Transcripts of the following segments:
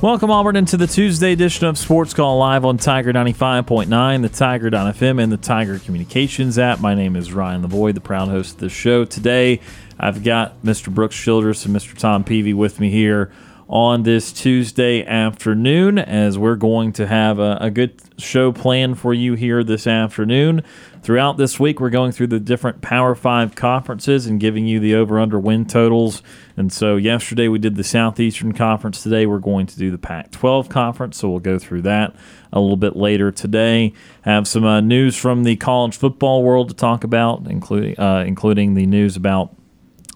Welcome, Auburn, into the Tuesday edition of Sports Call live on Tiger 95.9, the Tiger.fm, and the Tiger Communications app. My name is Ryan Lavoie, the proud host of the show. Today, I've got Mr. Brooks Childress and Mr. Tom Peavy with me here on this Tuesday afternoon as we're going to have a, a, good show planned for you here this afternoon. Throughout this week, we're going through the different Power Five conferences and giving you the over under win totals. And so, yesterday we did the Southeastern Conference. Today, we're going to do the Pac 12 Conference. So, we'll go through that a little bit later today. Have some uh, news from the college football world to talk about, including, uh, including the news about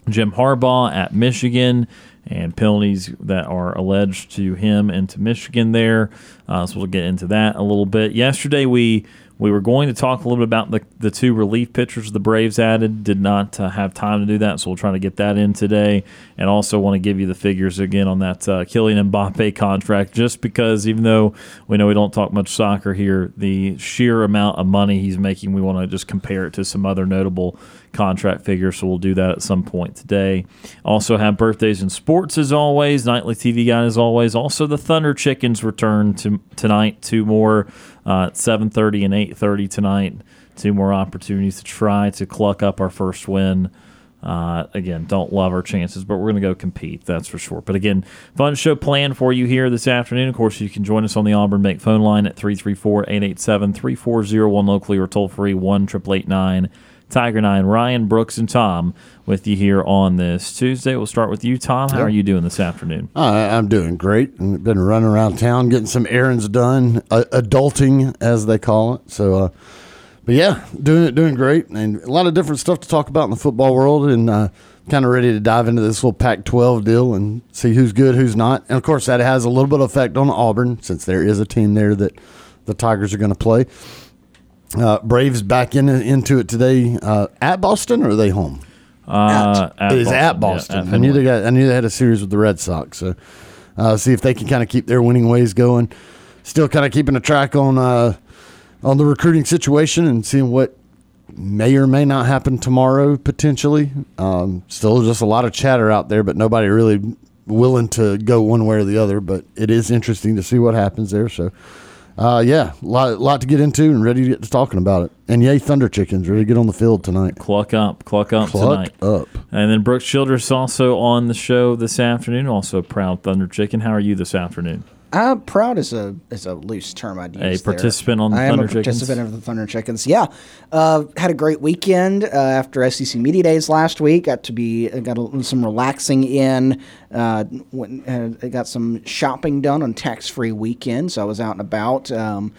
Jim Harbaugh at Michigan and penalties that are alleged to him and to Michigan there. Uh, so we'll get into that a little bit. Yesterday we we were going to talk a little bit about the, the two relief pitchers the Braves added. Did not uh, have time to do that, so we'll try to get that in today. And also want to give you the figures again on that uh, Kylian Mbappe contract, just because even though we know we don't talk much soccer here, the sheer amount of money he's making, we want to just compare it to some other notable contract figure, So we'll do that at some point today. Also have birthdays in sports as always. Nightly TV guide as always. Also the Thunder Chickens return to tonight. Two more uh, at 7:30 and 8:30 tonight. Two more opportunities to try to cluck up our first win. Uh, again, don't love our chances, but we're going to go compete. That's for sure. But again, fun show planned for you here this afternoon. Of course, you can join us on the Auburn Bank phone line at 334 887 3401 locally or toll free 1 Tiger Nine, Ryan, Brooks, and Tom with you here on this Tuesday. We'll start with you, Tom. How yep. are you doing this afternoon? Uh, I'm doing great. I've been running around town getting some errands done, uh, adulting as they call it. So, uh, but yeah, doing it, doing great, and a lot of different stuff to talk about in the football world, and uh, kind of ready to dive into this little Pac-12 deal and see who's good, who's not, and of course that has a little bit of effect on Auburn since there is a team there that the Tigers are going to play. Uh, Braves back in into it today uh, at Boston or are they home? Uh, at, it is Boston. at Boston. Yeah, at I knew they got. I knew they had a series with the Red Sox. So uh, see if they can kind of keep their winning ways going. Still kind of keeping a track on uh, on the recruiting situation and seeing what may or may not happen tomorrow potentially. Um, still just a lot of chatter out there, but nobody really willing to go one way or the other. But it is interesting to see what happens there. So uh, yeah, a lot, lot to get into and ready to get to talking about it. And yay, Thunder Chickens, ready to get on the field tonight. Cluck up, cluck up cluck tonight. up. And then Brooks Childress also on the show this afternoon, also a proud Thunder Chicken. How are you this afternoon? Uh, proud is a is a loose term I'd use. A participant there. on the I Thunder am a Chickens. participant of the Thunder Chickens. Yeah, uh, had a great weekend uh, after SEC Media Days last week. Got to be uh, got a, some relaxing in. Uh, went, uh, got some shopping done on tax free weekend, so I was out and about. Um,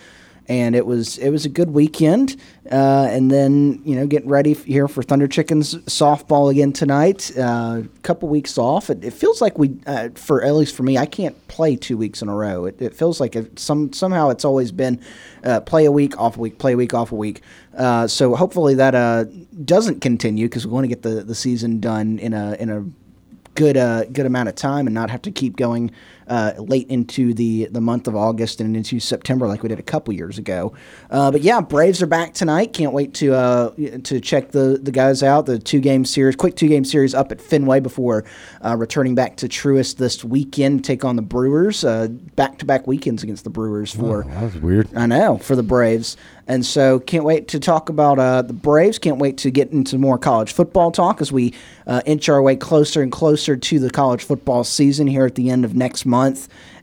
and it was it was a good weekend. Uh, and then you know getting ready here for Thunder Chickens softball again tonight. A uh, couple weeks off. It, it feels like we, uh, for at least for me, I can't play two weeks in a row. It, it feels like it, some somehow it's always been uh, play a week off a week, play a week off a week. Uh, so hopefully that uh, doesn't continue because we want to get the, the season done in a in a good good amount of time and not have to keep going uh, late into the, the month of August and into September like we did a couple years ago. Uh, but yeah, Braves are back tonight. Can't wait to uh, to check the, the guys out. The two game series, quick two game series up at Fenway before uh, returning back to Truist this weekend. To take on the Brewers. Back to back weekends against the Brewers for. Oh, that was weird. I know for the Braves. And so, can't wait to talk about uh, the Braves. Can't wait to get into more college football talk as we uh, inch our way closer and closer to the college football season here at the end of next month.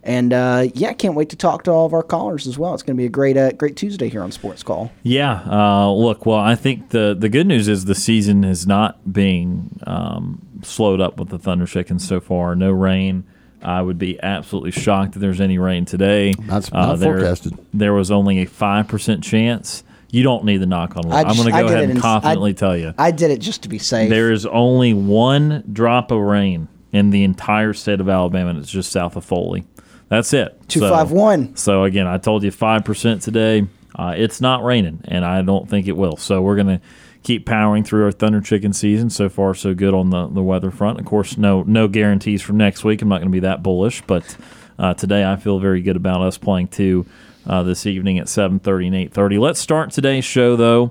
And uh, yeah, can't wait to talk to all of our callers as well. It's going to be a great, uh, great Tuesday here on Sports Call. Yeah, uh, look, well, I think the the good news is the season is not being um, slowed up with the Thunder Chickens so far. No rain. I would be absolutely shocked if there's any rain today. That's not uh, there, forecasted. There was only a five percent chance. You don't need the knock on wood. I'm going to go ahead and confidently I, tell you. I did it just to be safe. There is only one drop of rain in the entire state of Alabama, and it's just south of Foley. That's it. Two so, five one. So again, I told you five percent today. Uh, it's not raining, and I don't think it will. So we're going to keep powering through our Thunder Chicken season. So far, so good on the, the weather front. Of course, no no guarantees for next week. I'm not going to be that bullish, but uh, today I feel very good about us playing two uh, this evening at 7:30 and 8:30. Let's start today's show though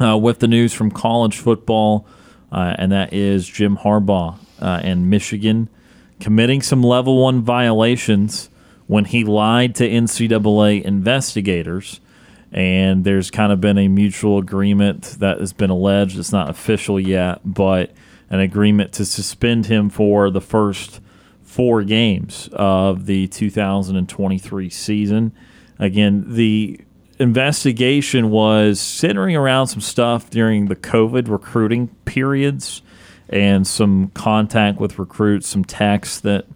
uh, with the news from college football, uh, and that is Jim Harbaugh uh, and Michigan committing some level one violations when he lied to NCAA investigators and there's kind of been a mutual agreement that has been alleged. It's not official yet, but an agreement to suspend him for the first four games of the 2023 season. Again, the investigation was centering around some stuff during the COVID recruiting periods and some contact with recruits, some texts that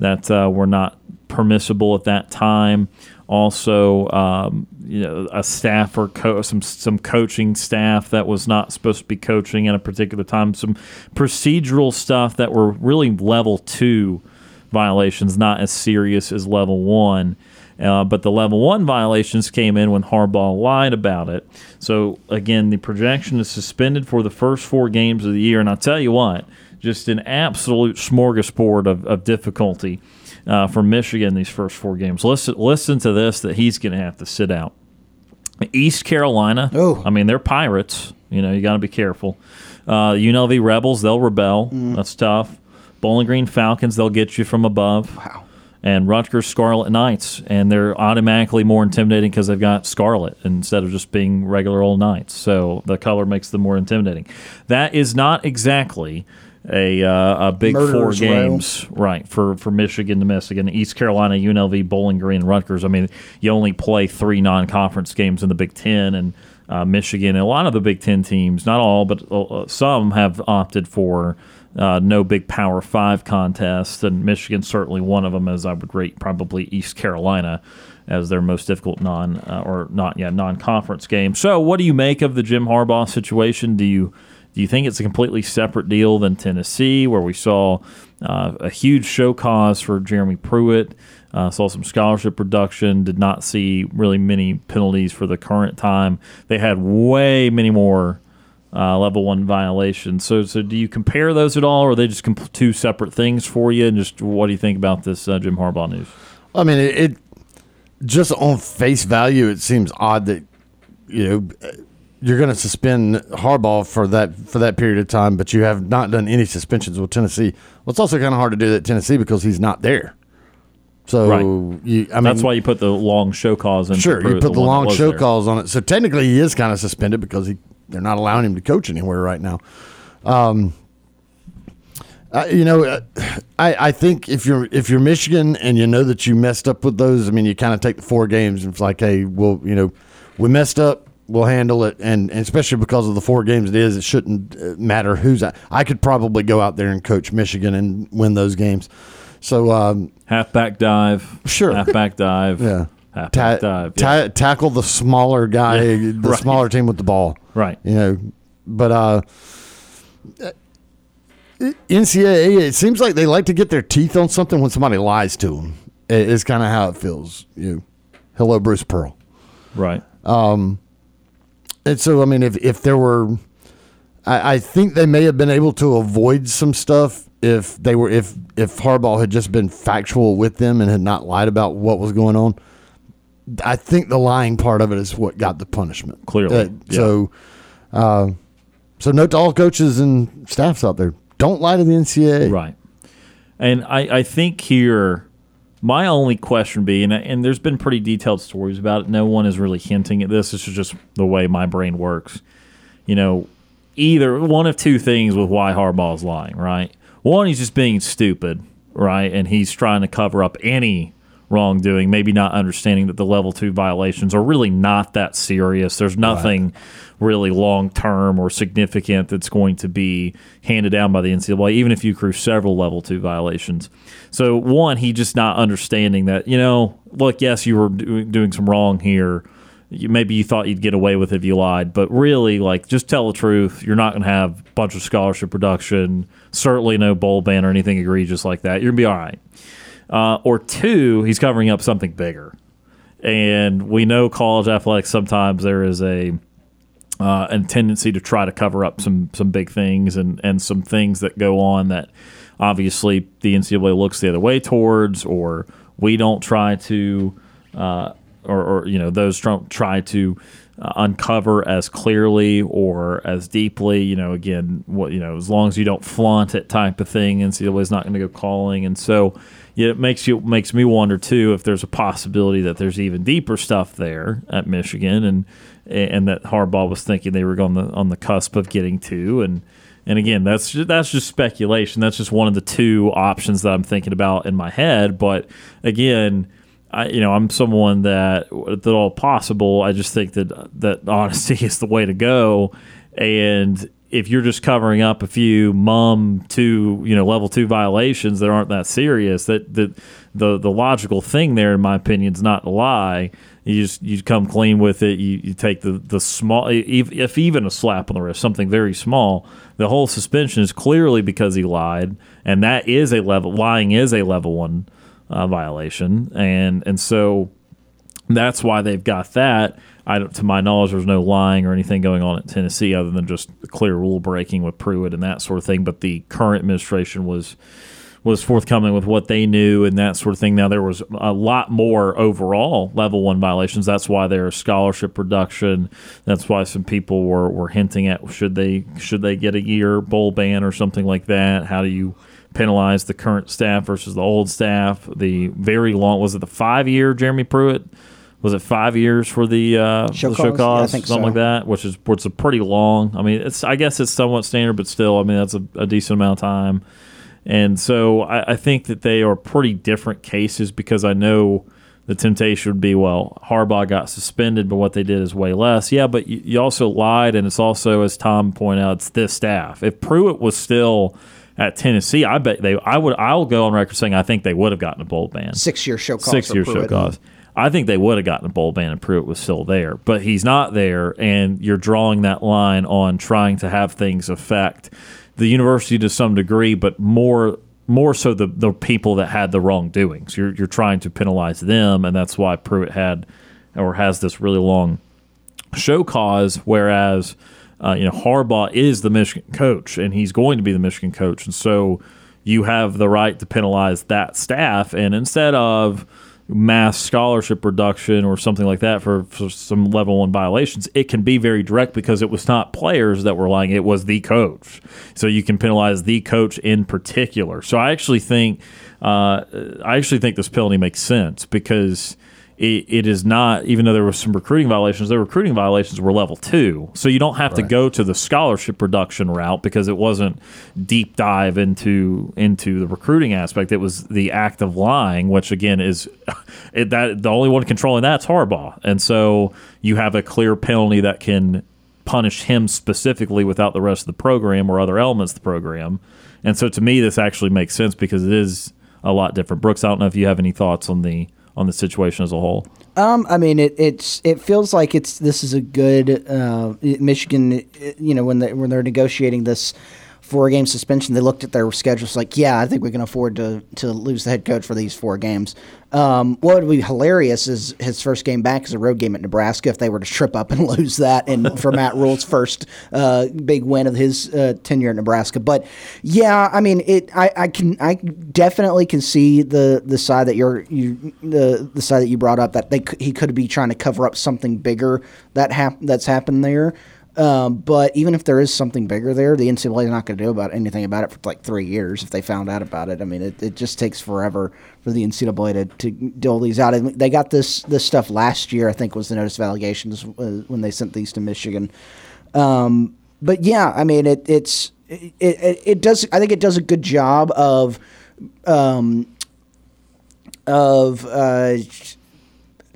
that uh, were not permissible at that time. Also um, you know a staff or co- some some coaching staff that was not supposed to be coaching at a particular time. Some procedural stuff that were really level 2 violations not as serious as level 1 uh, but the level one violations came in when Harbaugh lied about it. So again, the projection is suspended for the first four games of the year, and I'll tell you what, just an absolute smorgasbord of, of difficulty uh, for Michigan these first four games. Listen, listen to this that he's going to have to sit out. East Carolina. Oh, I mean they're pirates. You know you got to be careful. Uh, UNLV Rebels, they'll rebel. Mm. That's tough. Bowling Green Falcons, they'll get you from above. Wow. And Rutgers Scarlet Knights, and they're automatically more intimidating because they've got scarlet instead of just being regular old knights. So the color makes them more intimidating. That is not exactly a uh, a big Murderers four games row. right for for Michigan to Michigan, East Carolina, UNLV, Bowling Green, Rutgers. I mean, you only play three non-conference games in the Big Ten, and uh, Michigan. And a lot of the Big Ten teams, not all, but uh, some have opted for. Uh, no big Power Five contest, and Michigan certainly one of them. As I would rate probably East Carolina as their most difficult non uh, or not yet non conference game. So, what do you make of the Jim Harbaugh situation? Do you do you think it's a completely separate deal than Tennessee, where we saw uh, a huge show cause for Jeremy Pruitt? Uh, saw some scholarship reduction. Did not see really many penalties for the current time. They had way many more uh, level one violations. So, so do you compare those at all, or are they just comp- two separate things for you? And just what do you think about this uh, Jim Harbaugh news? I mean, it, it just on face value, it seems odd that you know you're going to suspend Harbaugh for that for that period of time, but you have not done any suspensions with Tennessee. Well, it's also kind of hard to do that at Tennessee because he's not there. So right. you, I mean, that's why you put the long show cause in. Sure, you put the, the long show there. cause on it. So technically, he is kind of suspended because he they're not allowing him to coach anywhere right now. Um, uh, you know, uh, I, I think if you're if you're Michigan and you know that you messed up with those, I mean, you kind of take the four games and it's like, hey, well, you know, we messed up we'll handle it, and, and, especially because of the four games it is, it shouldn't uh, matter who's. At. I could probably go out there and coach Michigan and win those games. So um, halfback dive, sure, halfback dive, yeah, halfback ta- dive, yeah. ta- tackle the smaller guy, yeah, the right. smaller team with the ball, right? You know, but uh, NCAA, it seems like they like to get their teeth on something when somebody lies to them. It's kind of how it feels. You, know, hello, Bruce Pearl, right? Um, and so, I mean, if, if there were, I, I think they may have been able to avoid some stuff if they were, if, if Harbaugh had just been factual with them and had not lied about what was going on. I think the lying part of it is what got the punishment. Clearly. Uh, yeah. So, uh, so note to all coaches and staffs out there: don't lie to the NCAA. Right. And I, I think here my only question be, and, and there's been pretty detailed stories about it. No one is really hinting at this. This is just the way my brain works. You know, either one of two things with why Harbaugh's lying, right? One, he's just being stupid, right? And he's trying to cover up any wrongdoing, maybe not understanding that the level two violations are really not that serious. There's nothing right. really long term or significant that's going to be handed down by the NCAA, even if you accrue several level two violations. So, one, he just not understanding that, you know, look, yes, you were doing some wrong here. You, maybe you thought you'd get away with it if you lied, but really, like, just tell the truth. You're not going to have a bunch of scholarship production, certainly no bowl ban or anything egregious like that. You're going to be all right uh, or two, he's covering up something bigger. And we know college athletics sometimes there is a uh, tendency to try to cover up some some big things and and some things that go on that obviously the NCAA looks the other way towards, or we don't try to, uh, or, or, you know those try to uh, uncover as clearly or as deeply. You know, again, what you know, as long as you don't flaunt it, type of thing, NCAA is not going to go calling, and so yeah, it makes you makes me wonder too if there's a possibility that there's even deeper stuff there at Michigan, and and that Harbaugh was thinking they were on the on the cusp of getting to, and and again, that's just, that's just speculation. That's just one of the two options that I'm thinking about in my head. But again, I you know I'm someone that at all possible. I just think that that honesty is the way to go, and if you're just covering up a few mum two you know level two violations that aren't that serious that that the the logical thing there in my opinion is not to lie. You just you come clean with it. You, you take the the small if, if even a slap on the wrist something very small the whole suspension is clearly because he lied. And that is a level lying is a level one uh, violation and and so that's why they've got that I, to my knowledge, there's no lying or anything going on at Tennessee other than just clear rule breaking with Pruitt and that sort of thing. But the current administration was was forthcoming with what they knew and that sort of thing. Now there was a lot more overall level one violations. That's why there's scholarship reduction. That's why some people were, were hinting at should they should they get a year bowl ban or something like that. How do you penalize the current staff versus the old staff? The very long was it the five year Jeremy Pruitt? was it five years for the uh, show, the show cause, yeah, something so. like that, which is which is a pretty long. I mean, it's I guess it's somewhat standard, but still, I mean that's a, a decent amount of time. And so I, I, think that they are pretty different cases because I know the temptation would be, well, Harbaugh got suspended, but what they did is way less. Yeah, but you, you also lied, and it's also, as Tom pointed out, it's this staff. If Pruitt was still at Tennessee, I bet they. I would. I'll go on record saying I think they would have gotten a bowl ban. Six year show cause. Six year show cause. I think they would have gotten a bowl ban if Pruitt was still there, but he's not there, and you're drawing that line on trying to have things affect the university to some degree, but more more so the the people that had the wrongdoings. You're you're trying to penalize them, and that's why Pruitt had or has this really long show cause, whereas. Uh, you know, Harbaugh is the Michigan coach, and he's going to be the Michigan coach, and so you have the right to penalize that staff. And instead of mass scholarship reduction or something like that for, for, some level one violations, it can be very direct because it was not players that were lying, it was the coach. So you can penalize the coach in particular. So I actually think uh, I actually think this penalty makes sense because it, it is not, even though there were some recruiting violations, the recruiting violations were level two. So you don't have right. to go to the scholarship reduction route because it wasn't deep dive into into the recruiting aspect. It was the act of lying, which again is it, that the only one controlling that's Harbaugh, and so you have a clear penalty that can punish him specifically without the rest of the program or other elements of the program. And so to me, this actually makes sense because it is a lot different. Brooks, I don't know if you have any thoughts on the on the situation as a whole? Um, I mean, it, it's it feels like it's this is a good uh, Michigan. You know, when they when they're negotiating this four game suspension, they looked at their schedules like, yeah, I think we can afford to to lose the head coach for these four games. Um, what would be hilarious is his first game back is a road game at Nebraska. If they were to trip up and lose that, and for Matt Rhule's first uh, big win of his uh, tenure at Nebraska, but yeah, I mean, it. I, I, can, I definitely can see the the side that you're you the the side that you brought up that they he could be trying to cover up something bigger that hap- that's happened there. Um, but even if there is something bigger there, the NCAA is not going to do about anything about it for like three years if they found out about it. I mean, it, it just takes forever for the NCAA to, to dole these out. And they got this this stuff last year, I think, was the notice of allegations uh, when they sent these to Michigan. Um, but yeah, I mean, it, it's it, it, it does. I think it does a good job of um, of uh,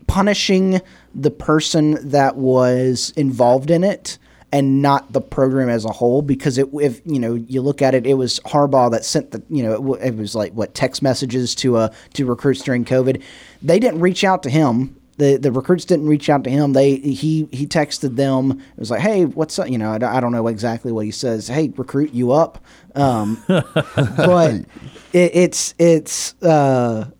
punishing the person that was involved in it and not the program as a whole because it, if you know you look at it it was Harbaugh that sent the you know it, it was like what text messages to uh to recruits during covid. They didn't reach out to him. The the recruits didn't reach out to him. They he he texted them. It was like hey what's up? You know I, I don't know exactly what he says. Hey recruit you up? Um, but it, it's it's uh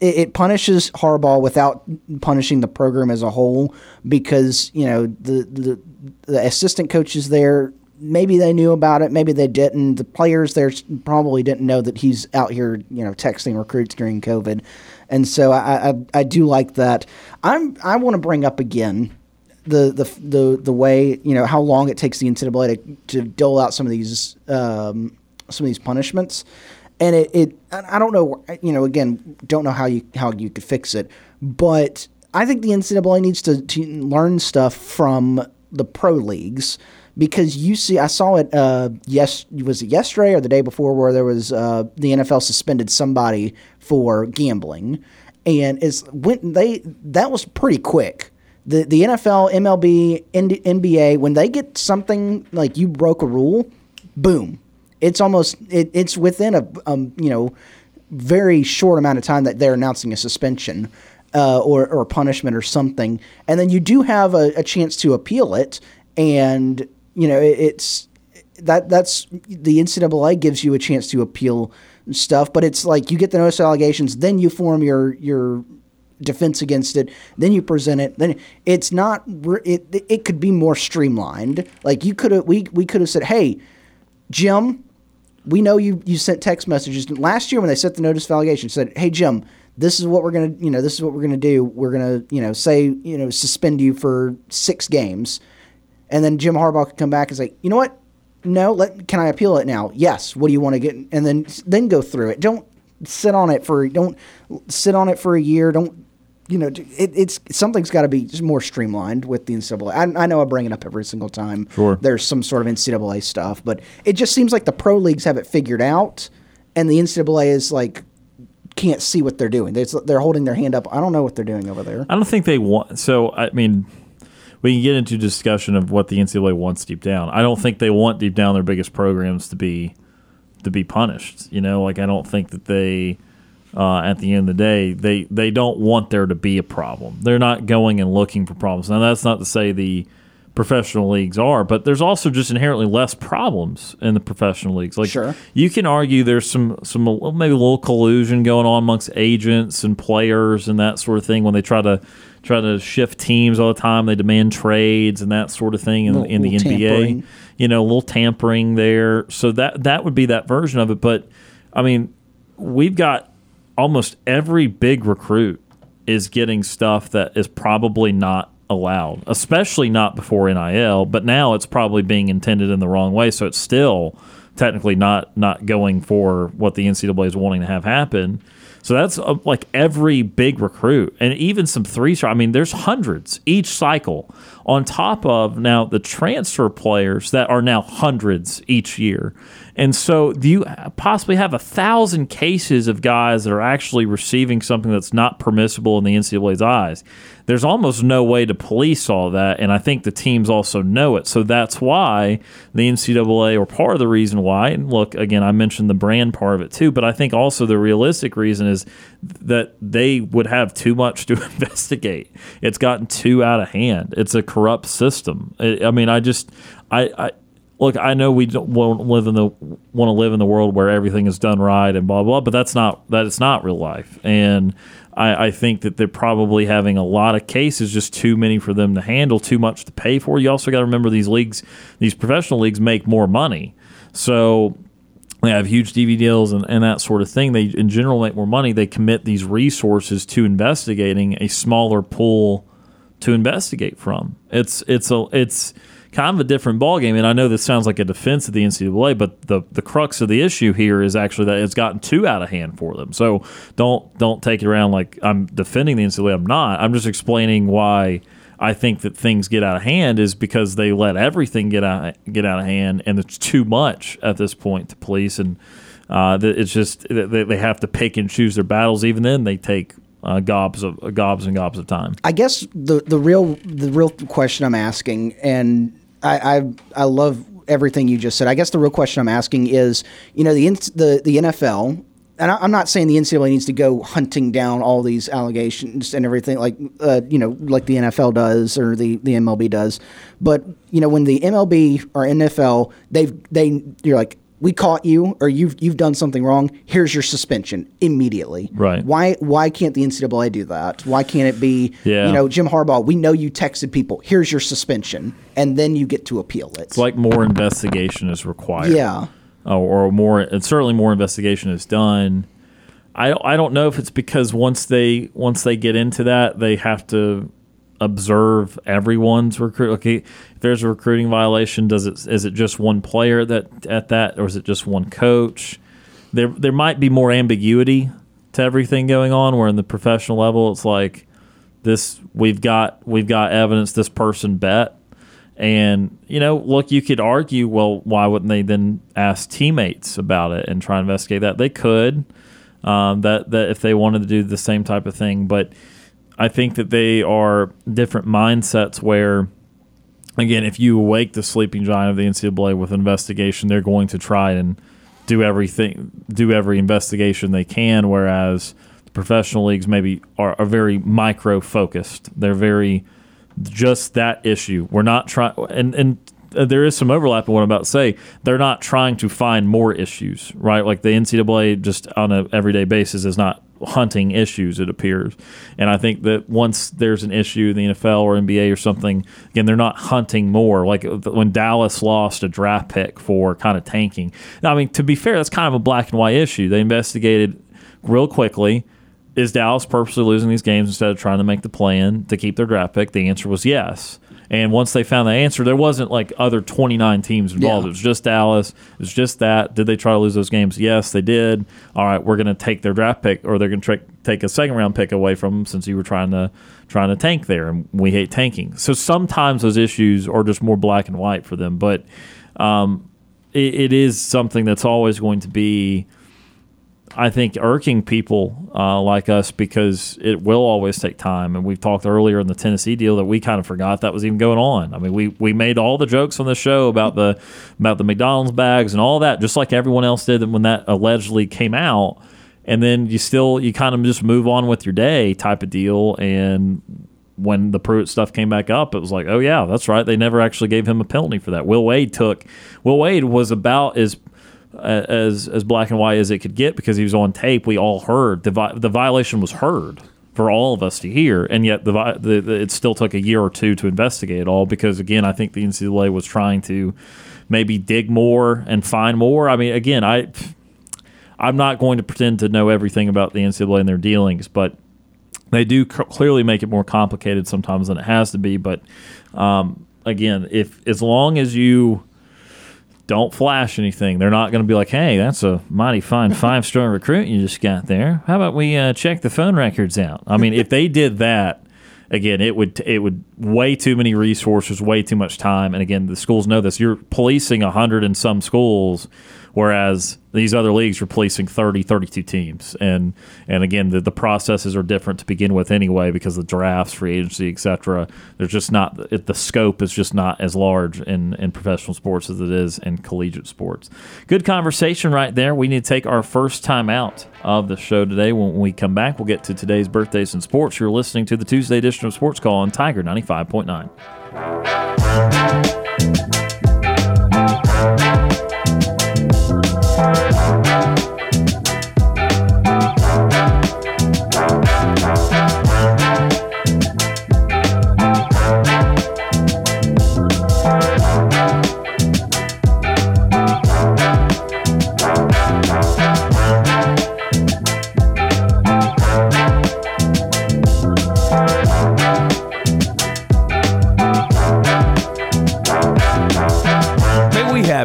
it, it punishes Harbaugh without punishing the program as a whole because you know the the, the assistant coaches there maybe they knew about it, maybe they didn't. The players there probably didn't know that he's out here, you know, texting recruits during COVID, and so I I, I do like that. I'm I want to bring up again the the the the way you know how long it takes the NCAA to, to dole out some of these um, some of these punishments and it, it I don't know you know again don't know how you how you could fix it, but I think the NCAA needs to, to learn stuff from the pro leagues because you see I saw it uh, yes was it yesterday or the day before where there was uh, the NFL suspended somebody for gambling and is when they that was pretty quick. The the NFL MLB NBA when they get something like you broke a rule boom it's almost it, it's within a um, you know very short amount of time that they're announcing a suspension uh, or or punishment or something, and then you do have a, a chance to appeal it, and you know it, it's that that's the NCAA gives you a chance to appeal stuff, but it's like you get the notice of allegations, then you form your your defense against it, then you present it. Then it's not it it could be more streamlined. Like you could have we we could have said, hey, Jim, we know you you sent text messages last year when they sent the notice of allegation said, "Hey Jim, this is what we're gonna you know this is what we're gonna do. We're gonna you know say you know suspend you for six games," and then Jim Harbaugh could come back and say, "You know what? No, let can I appeal it now? Yes. What do you want to get? And then then go through it. Don't sit on it for don't sit on it for a year. Don't you know, it, it's something's got to be more streamlined with the NCAA. I, I, know I bring it up every single time. Sure. There's some sort of NCAA stuff, but it just seems like the pro leagues have it figured out, and the NCAA is like can't see what they're doing. They're, they're holding their hand up. I don't know what they're doing over there. I don't think they want. So I mean, we can get into discussion of what the NCAA wants deep down. I don't think they want deep down their biggest programs to be to be punished. You know, like I don't think that they uh, at the end of the day, they they don't want there to be a problem. They're not going and looking for problems. Now that's not to say the professional leagues are, but there's also just inherently less problems in the professional leagues. Like sure. you can argue there's some some maybe a little collusion going on amongst agents and players and that sort of thing when they try to try to shift teams all the time. They demand trades and that sort of thing in, little, in the NBA. Tampering. You know, a little tampering there. So that that would be that version of it. But I mean, we've got almost every big recruit is getting stuff that is probably not allowed, especially not before NIL. But now it's probably being intended in the wrong way, so it's still technically not not going for what the NCAA is wanting to have happen. So that's uh, like every big recruit, and even some three star. I mean, there's hundreds each cycle. On top of now the transfer players that are now hundreds each year, and so, do you possibly have a thousand cases of guys that are actually receiving something that's not permissible in the NCAA's eyes? There's almost no way to police all that, and I think the teams also know it. So that's why the NCAA, or part of the reason why, and look, again, I mentioned the brand part of it too, but I think also the realistic reason is that they would have too much to investigate. It's gotten too out of hand. It's a corrupt system. I mean, I just, I, I look, I know we don't want live in the want to live in the world where everything is done right and blah blah, but that's not that it's not real life. And I, I, think that they're probably having a lot of cases, just too many for them to handle, too much to pay for. You also got to remember these leagues, these professional leagues make more money, so they have huge TV deals and, and that sort of thing. They in general make more money. They commit these resources to investigating a smaller pool to investigate from. It's it's a it's kind of a different ballgame. And I know this sounds like a defense of the NCAA, but the the crux of the issue here is actually that it's gotten too out of hand for them. So don't don't take it around like I'm defending the NCAA. I'm not. I'm just explaining why. I think that things get out of hand is because they let everything get out get out of hand, and it's too much at this point to police. And Uh, it's just they have to pick and choose their battles. Even then, they take uh, gobs of gobs and gobs of time. I guess the the real the real question I'm asking, and I I, I love everything you just said. I guess the real question I'm asking is, you know, the the the NFL and I, am not saying the NCAA needs to go hunting down all these allegations and everything like uh, you know like the NFL does or the, the MLB does, but you know when the MLB or NFL they've they you're like we caught you or you've you've done something wrong. Here's your suspension immediately. Right. Why why can't the NCAA do that? Why can't it be yeah. you know Jim Harbaugh? We know you texted people. Here's your suspension, and then you get to appeal it. It's like more investigation is required. Yeah. Or more, and certainly more investigation is done. I I don't know if it's because once they once they get into that, they have to observe everyone's recruit. Okay, if there's a recruiting violation, does it is it just one player that at that, or is it just one coach? There there might be more ambiguity to everything going on. Where in the professional level, it's like this: we've got we've got evidence this person bet and, you know, look, you could argue, well, why wouldn't they then ask teammates about it and try to investigate that? They could, um, that, that if they wanted to do the same type of thing. But I think that they are different mindsets where, again, if you awake the sleeping giant of the NCAA with investigation, they're going to try and do everything, do every investigation they can. Whereas the professional leagues maybe are, are very micro focused. They're very, just that issue. We're not trying, and and uh, there is some overlap in what I'm about to say. They're not trying to find more issues, right? Like the NCAA just on an everyday basis is not hunting issues, it appears. And I think that once there's an issue in the NFL or NBA or something, again, they're not hunting more. Like uh, when Dallas lost a draft pick for kind of tanking. Now, I mean, to be fair, that's kind of a black and white issue. They investigated real quickly is Dallas purposely losing these games instead of trying to make the plan to keep their draft pick? The answer was yes. And once they found the answer, there wasn't like other 29 teams involved. Yeah. It was just Dallas. It was just that. Did they try to lose those games? Yes, they did. All right, we're going to take their draft pick, or they're going to take a second round pick away from them since you were trying to trying to tank there, and we hate tanking. So sometimes those issues are just more black and white for them. But um, it, it is something that's always going to be I think, irking people uh, like us because it will always take time. And we've talked earlier in the Tennessee deal that we kind of forgot that was even going on. I mean, we, we made all the jokes on the show about the about the McDonald's bags and all that, just like everyone else did when that allegedly came out. And then you still you kind of just move on with your day type of deal. And when the Pruitt stuff came back up, it was like, oh yeah, that's right. They never actually gave him a penalty for that. Will Wade took. Will Wade was about as as as black and white as it could get because he was on tape. We all heard the vi- the violation was heard for all of us to hear, and yet the, the, the, it still took a year or two to investigate it all because again, I think the NCAA was trying to maybe dig more and find more. I mean, again, I I'm not going to pretend to know everything about the NCAA and their dealings, but they do clearly make it more complicated sometimes than it has to be. But um, again, if as long as you don't flash anything. They're not going to be like, hey, that's a mighty fine five star recruit you just got there. How about we uh, check the phone records out? I mean, if they did that, again, it would it would way too many resources, way too much time. And again, the schools know this. You're policing a hundred and some schools Whereas these other leagues are policing 30, 32 teams. And and again, the, the processes are different to begin with anyway because the drafts, free agency, etc. There's just not it, the scope is just not as large in, in professional sports as it is in collegiate sports. Good conversation right there. We need to take our first time out of the show today. When we come back, we'll get to today's birthdays in sports. You're listening to the Tuesday edition of Sports Call on Tiger 95.9.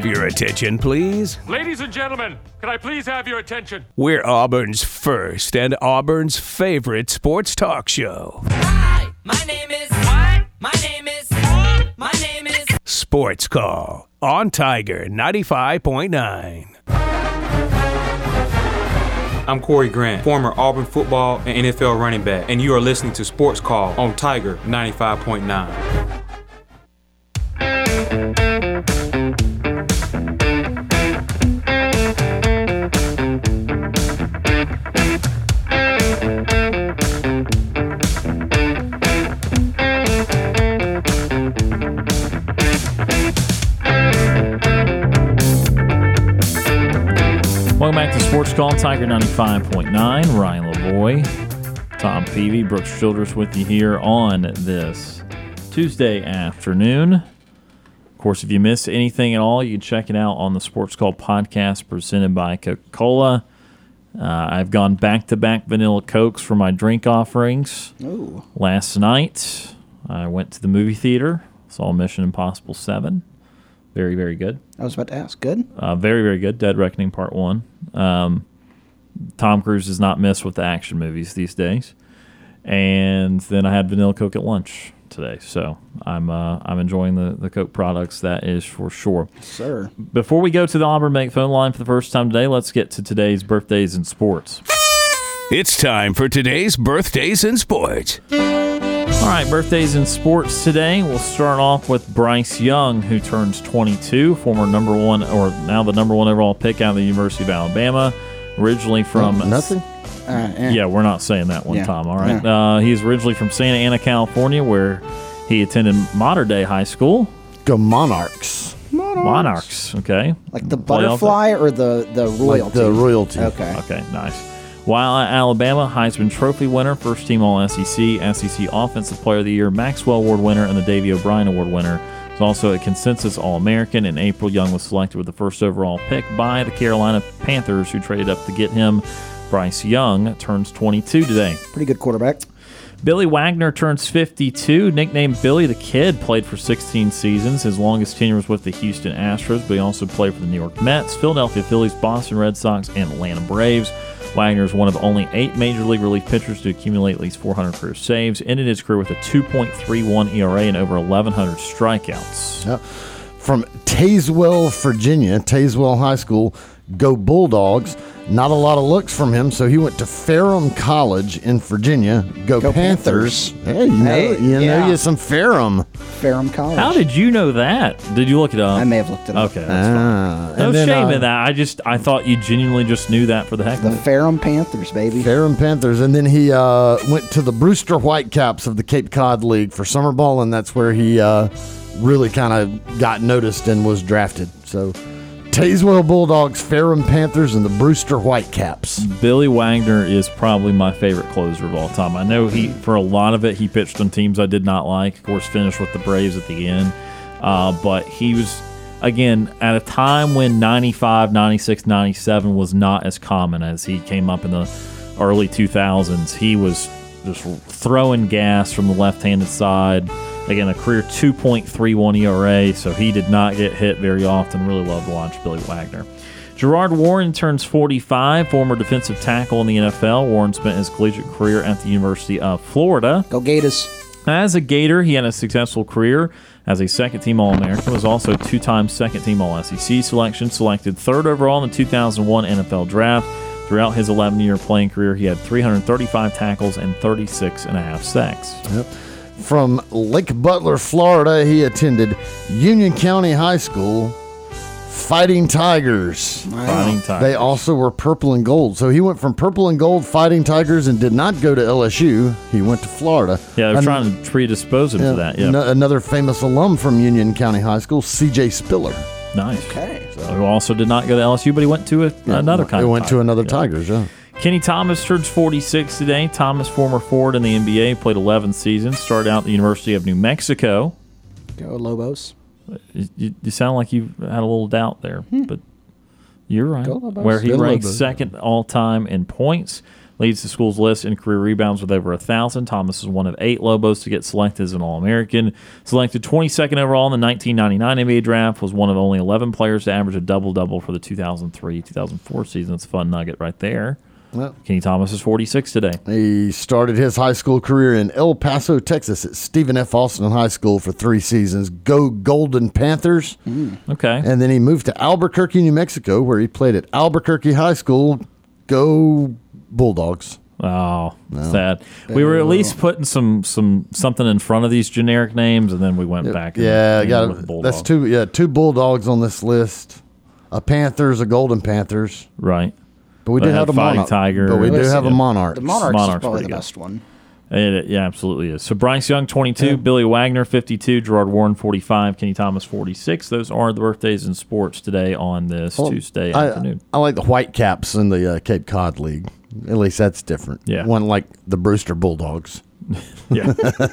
attention, please? Ladies and gentlemen, can I please have your attention? We're Auburn's first and Auburn's favorite sports talk show. Hi, my name is. What? My name is. My name is. Sports Call on Tiger 95.9. I'm Corey Grant, former Auburn football and NFL running back, and you are listening to Sports Call on Tiger 95.9. Welcome back to Sports Call Tiger 95.9. Ryan Lavoie, Tom Peavy, Brooks Childress with you here on this Tuesday afternoon. Of course, if you missed anything at all, you can check it out on the Sports Call podcast presented by Coca Cola. Uh, I've gone back to back vanilla Cokes for my drink offerings. Ooh. Last night, I went to the movie theater, saw Mission Impossible 7. Very, very good. I was about to ask. Good. Uh, very, very good. Dead Reckoning Part One. Um, Tom Cruise does not miss with the action movies these days. And then I had vanilla Coke at lunch today, so I'm uh, I'm enjoying the the Coke products. That is for sure. Sir. Before we go to the Auburn Bank phone line for the first time today, let's get to today's birthdays in sports. It's time for today's birthdays in sports. All right, birthdays in sports today. We'll start off with Bryce Young, who turns 22, former number one, or now the number one overall pick out of the University of Alabama, originally from Nothing. Uh, eh. Yeah, we're not saying that one, Yeah. Tom. All right. Uh, he's originally from Santa Ana, California, where he attended Mater Dei High School. Go Monarchs. Monarchs. Okay. Like the Playoff- butterfly or the the royalty? Like the royalty. Okay. Okay, nice. While at Alabama, Heisman Trophy winner, first team All SEC, SEC Offensive Player of the Year, Maxwell Award winner, and the Davey O'Brien Award winner. He's also a consensus All American. In April, Young was selected with the first overall pick by the Carolina Panthers, who traded up to get him. Bryce Young turns 22 today. Pretty good quarterback. Billy Wagner turns 52. Nicknamed Billy the Kid, played for 16 seasons. His longest tenure was with the Houston Astros, but he also played for the New York Mets, Philadelphia Phillies, Boston Red Sox, and Atlanta Braves. Wagner is one of only eight major league relief pitchers to accumulate at least 400 career saves. Ended his career with a 2.31 ERA and over 1,100 strikeouts. Yep. From Tazewell, Virginia, Tazewell High School, go Bulldogs. Not a lot of looks from him, so he went to Ferrum College in Virginia. Go, Go Panthers. Panthers. Hey, you know, Hey, you know yeah. you some Ferrum. Ferrum College. How did you know that? Did you look it up? I may have looked it up. Okay, that's fine. Ah, No and then, shame uh, in that. I just I thought you genuinely just knew that for the heck The of it. Ferrum Panthers, baby. Ferrum Panthers, and then he uh, went to the Brewster Whitecaps of the Cape Cod League for summer ball, and that's where he uh, really kind of got noticed and was drafted. So, Tazewell Bulldogs, Ferrum Panthers, and the Brewster Whitecaps. Billy Wagner is probably my favorite closer of all time. I know he, for a lot of it, he pitched on teams I did not like. Of course, finished with the Braves at the end. Uh, but he was, again, at a time when 95, 96, 97 was not as common as he came up in the early 2000s. He was just throwing gas from the left handed side. Again, a career 2.31 ERA, so he did not get hit very often. Really loved to watch Billy Wagner. Gerard Warren turns 45, former defensive tackle in the NFL. Warren spent his collegiate career at the University of Florida. Go Gators. As a Gator, he had a successful career as a second team All American, was also two time second team All SEC selection, selected third overall in the 2001 NFL Draft. Throughout his 11 year playing career, he had 335 tackles and 36 and a half sacks. Yep. From Lake Butler, Florida, he attended Union County High School, Fighting Tigers. Fighting Tigers. They also were purple and gold. So he went from purple and gold Fighting Tigers and did not go to LSU. He went to Florida. yeah, they're An- trying to predispose him yeah, to that. Yeah, ano- Another famous alum from Union County High School, CJ Spiller. nice. Okay. Who also did not go to LSU, but he went to a, another kind He of went to another Yeah. Tigers, yeah. Kenny Thomas turns 46 today. Thomas, former forward in the NBA, played 11 seasons. Started out at the University of New Mexico. Go Lobos. You, you, you sound like you had a little doubt there, hmm. but you're right. Go Lobos. Where he Go ranks Lobos. second all time in points, leads the school's list in career rebounds with over a thousand. Thomas is one of eight Lobos to get selected as an All American. Selected 22nd overall in the 1999 NBA draft, was one of only 11 players to average a double double for the 2003 2004 season. It's a fun nugget right there. Well, Kenny Thomas is 46 today. He started his high school career in El Paso, Texas at Stephen F. Austin High School for three seasons. Go Golden Panthers. Mm. Okay. And then he moved to Albuquerque, New Mexico, where he played at Albuquerque High School. Go Bulldogs. Oh, sad. We were at uh, least putting some some something in front of these generic names, and then we went back. and Yeah, got with that's two. Yeah, two Bulldogs on this list. A Panthers, a Golden Panthers, right. But we They did have a Fighting monarch. Tiger. But we do have see. a monarch. The Monarchs, Monarchs is probably pretty the good. best one. It, yeah, absolutely is. So Bryce Young, 22, Billy Wagner, 52, Gerard Warren, 45, Kenny Thomas, 46. Those are the birthdays in sports today on this Tuesday I, afternoon. I like the White Caps in the uh, Cape Cod League. At least that's different. Yeah. One like the Brewster Bulldogs. Yeah.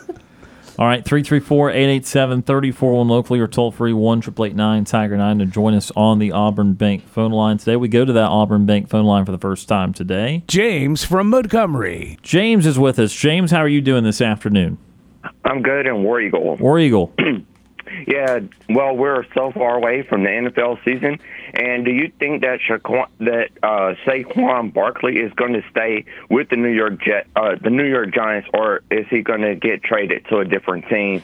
All right, 334 887 341 locally or toll free 1 Tiger 9 to join us on the Auburn Bank phone line today. We go to that Auburn Bank phone line for the first time today. James from Montgomery. James is with us. James, how are you doing this afternoon? I'm good in War Eagle. War Eagle. Yeah, well, we're so far away from the NFL season, and do you think that Shaquan, that uh, Saquon Barkley is going to stay with the New York Jet, uh, the New York Giants, or is he going to get traded to a different team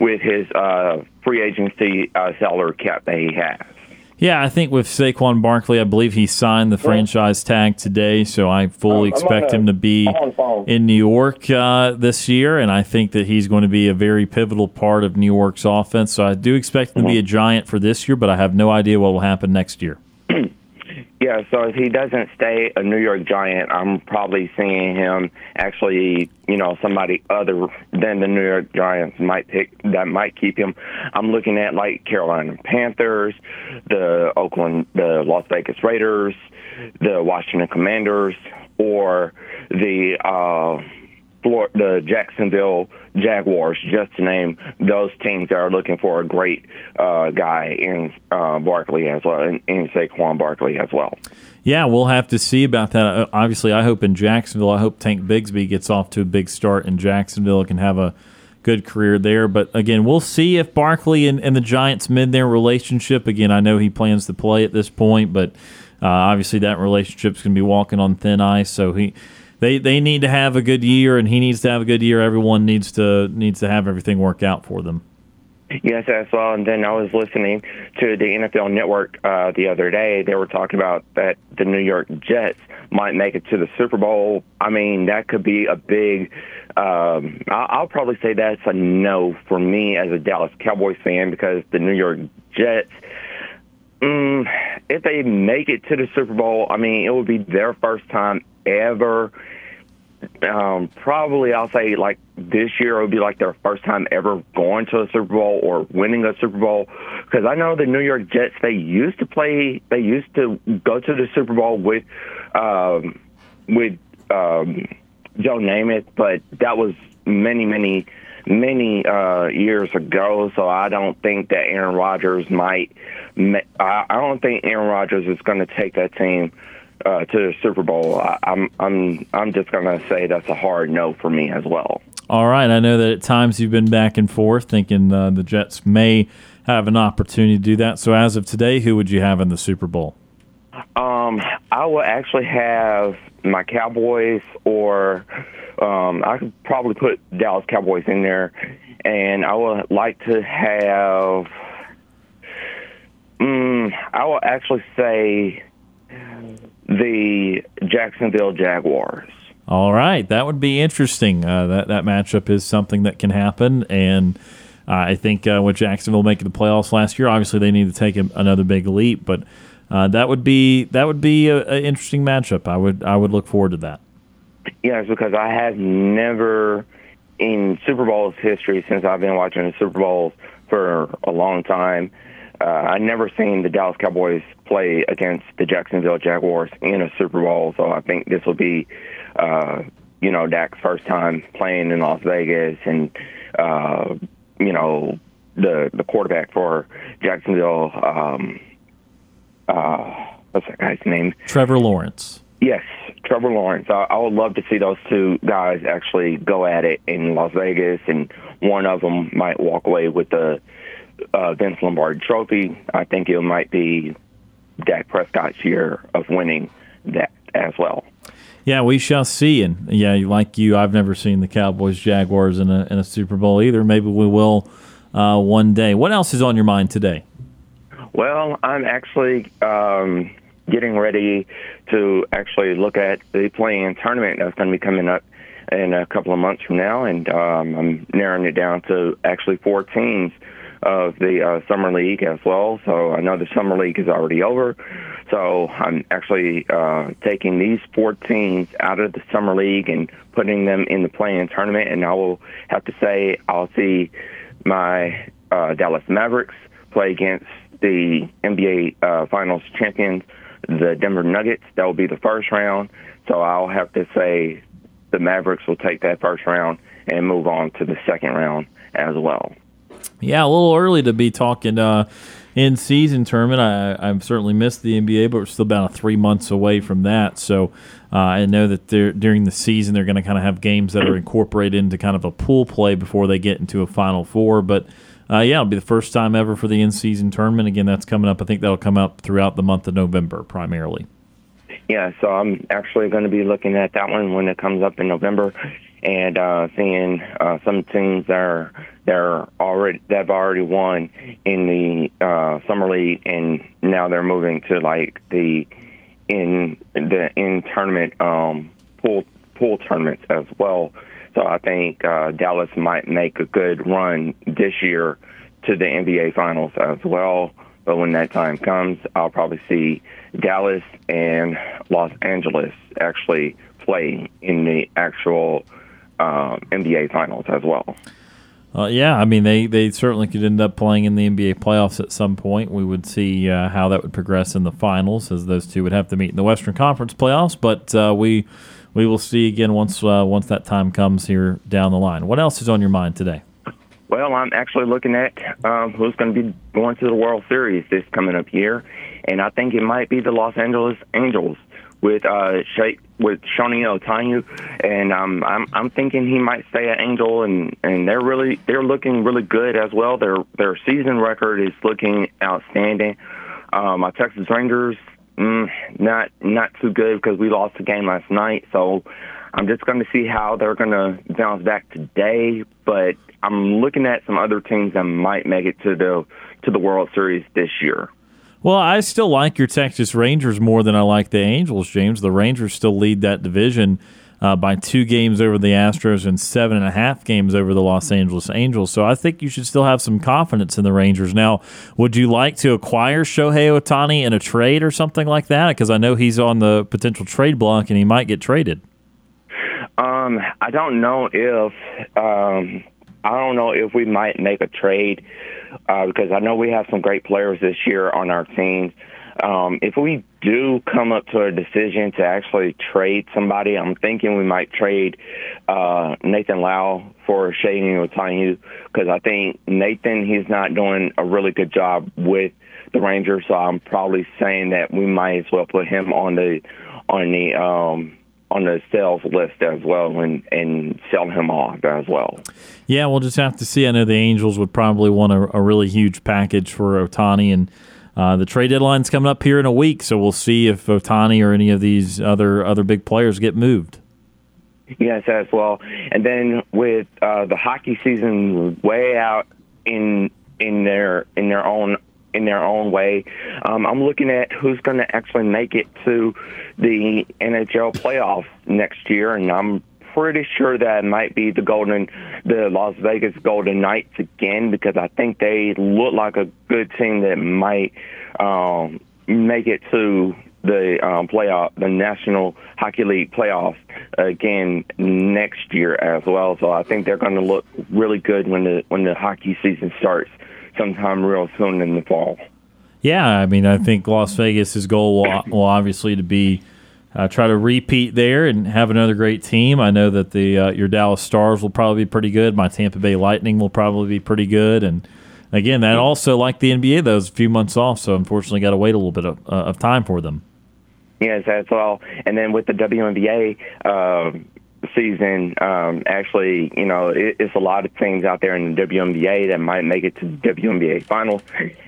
with his uh, free agency uh, salary cap that he has? Yeah, I think with Saquon Barkley, I believe he signed the franchise tag today, so I fully I'm expect him to be I'm on the phone. in New York uh, this year, and I think that he's going to be a very pivotal part of New York's offense. So I do expect him to be a giant for this year, but I have no idea what will happen next year. Yeah, so if he doesn't stay a New York Giant, I'm probably seeing him actually, you know, somebody other than the New York Giants might pick that might keep him. I'm looking at like Carolina Panthers, the Oakland, the Las Vegas Raiders, the Washington Commanders, or the uh, the Jacksonville Jaguars, just to name those teams that are looking for a great uh, guy in uh, Barkley as well, in, in Saquon Barkley as well. Yeah, we'll have to see about that. Uh, Obviously, I hope in Jacksonville, I hope Tank Bigsby gets off to a big start in Jacksonville, and can have a good career there. But again, we'll see if Barkley and, and the Giants mend their relationship. Again, I know he plans to play at this point, but uh, obviously that relationship's going to be walking on thin ice. So he. They, they need to have a good year, and he needs to have a good year. Everyone needs to needs to have everything work out for them. Yes, as well. And then I was listening to the NFL Network uh, the other day. They were talking about that the New York Jets might make it to the Super Bowl. I mean, that could be a big. Um, I- I'll probably say that's a no for me as a Dallas Cowboys fan because the New York Jets. Mm, if they make it to the Super Bowl, I mean, it would be their first time ever um, probably I'll say like this year it would be like their first time ever going to a Super Bowl or winning a Super Bowl. Because I know the New York Jets they used to play they used to go to the Super Bowl with um, with um, Joe Namath but that was many many many uh, years ago. So I don't think that Aaron Rodgers might I don't think Aaron Rodgers is going to take that team uh, to the Super Bowl, I, I'm I'm I'm just gonna say that's a hard no for me as well. All right. I know that at times you've been back and forth thinking uh, the Jets may have an opportunity to do that. So as of today, who would you have in the Super Bowl? Um, I will actually have my Cowboys, or um, I could probably put Dallas Cowboys in there, and I would like to have. Mm, I will actually say the Jacksonville Jaguars. All right, that would be interesting. Uh, that that matchup is something that can happen, and uh, I think uh, with Jacksonville making the playoffs last year, obviously they need to take a, another big leap. But uh, that would be that would be an interesting matchup. I would I would look forward to that. Yes, because I have never in Super Bowls history since I've been watching the Super Bowls for a long time. Uh, I never seen the Dallas Cowboys play against the Jacksonville Jaguars in a Super Bowl, so I think this will be, uh, you know, Dak's first time playing in Las Vegas, and uh, you know, the the quarterback for Jacksonville. Um, uh, what's that guy's name? Trevor Lawrence. Yes, Trevor Lawrence. I, I would love to see those two guys actually go at it in Las Vegas, and one of them might walk away with the uh, Vince Lombardi Trophy. I think it might be Dak Prescott's year of winning that as well. Yeah, we shall see. And yeah, like you, I've never seen the Cowboys Jaguars in a in a Super Bowl either. Maybe we will uh, one day. What else is on your mind today? Well, I'm actually um, getting ready to actually look at the playing tournament that's going to be coming up in a couple of months from now, and um, I'm narrowing it down to actually four teams of the uh, summer league as well. So I know the summer league is already over. So I'm actually uh, taking these four teams out of the summer league and putting them in the playing tournament. And I will have to say I'll see my uh, Dallas Mavericks play against the NBA uh, Finals champions, the Denver Nuggets. That will be the first round. So I'll have to say the Mavericks will take that first round and move on to the second round as well. Yeah, a little early to be talking uh, in season tournament. I, I've certainly missed the NBA, but we're still about three months away from that. So uh, I know that during the season they're going to kind of have games that are incorporated into kind of a pool play before they get into a Final Four. But uh, yeah, it'll be the first time ever for the in-season tournament. Again, that's coming up. I think that'll come up throughout the month of November primarily. Yeah, so I'm actually going to be looking at that one when it comes up in November, and uh, seeing uh, some teams that are they're already they've already won in the uh, summer league, and now they're moving to like the in the in tournament um, pool pool tournaments as well. So I think uh, Dallas might make a good run this year to the NBA Finals as well. But when that time comes, I'll probably see Dallas and Los Angeles actually play in the actual uh, NBA Finals as well. Uh, yeah, I mean they, they certainly could end up playing in the NBA playoffs at some point. We would see uh, how that would progress in the finals, as those two would have to meet in the Western Conference playoffs. But uh, we we will see again once uh, once that time comes here down the line. What else is on your mind today? Well, I'm actually looking at um, who's going to be going to the World Series this coming up year, and I think it might be the Los Angeles Angels with uh Shay, with Shohei Ohtani, and um, I'm I'm thinking he might stay at Angel, and and they're really they're looking really good as well. Their their season record is looking outstanding. Um, my Texas Rangers, mm, not not too good because we lost the game last night, so I'm just going to see how they're going to bounce back today. But I'm looking at some other teams that might make it to the to the World Series this year. Well, I still like your Texas Rangers more than I like the Angels, James. The Rangers still lead that division uh, by two games over the Astros and seven and a half games over the Los Angeles Angels. So I think you should still have some confidence in the Rangers. Now, would you like to acquire Shohei Ohtani in a trade or something like that? Because I know he's on the potential trade block and he might get traded. Um, I don't know if um, I don't know if we might make a trade uh, because I know we have some great players this year on our teams. Um, if we do come up to a decision to actually trade somebody, I'm thinking we might trade uh, Nathan Lowe for Shohei Ohtani because I think Nathan he's not doing a really good job with the Rangers, so I'm probably saying that we might as well put him on the on the um, on the sales list as well and, and sell him off as well. Yeah, we'll just have to see. I know the Angels would probably want a, a really huge package for Ohtani, and uh, the trade deadline's coming up here in a week, so we'll see if Ohtani or any of these other other big players get moved. Yes, as well. And then with uh, the hockey season way out in in their in their own in their own way. Um, I'm looking at who's going to actually make it to the NHL playoffs next year, and I'm pretty sure that might be the Golden, the Las Vegas Golden Knights again, because I think they look like a good team that might um, make it to the um, playoff, the National Hockey League playoffs again next year as well. So I think they're going to look really good when the when the hockey season starts sometime real soon in the fall. Yeah, I mean, I think Las Vegas's goal will, will obviously to be uh, try to repeat there and have another great team. I know that the uh, your Dallas Stars will probably be pretty good. My Tampa Bay Lightning will probably be pretty good, and again, that also like the NBA, those a few months off, so unfortunately, got to wait a little bit of, uh, of time for them. Yes, that's all. And then with the WNBA, uh, season. Um, actually, you know, it, it's a lot of teams out there in the WNBA that might make it to the WNBA finals,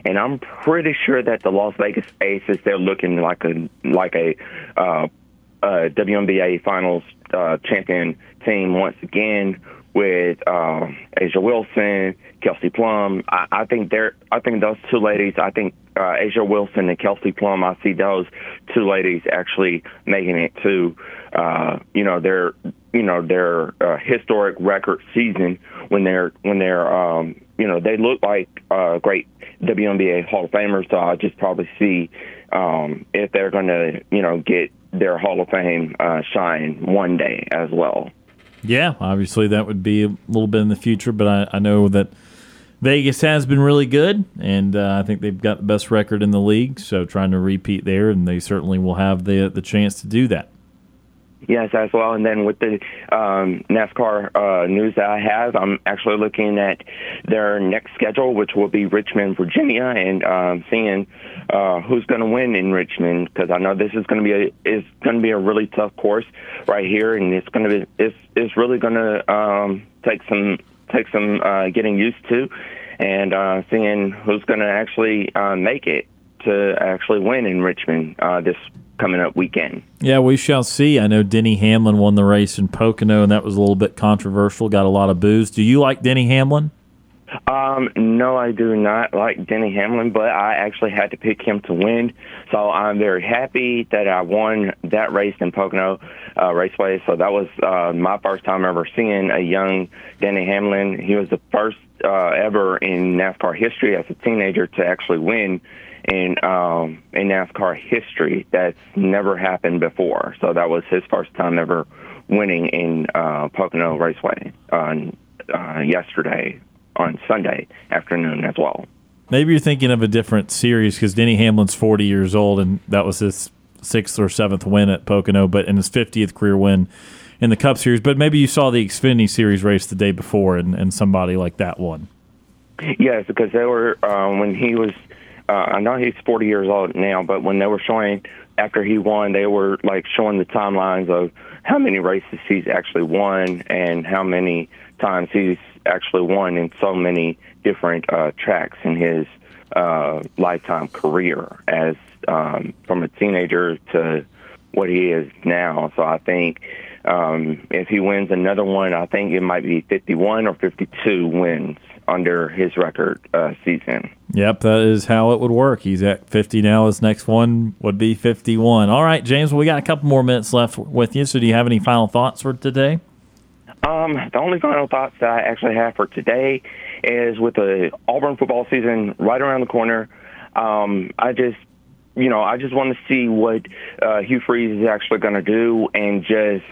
and I'm pretty sure that the Las Vegas Aces they're looking like a like a, uh, WNBA finals uh, champion team once again with uh, A'ja Wilson, Kelsey Plum. I, I think they're I think those two ladies. I think uh, A'ja Wilson and Kelsey Plum. I see those two ladies actually making it to, uh, you know, their, you know, their uh, historic record season when they're when they're, um, you know, they look like uh, great WNBA Hall of Famers. So I just probably see um, if they're going to, you know, get their Hall of Fame uh, shine one day as well. Yeah, obviously that would be a little bit in the future, but I, I know that Vegas has been really good, and uh, I think they've got the best record in the league. So trying to repeat there, and they certainly will have the the chance to do that. Yes, as well. And then with the um, NASCAR uh, news that I have, I'm actually looking at their next schedule, which will be Richmond, Virginia, and um, seeing uh, who's going to win in Richmond because I know this is going to be a is going to be a really tough course right here, and it's going to be it's it's really going to um, take some take some uh, getting used to, and uh, seeing who's going to actually uh, make it to actually win in Richmond uh, this coming up weekend. Yeah, we shall see. I know Denny Hamlin won the race in Pocono, and that was a little bit controversial. Got a lot of boos. Do you like Denny Hamlin? Um, no, I do not like Denny Hamlin, but I actually had to pick him to win. So I'm very happy that I won that race in Pocono uh, Raceway. So that was uh, my first time ever seeing a young Denny Hamlin. He was the first uh, ever in NASCAR history as a teenager to actually win in um, in NASCAR history. That's never happened before. So that was his first time ever winning in uh, Pocono Raceway on uh, yesterday on Sunday afternoon as well. Maybe you're thinking of a different series because Denny Hamlin's 40 years old, and that was his sixth or seventh win at Pocono, but in his 50th career win in the Cup Series. But maybe you saw the Xfinity Series race the day before, and, and somebody like that won. Yes, because they were uh, when he was uh, I know he's 40 years old now, but when they were showing after he won, they were like showing the timelines of how many races he's actually won and how many times he's actually won in so many different uh, tracks in his uh, lifetime career as um, from a teenager to what he is now. So I think um, if he wins another one, I think it might be 51 or 52 wins under his record uh, season. Yep, that is how it would work. He's at 50 now. His next one would be 51. All right, James, well, we got a couple more minutes left with you. So, do you have any final thoughts for today? Um, the only final thoughts that I actually have for today is with the Auburn football season right around the corner. Um, I just, you know, I just want to see what uh, Hugh Freeze is actually going to do, and just,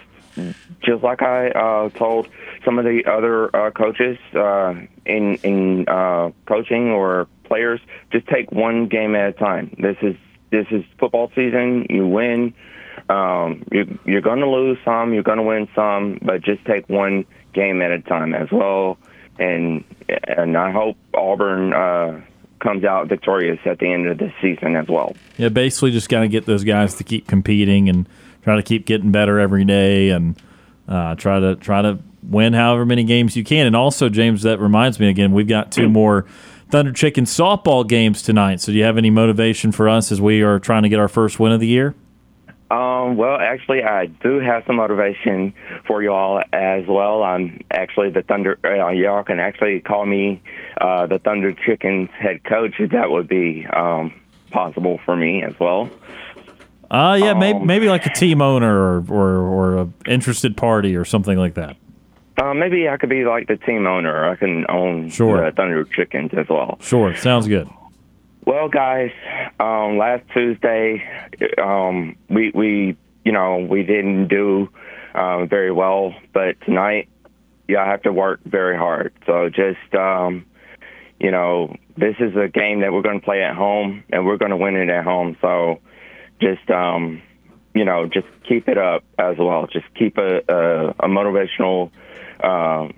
just like I uh, told some of the other uh, coaches uh, in in uh, coaching or players, just take one game at a time. This is this is football season. You win. Um, you, you're going to lose some. You're going to win some, but just take one game at a time as well. And and I hope Auburn uh, comes out victorious at the end of the season as well. Yeah, basically just got to get those guys to keep competing and try to keep getting better every day and uh, try to try to win however many games you can. And also, James, that reminds me again, we've got two more Thunder Chicken softball games tonight. So, do you have any motivation for us as we are trying to get our first win of the year? Um, well, actually, I do have some motivation for y'all as well. I'm actually the Thunder. Uh, y'all can actually call me uh, the Thunder Chickens head coach. If that would be um, possible for me as well. Uh, yeah, um, maybe maybe like a team owner or or, or a interested party or something like that. Uh, maybe I could be like the team owner. I can own sure. the Thunder Chickens as well. Sure, sounds good. Well, guys, um, last Tuesday, um, we we you know we didn't do uh, very well, but tonight, yeah, I have to work very hard. So just um, you know, this is a game that we're going to play at home, and we're going to win it at home. So just um, you know, just keep it up as well. Just keep a a, a motivational uh,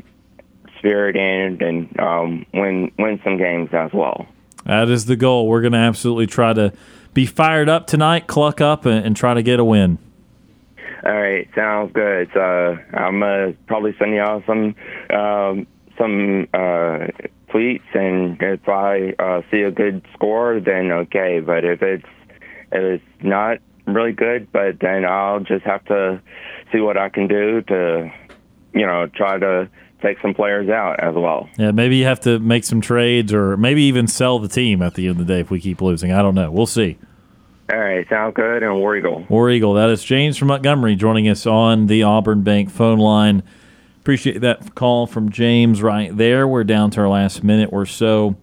spirit in and um, win win some games as well. That is the goal. We're going to absolutely try to be fired up tonight, cluck up, and, and try to get a win. All right, sounds good. So I'm gonna probably send y'all some um, some uh, tweets, and if I uh, see a good score, then okay. But if it's if it's not really good, but then I'll just have to see what I can do to, you know, try to take some players out as well. Yeah, maybe you have to make some trades or maybe even sell the team at the end of the day if we keep losing. I don't know. We'll see. All right, sound good, and War Eagle. War Eagle. That is James from Montgomery joining us on the Auburn Bank phone line. Appreciate that call from James right there. We're down to our last minute or so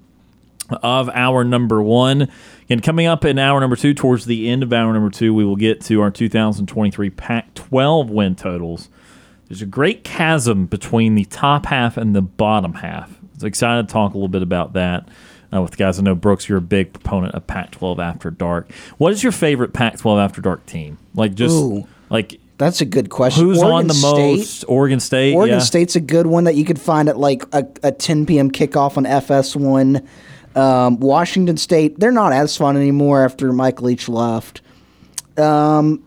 of our number one. And coming up in hour number two, towards the end of hour number two, we will get to our 2023 Pac 12 win totals. There's a great chasm between the top half and the bottom half. I was excited to talk a little bit about that uh, with guys. I know Brooks, you're a big proponent of Pac-12 After Dark. What is your favorite Pac-12 After Dark team? Like just Ooh. like That's a good question. who's Oregon on the State, most? Oregon State. Oregon yeah. State's a good one that you could find at like a, a 10 p.m. kickoff on FS1. Um, Washington State, they're not as fun anymore after Mike Leach left. Um,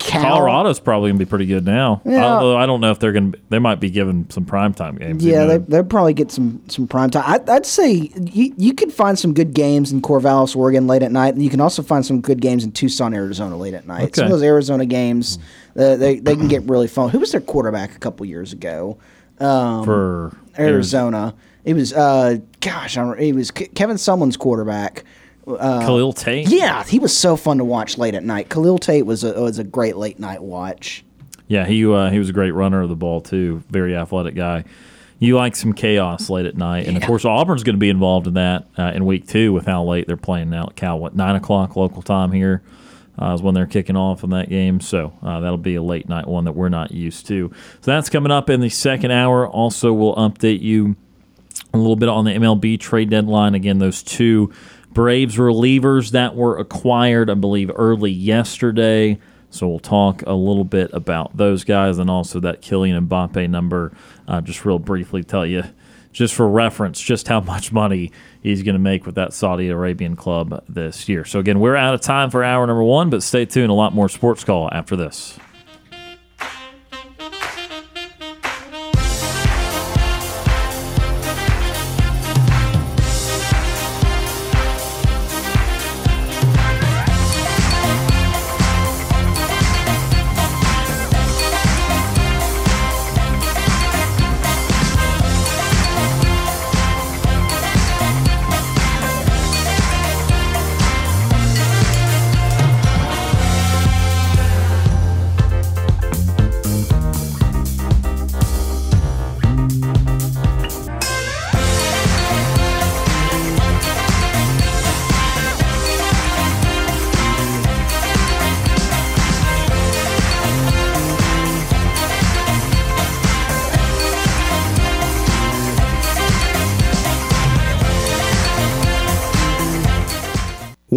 Cal, Colorado's probably gonna be pretty good now. Yeah. Although I don't know if they're gonna. Be, they might be given some primetime games. you Yeah, know. they, they'll probably get some some prime time. I, I'd say you, you could find some good games in Corvallis, Oregon, late at night, and you can also find some good games in Tucson, Arizona, late at night. Some of those Arizona games, uh, they they can get really fun. Who was their quarterback a couple years ago? Um, for Arizona. It was uh, gosh, I it was Ke- Kevin Sumlin's quarterback. Uh, Khalil Tate. yeah, he was so fun to watch late at night. Khalil Tate was a was a great late night watch. Yeah, he uh, he was a great runner of the ball too. Very athletic guy. You like some chaos late at night, and of course Auburn's going to be involved in that uh, in week two with how late they're playing now at Cal. What nine o'clock local time here uh, is when they're kicking off in that game. So uh, that'll be a late night one that we're not used to. So that's coming up in the second hour. Also, we'll update you a little bit on the MLB trade deadline. Again, those two Braves relievers that were acquired, I believe, early yesterday. So we'll talk a little bit about those guys and also that Kylian Mbappe number. Uh, just real briefly tell you, just for reference, just how much money he's going to make with that Saudi Arabian club this year. So again, we're out of time for hour number one, but stay tuned. A lot more sports call after this.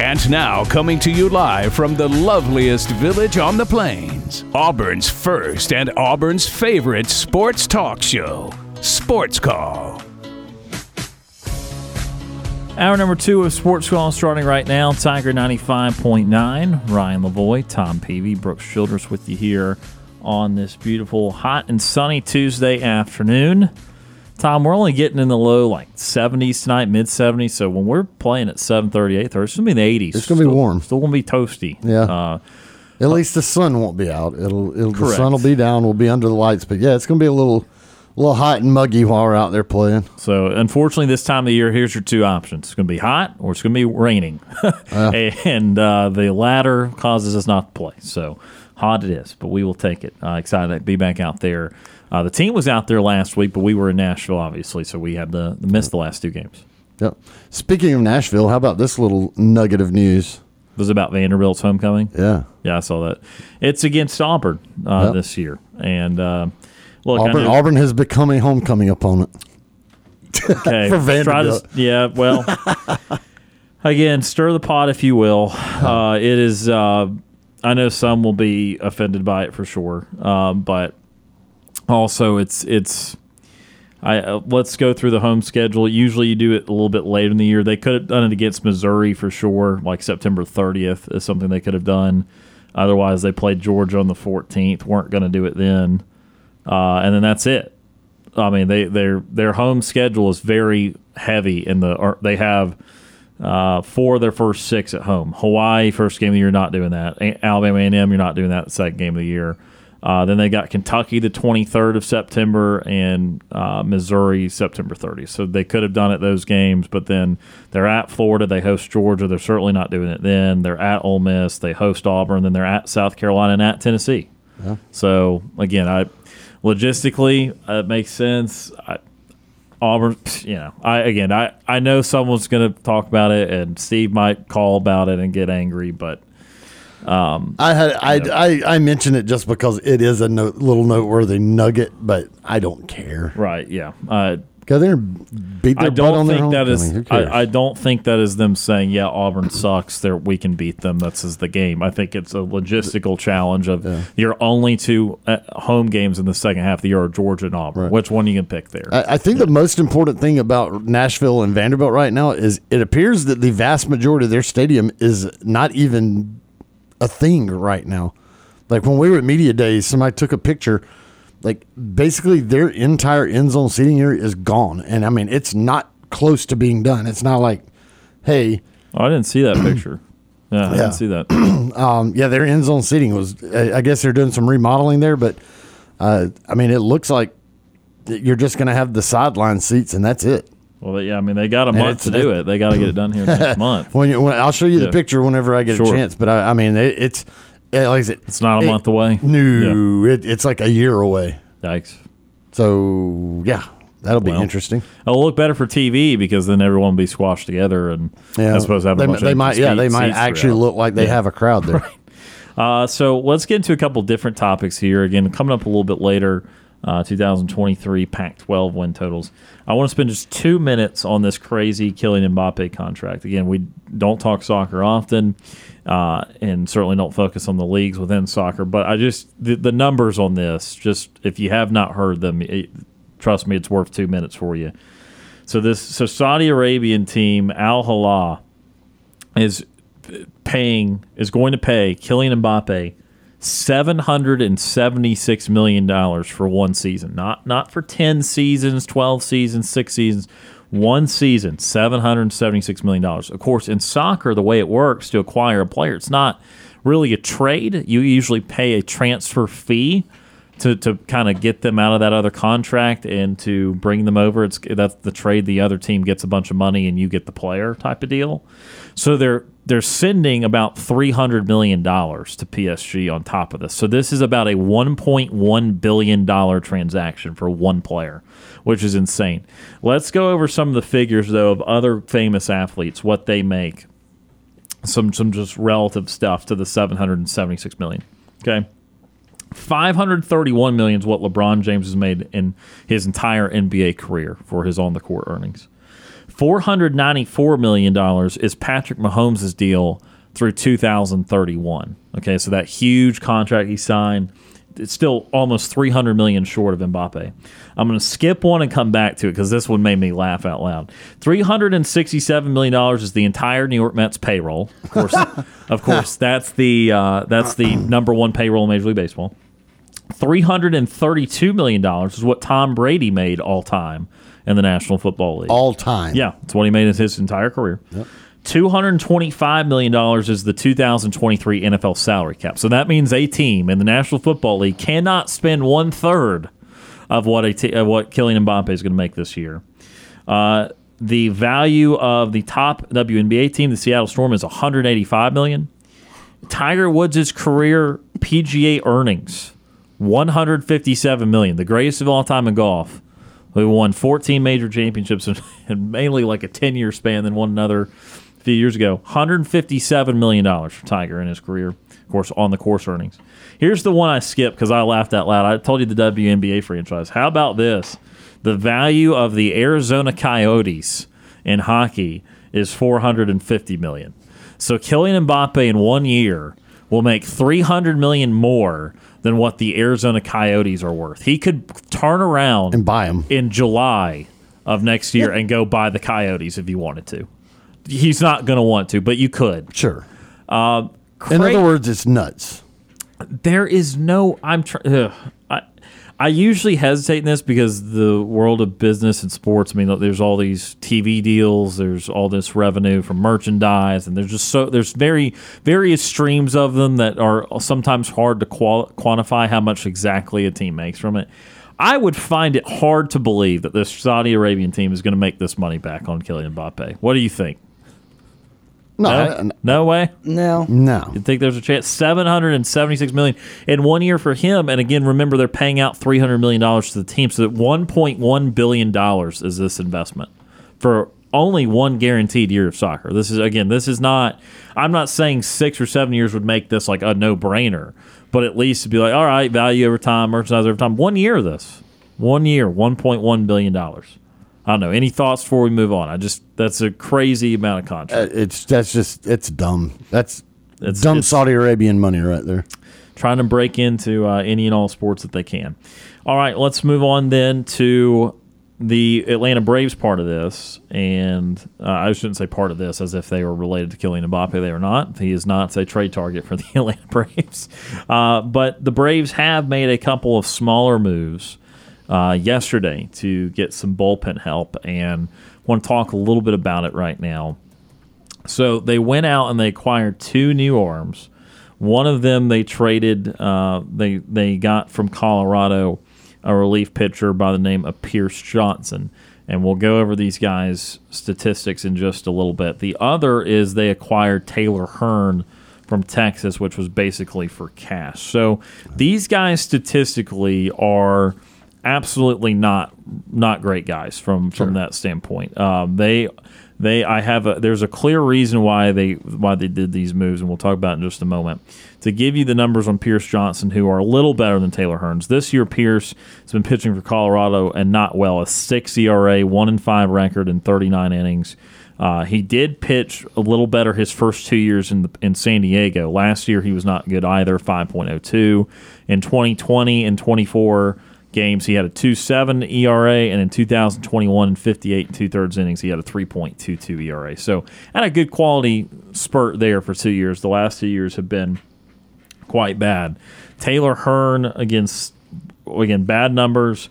And now, coming to you live from the loveliest village on the plains, Auburn's first and Auburn's favorite sports talk show, Sports Call. Hour number two of Sports Call starting right now. Tiger 95.9. Ryan Lavoie, Tom Peavy, Brooks Childress with you here on this beautiful, hot and sunny Tuesday afternoon. Tom, we're only getting in the low like 70s tonight, mid 70s. So when we're playing at 7:30, 8:30, it's going to be in the 80s. It's gonna be Still- warm. Still going to be toasty. Yeah. Uh, At least the sun won't be out. It'll, it'll the sun will be down. We'll be under the lights, but yeah, it's gonna be a little, little hot and muggy while we're out there playing. So, unfortunately, this time of year, here's your two options: it's going to be hot or it's going to be raining, and uh, the latter causes us not to play. So, hot it is, but we will take it. Uh, excited to be back out there. Uh, the team was out there last week, but we were in Nashville, obviously, so we had to miss the last two games. Yep. Speaking of Nashville, how about this little nugget of news? It was about Vanderbilt's homecoming. Yeah. Yeah, I saw that. It's against Auburn uh, Yep. this year, and uh, Look, Auburn, Auburn has become a homecoming opponent. Okay. For try to- Vanderbilt. yeah, well, again, stir the pot if you will. Uh, it is. Uh, I know some will be offended by it for sure, um, but also it's it's. I uh, let's go through the home schedule. Usually, you do it a little bit later in the year. They could have done it against Missouri for sure, like September 30th is something they could have done. Otherwise, they played Georgia on the 14th. weren't going to do it then, uh, and then that's it. I mean, they their their home schedule is very heavy in the. They have uh, four of their first six at home. Hawaii first game of the year, not doing that. Alabama A and M, you're not doing that second game of the year. Uh, then they got Kentucky the 23rd of September and uh, Missouri September 30th. So they could have done it those games, but then they're at Florida. They host Georgia. They're certainly not doing it then. They're at Ole Miss. They host Auburn. Then they're at South Carolina and at Tennessee. So again, I logistically uh, it makes sense. I, Auburn, you know, I again, I I know someone's going to talk about it, and Steve might call about it and get angry, but I had I, I I mention it just because it is a no, little noteworthy nugget, but I don't care. right, yeah. Uh, Go there and beat their I butt on don't their think that homecoming. is. Who cares? I, I don't think that is them saying, "Yeah, Auburn sucks. There, we can beat them. That's is the game." I think it's a logistical challenge of your only two uh, home games in the second half of the year are Georgia and Auburn. Which one you can pick there? I, I think the most important thing about Nashville and Vanderbilt right now is it appears that the vast majority of their stadium is not even a thing right now. Like when we were at media days, somebody took a picture. Like basically, their entire end zone seating area is gone, and I mean it's not close to being done. It's not like, hey, oh, I didn't see that picture. Yeah, I Yeah. didn't see that. um, yeah, their end zone seating was. I guess they're doing some remodeling there, but uh, I mean, it looks like you're just going to have the sideline seats, and that's it. Well, yeah, I mean, they got a month to do it. They got to get it done here next month. When, you, when I'll show you Yeah. the picture whenever I get Sure. a chance, but I, I mean, it, it's eh, like I said, It's not a it- month away. No, it, it's like a year away. Yikes. So yeah, that'll be Well, interesting. It'll look better for TV because then everyone will be squashed together and Yeah, as opposed to having they, they might. Yeah, they might actually throughout. look like they have a crowd there. Uh, so let's get into a couple different topics here. Again, coming up a little bit later, uh, 2023 Pac-12 win totals. I want to spend just two minutes on this crazy Kylian Mbappe contract. Again, we don't talk soccer often, uh, and certainly don't focus on the leagues within soccer. But I just the, the numbers on this. Just if you have not heard them, it, trust me, it's worth two minutes for you. So this so Saudi Arabian team Al Hilal is paying is going to pay Kylian Mbappe seven hundred and seventy six million dollars for one season. Not not for ten seasons, twelve seasons, six seasons. One season, seven hundred and seventy six million dollars. Of course, in soccer, the way it works to acquire a player, it's not really a trade. You usually pay a transfer fee to, to kind of get them out of that other contract and to bring them over. It's that's the trade. The other team gets a bunch of money and you get the player type of deal. So they're they're sending about three hundred million dollars to PSG on top of this. So this is about a one point one billion dollar transaction for one player, which is insane. Let's go over some of the figures though of other famous athletes, what they make. Some some just relative stuff to the seven hundred and seventy six million. Okay. 531 million is what LeBron James has made in his entire NBA career for his on the court earnings. 494 million dollars is Patrick Mahomes' deal through 2031. Okay, so that huge contract he signed, it's still almost 300 million short of Mbappe. I'm going to skip one and come back to it because this one made me laugh out loud. 367 million dollars is the entire New York Mets payroll. Of course, of course, that's the uh, that's the number one payroll in Major League Baseball. $332 million is what Tom Brady made all time in the National Football League. All time. Yeah, it's what he made in his entire career. $225 million is the 2023 NFL salary cap. So that means a team in the National Football League cannot spend one third of what, a t- of what Kylian Mbappe is going to make this year. Uh, the value of the top WNBA team, the Seattle Storm, is 185 million. Tiger Woods' career PGA earnings, 157 million, the greatest of all time in golf. We won 14 major championships and mainly like a 10 year span, then won another a few years ago. $157 million for Tiger in his career, of course, on the course earnings. Here's the one I skipped because I laughed out loud. I told you the WNBA franchise. How about this? The value of the Arizona Coyotes in hockey is 450 million. So Kylian Mbappe in one year will make 300 million more than what the Arizona Coyotes are worth. He could turn around and buy them in July of next year and go buy the Coyotes if you wanted to. He's not going to want to, but you could. Sure. Uh, in other words, it's nuts. There is no. I'm trying. I usually hesitate in this because the world of business and sports. I mean, there's all these TV deals. There's all this revenue from merchandise, and there's just so there's very various streams of them that are sometimes hard to qual- quantify how much exactly a team makes from it. I would find it hard to believe that this Saudi Arabian team is going to make this money back on Kylian Mbappe. What do you think? No, no, I, no way. No, no. You think there's a chance? Seven hundred and seventy-six million in one year for him. And again, remember they're paying out three hundred million dollars to the team. So that one point one billion dollars is this investment for only one guaranteed year of soccer. This is again, this is not. I'm not saying six or seven years would make this like a no-brainer, but at least to be like, all right, value over time, merchandise over time. One year of this, one year, one point one billion dollars. I don't know. Any thoughts before we move on? I just that's a crazy amount of contract. Uh, it's that's just it's dumb. That's It's- dumb it's- Saudi Arabian money right there. trying to break into uh, any and all sports that they can. All right, let's move on then to the Atlanta Braves part of this. And uh, I shouldn't say part of this as if they were related to Kylian Mbappe. They are not. He is not a trade target for the Atlanta Braves. Uh, but the Braves have made a couple of smaller moves uh, yesterday to get some bullpen help. And want to talk a little bit about it right now. So they went out and they acquired two new arms. One of them they traded. Uh, they they got from Colorado a relief pitcher by the name of Pierce Johnson, and we'll go over these guys' statistics in just a little bit. The other is they acquired Taylor Hearn from Texas, which was basically for cash. So these guys statistically are absolutely not not great guys from from that standpoint. Um, they they I have a there's a clear reason why they why they did these moves, and we'll talk about it in just a moment. To give you the numbers on Pierce Johnson, who are a little better than Taylor Hearns. This year, Pierce has been pitching for Colorado and not well. A six ERA, one and five record in 39 innings. Uh, he did pitch a little better his first two years in the, in San Diego. Last year he was not good either, 5.02. In 2020 and 24 games, he had a 2.7 ERA, and in 2021 and 58 and two thirds innings, he had a 3.22 ERA. So had a good quality spurt there for two years. The last two years have been quite bad. Taylor Hearn against again bad numbers.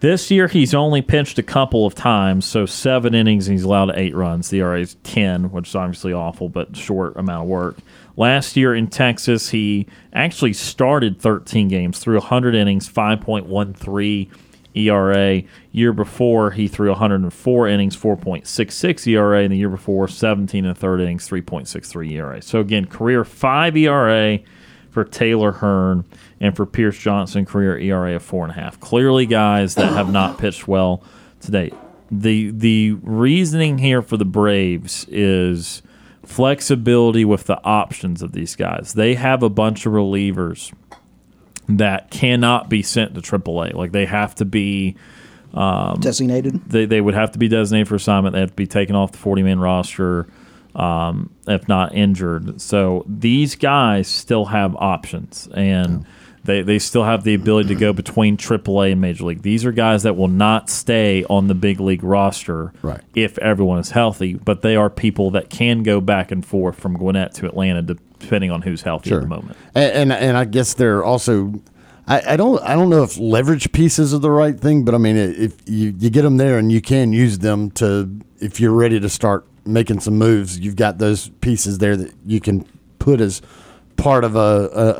This year he's only pitched a couple of times, so seven innings and he's allowed eight runs. The ERA is ten, which is obviously awful, but short amount of work. Last year in Texas, he actually started 13 games, threw 100 innings, 5.13 ERA. Year before, he threw 104 innings, 4.66 ERA, and the year before, 17 and third innings, 3.63 ERA. So again, career five ERA for Taylor Hearn and for Pierce Johnson, career ERA of four and a half. Clearly, guys that have not pitched well today. The the reasoning here for the Braves is flexibility with the options of these guys. They have a bunch of relievers that cannot be sent to AAA. Like they have to be designated. they, they would have to be designated for assignment. They have to be taken off the 40 man roster um, if not injured. So these guys still have options and they, they still have the ability to go between AAA and Major League. These are guys that will not stay on the big league roster Right. if everyone is healthy, but they are people that can go back and forth from Gwinnett to Atlanta depending on who's healthy at the moment. And, and and I guess they're also. I, I don't. I don't know if leverage pieces are the right thing, but I mean, if you, you get them there and you can use them to, if you're ready to start making some moves, you've got those pieces there that you can put as part of a,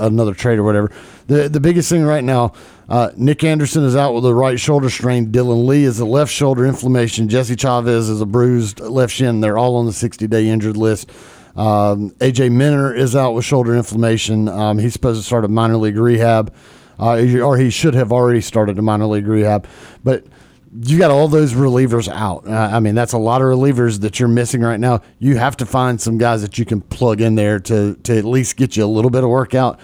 a another trade or whatever. The the biggest thing right now, uh, Nick Anderson is out with a right shoulder strain. Dylan Lee is a left shoulder inflammation. Jesse Chavez is a bruised left shin. They're all on the 60 day injured list. Um, AJ Minter is out with shoulder inflammation. Um, he's supposed to start a minor league rehab, uh, or he should have already started a minor league rehab. But you got all those relievers out. Uh, I mean, that's a lot of relievers that you're missing right now. You have to find some guys that you can plug in there to to at least get you a little bit of workout.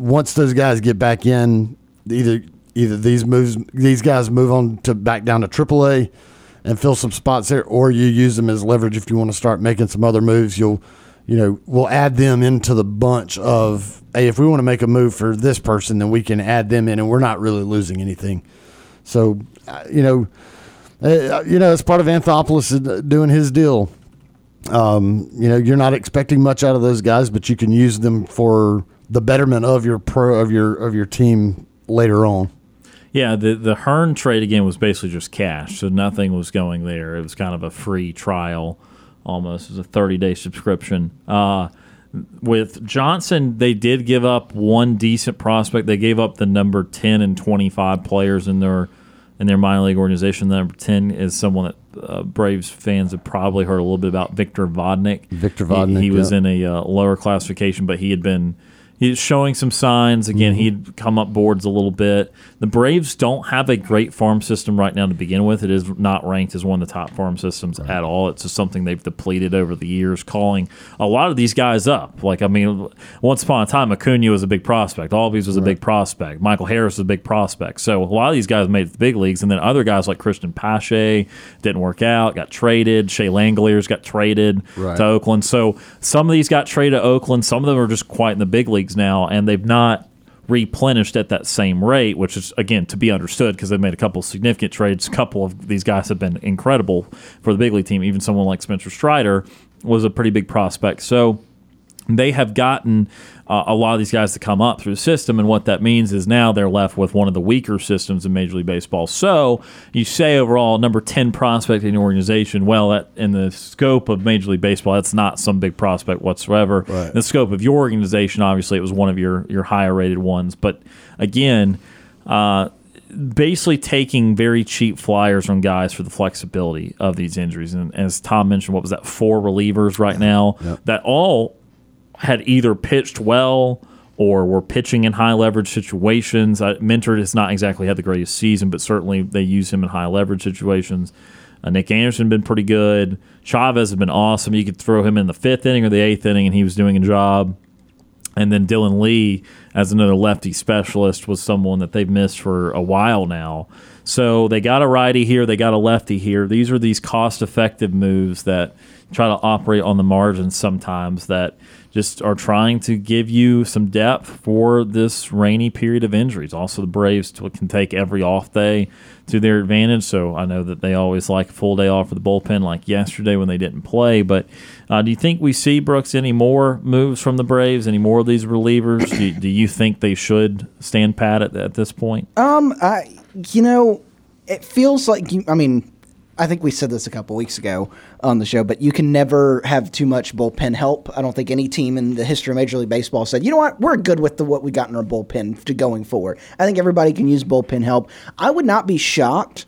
Once those guys get back in, either either these moves these guys move on to back down to AAA and fill some spots there, or you use them as leverage if you want to start making some other moves. You'll you know, we'll add them into the bunch of, hey, if we want to make a move for this person, then we can add them in, and we're not really losing anything. So, uh, you know, uh, you know, it's part of Anthopoulos doing his deal. Um, you know, you're not expecting much out of those guys, but you can use them for the betterment of your pro of your of your team later on. Yeah, the the Hearn trade again was basically just cash, so nothing was going there. It was kind of a free trial almost. It was a 30 day subscription. Uh, with Johnson, they did give up one decent prospect. They gave up the number 10 and 25 players in their in their minor league organization. The number 10 is someone that uh, Braves fans have probably heard a little bit about, Victor Vodnik. Victor Vodnik. He, he was yeah. in a uh, lower classification, but he had been – he's showing some signs. Again, mm-hmm. he'd come up boards a little bit. The Braves don't have a great farm system right now to begin with. It is not ranked as one of the top farm systems right. at all. It's just something they've depleted over the years, calling a lot of these guys up. Like, I mean, once upon a time, Acuna was a big prospect. Albies was a right. big prospect. Michael Harris was a big prospect. So a lot of these guys made it to the big leagues, and then other guys like Cristian Pache didn't work out, got traded. Shea Langeliers got traded right. to Oakland. So some of these got traded to Oakland. Some of them are just quite in the big leagues now, and they've not replenished at that same rate, which is again to be understood because they've made a couple significant trades. A couple of these guys have been incredible for the big league team. Even someone like Spencer Strider was a pretty big prospect. So they have gotten uh, a lot of these guys to come up through the system, and what that means is now they're left with one of the weaker systems in Major League Baseball. So you say overall number ten prospect in the organization. Well, that in the scope of Major League Baseball, that's not some big prospect whatsoever. Right. In the scope of your organization, obviously, it was one of your your higher rated ones. But again. Uh, basically taking very cheap flyers on guys for the flexibility of these injuries. And as Tom mentioned, what was that? Four relievers right now yep. that all had either pitched well or were pitching in high leverage situations. I, Minter has not exactly had the greatest season, but certainly they use him in high leverage situations. Uh, Nick Anderson been pretty good. Chavez has been awesome. You could throw him in the fifth inning or the eighth inning, and he was doing a job. And then Dylan Lee, as another lefty specialist, was someone that they've missed for a while now. So they got a righty here, they got a lefty here. These are these cost effective moves that try to operate on the margins sometimes that just are trying to give you some depth for this rainy period of injuries. Also, the Braves can take every off day to their advantage. So I know that they always like a full day off for the bullpen, like yesterday when they didn't play. But uh, do you think we see Brooks any more moves from the Braves? Any more of these relievers? do, do, you think they should stand pat at, at this point? Um, I you know, it feels like I mean I think we said this a couple weeks ago on the show, but you can never have too much bullpen help. I don't think any team in the history of Major League Baseball said, you know what, we're good with the, what we got in our bullpen to going forward. I think everybody can use bullpen help. I would not be shocked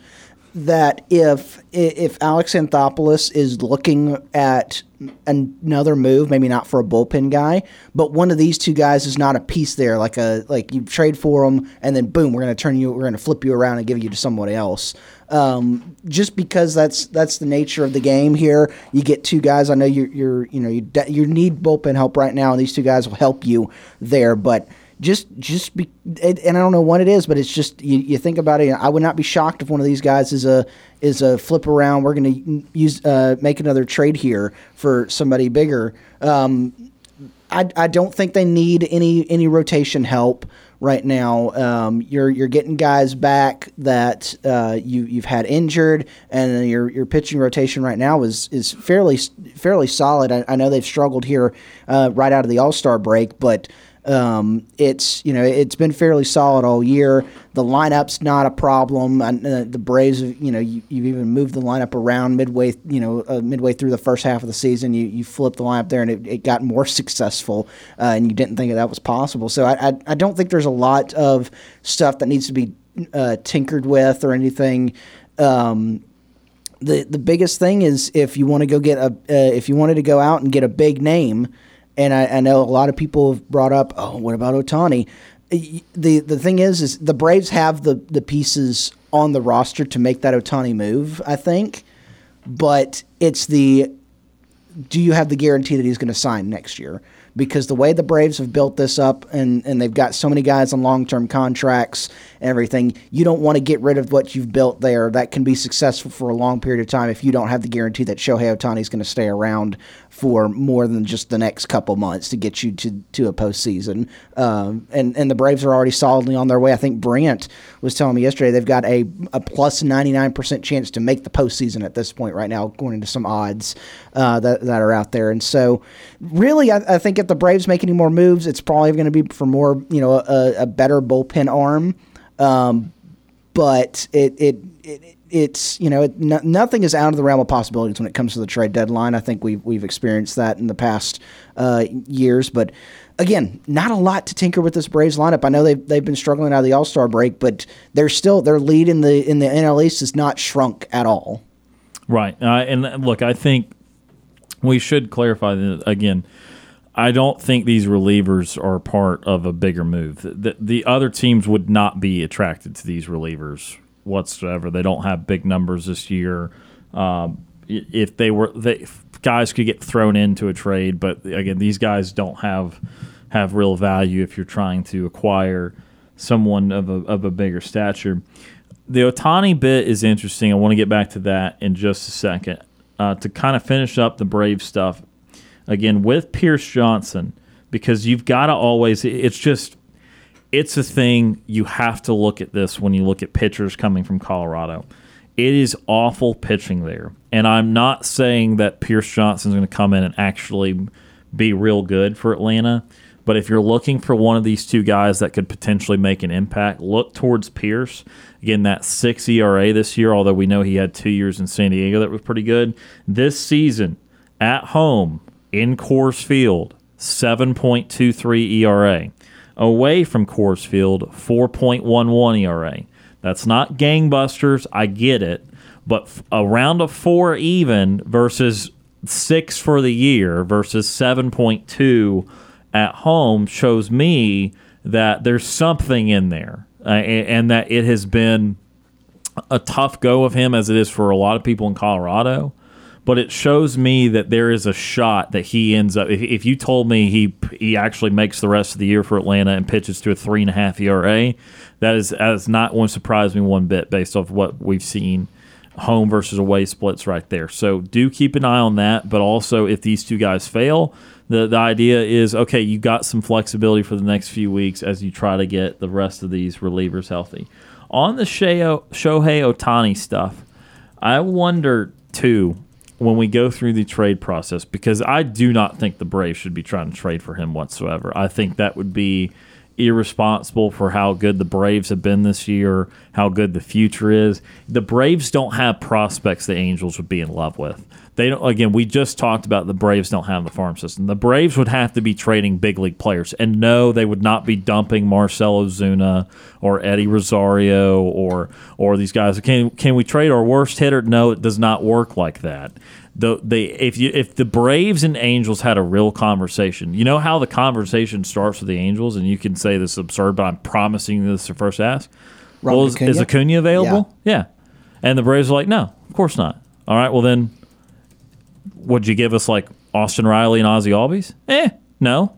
that if if Alex Anthopoulos is looking at another move, maybe not for a bullpen guy, but one of these two guys is not a piece there, like a like you trade for them and then boom, we're to turn you, we're to flip you around and give you to somebody else. Um, just because that's that's the nature of the game here. You get two guys. I know you're you're you know you de- you need bullpen help right now, and these two guys will help you there, but just just be and I don't know what it is, but it's just you, you think about it. I would not be shocked if one of these guys is a is a flip around. We're going to use uh, make another trade here for somebody bigger. Um, I, I don't think they need any any rotation help right now. Um, you're you're getting guys back that uh, you you've had injured, and your your pitching rotation right now is is fairly fairly solid. I, I know they've struggled here uh, right out of the All Star break, but um, it's you know it's been fairly solid all year. The lineup's not a problem. uh, the Braves, you know, you, have even moved the lineup around midway, you know, uh, midway through the first half of the season. You you flipped the lineup there, and it, it got more successful, uh, and you didn't think that, that was possible. So I, I, I don't think there's a lot of stuff that needs to be uh, tinkered with or anything. Um, the the biggest thing is if you want to go get a uh, if you wanted to go out and get a big name and I, I, know a lot of people have brought up, oh, what about Ohtani? the the thing is, is the Braves have the the pieces on the roster to make that Ohtani move. I think, but it's the do you have the guarantee that he's going to sign next year? because the way the Braves have built this up and, and they've got so many guys on long term contracts everything, you don't want to get rid of what you've built there. That can be successful for a long period of time if you don't have the guarantee that Shohei Ohtani is going to stay around for more than just the next couple months to get you to, to a postseason. Um, and, and the Braves are already solidly on their way. I think Brant was telling me yesterday they've got a, a plus 99% chance to make the postseason at this point right now, according to some odds uh, that, that are out there. And so, really, I, I think if the Braves make any more moves, it's probably going to be for more, you know, a, a better bullpen arm. Um, but it, it, it it's you know it, no, nothing is out of the realm of possibilities when it comes to the trade deadline. I think we've we've experienced that in the past uh, years, but again, not a lot to tinker with this Braves lineup. I know they've they've been struggling out of the All Star break, but they're still their lead in the in the NL East has not shrunk at all. Right, uh, and look, I think we should clarify that again. I don't think these relievers are part of a bigger move. The, the other teams would not be attracted to these relievers whatsoever. They don't have big numbers this year. Um, if they were, they, guys could get thrown into a trade, but again, these guys don't have have real value if you're trying to acquire someone of a, of a bigger stature. The Ohtani bit is interesting. I want to get back to that in just a second. Uh, to kind of finish up the Brave stuff, again with Pierce Johnson, because you've got to always, it's just it's a thing you have to look at this when you look at pitchers coming from Colorado. It is awful pitching there. And I'm not saying that Pierce Johnson's going to come in and actually be real good for Atlanta. But if you're looking for one of these two guys that could potentially make an impact, look towards Pierce. Again, that six ERA this year, although we know he had two years in San Diego that was pretty good. This season, at home, in Coors Field, 7.23 ERA away from Coors Field, 4.11 ERA. That's not gangbusters. I get it. But a four even versus six for the year versus 7.2 at home shows me that there's something in there uh, and that it has been a tough go of him as it is for a lot of people in Colorado but it shows me that there is a shot that he ends up. If, if, you told me he he actually makes the rest of the year for Atlanta and pitches to a three and a half ERA, that is is not going to surprise me one bit based off what we've seen home versus away splits right there. So do keep an eye on that. But also, if these two guys fail, the the idea is okay. You got some flexibility for the next few weeks as you try to get the rest of these relievers healthy. On the Shohei Ohtani stuff, I wonder too when we go through the trade process because I do not think the Braves should be trying to trade for him whatsoever. I think that would be irresponsible for how good the Braves have been this year, how good the future is. The Braves don't have prospects the Angels would be in love with. They don't again, we just talked about the Braves don't have the farm system. The Braves would have to be trading big league players. And no, they would not be dumping Marcell Ozuna or Eddie Rosario or or these guys. Can can we trade our worst hitter? No, it does not work like that the they if you if the Braves and Angels had a real conversation, you know how the conversation starts with the Angels, and you can say this is absurd, but I'm promising this to first ask. well, is, is Acuna available? Yeah. yeah. And the Braves are like, no, of course not. All right, well then, would you give us like Austin Riley and Ozzy Albies? Eh, no.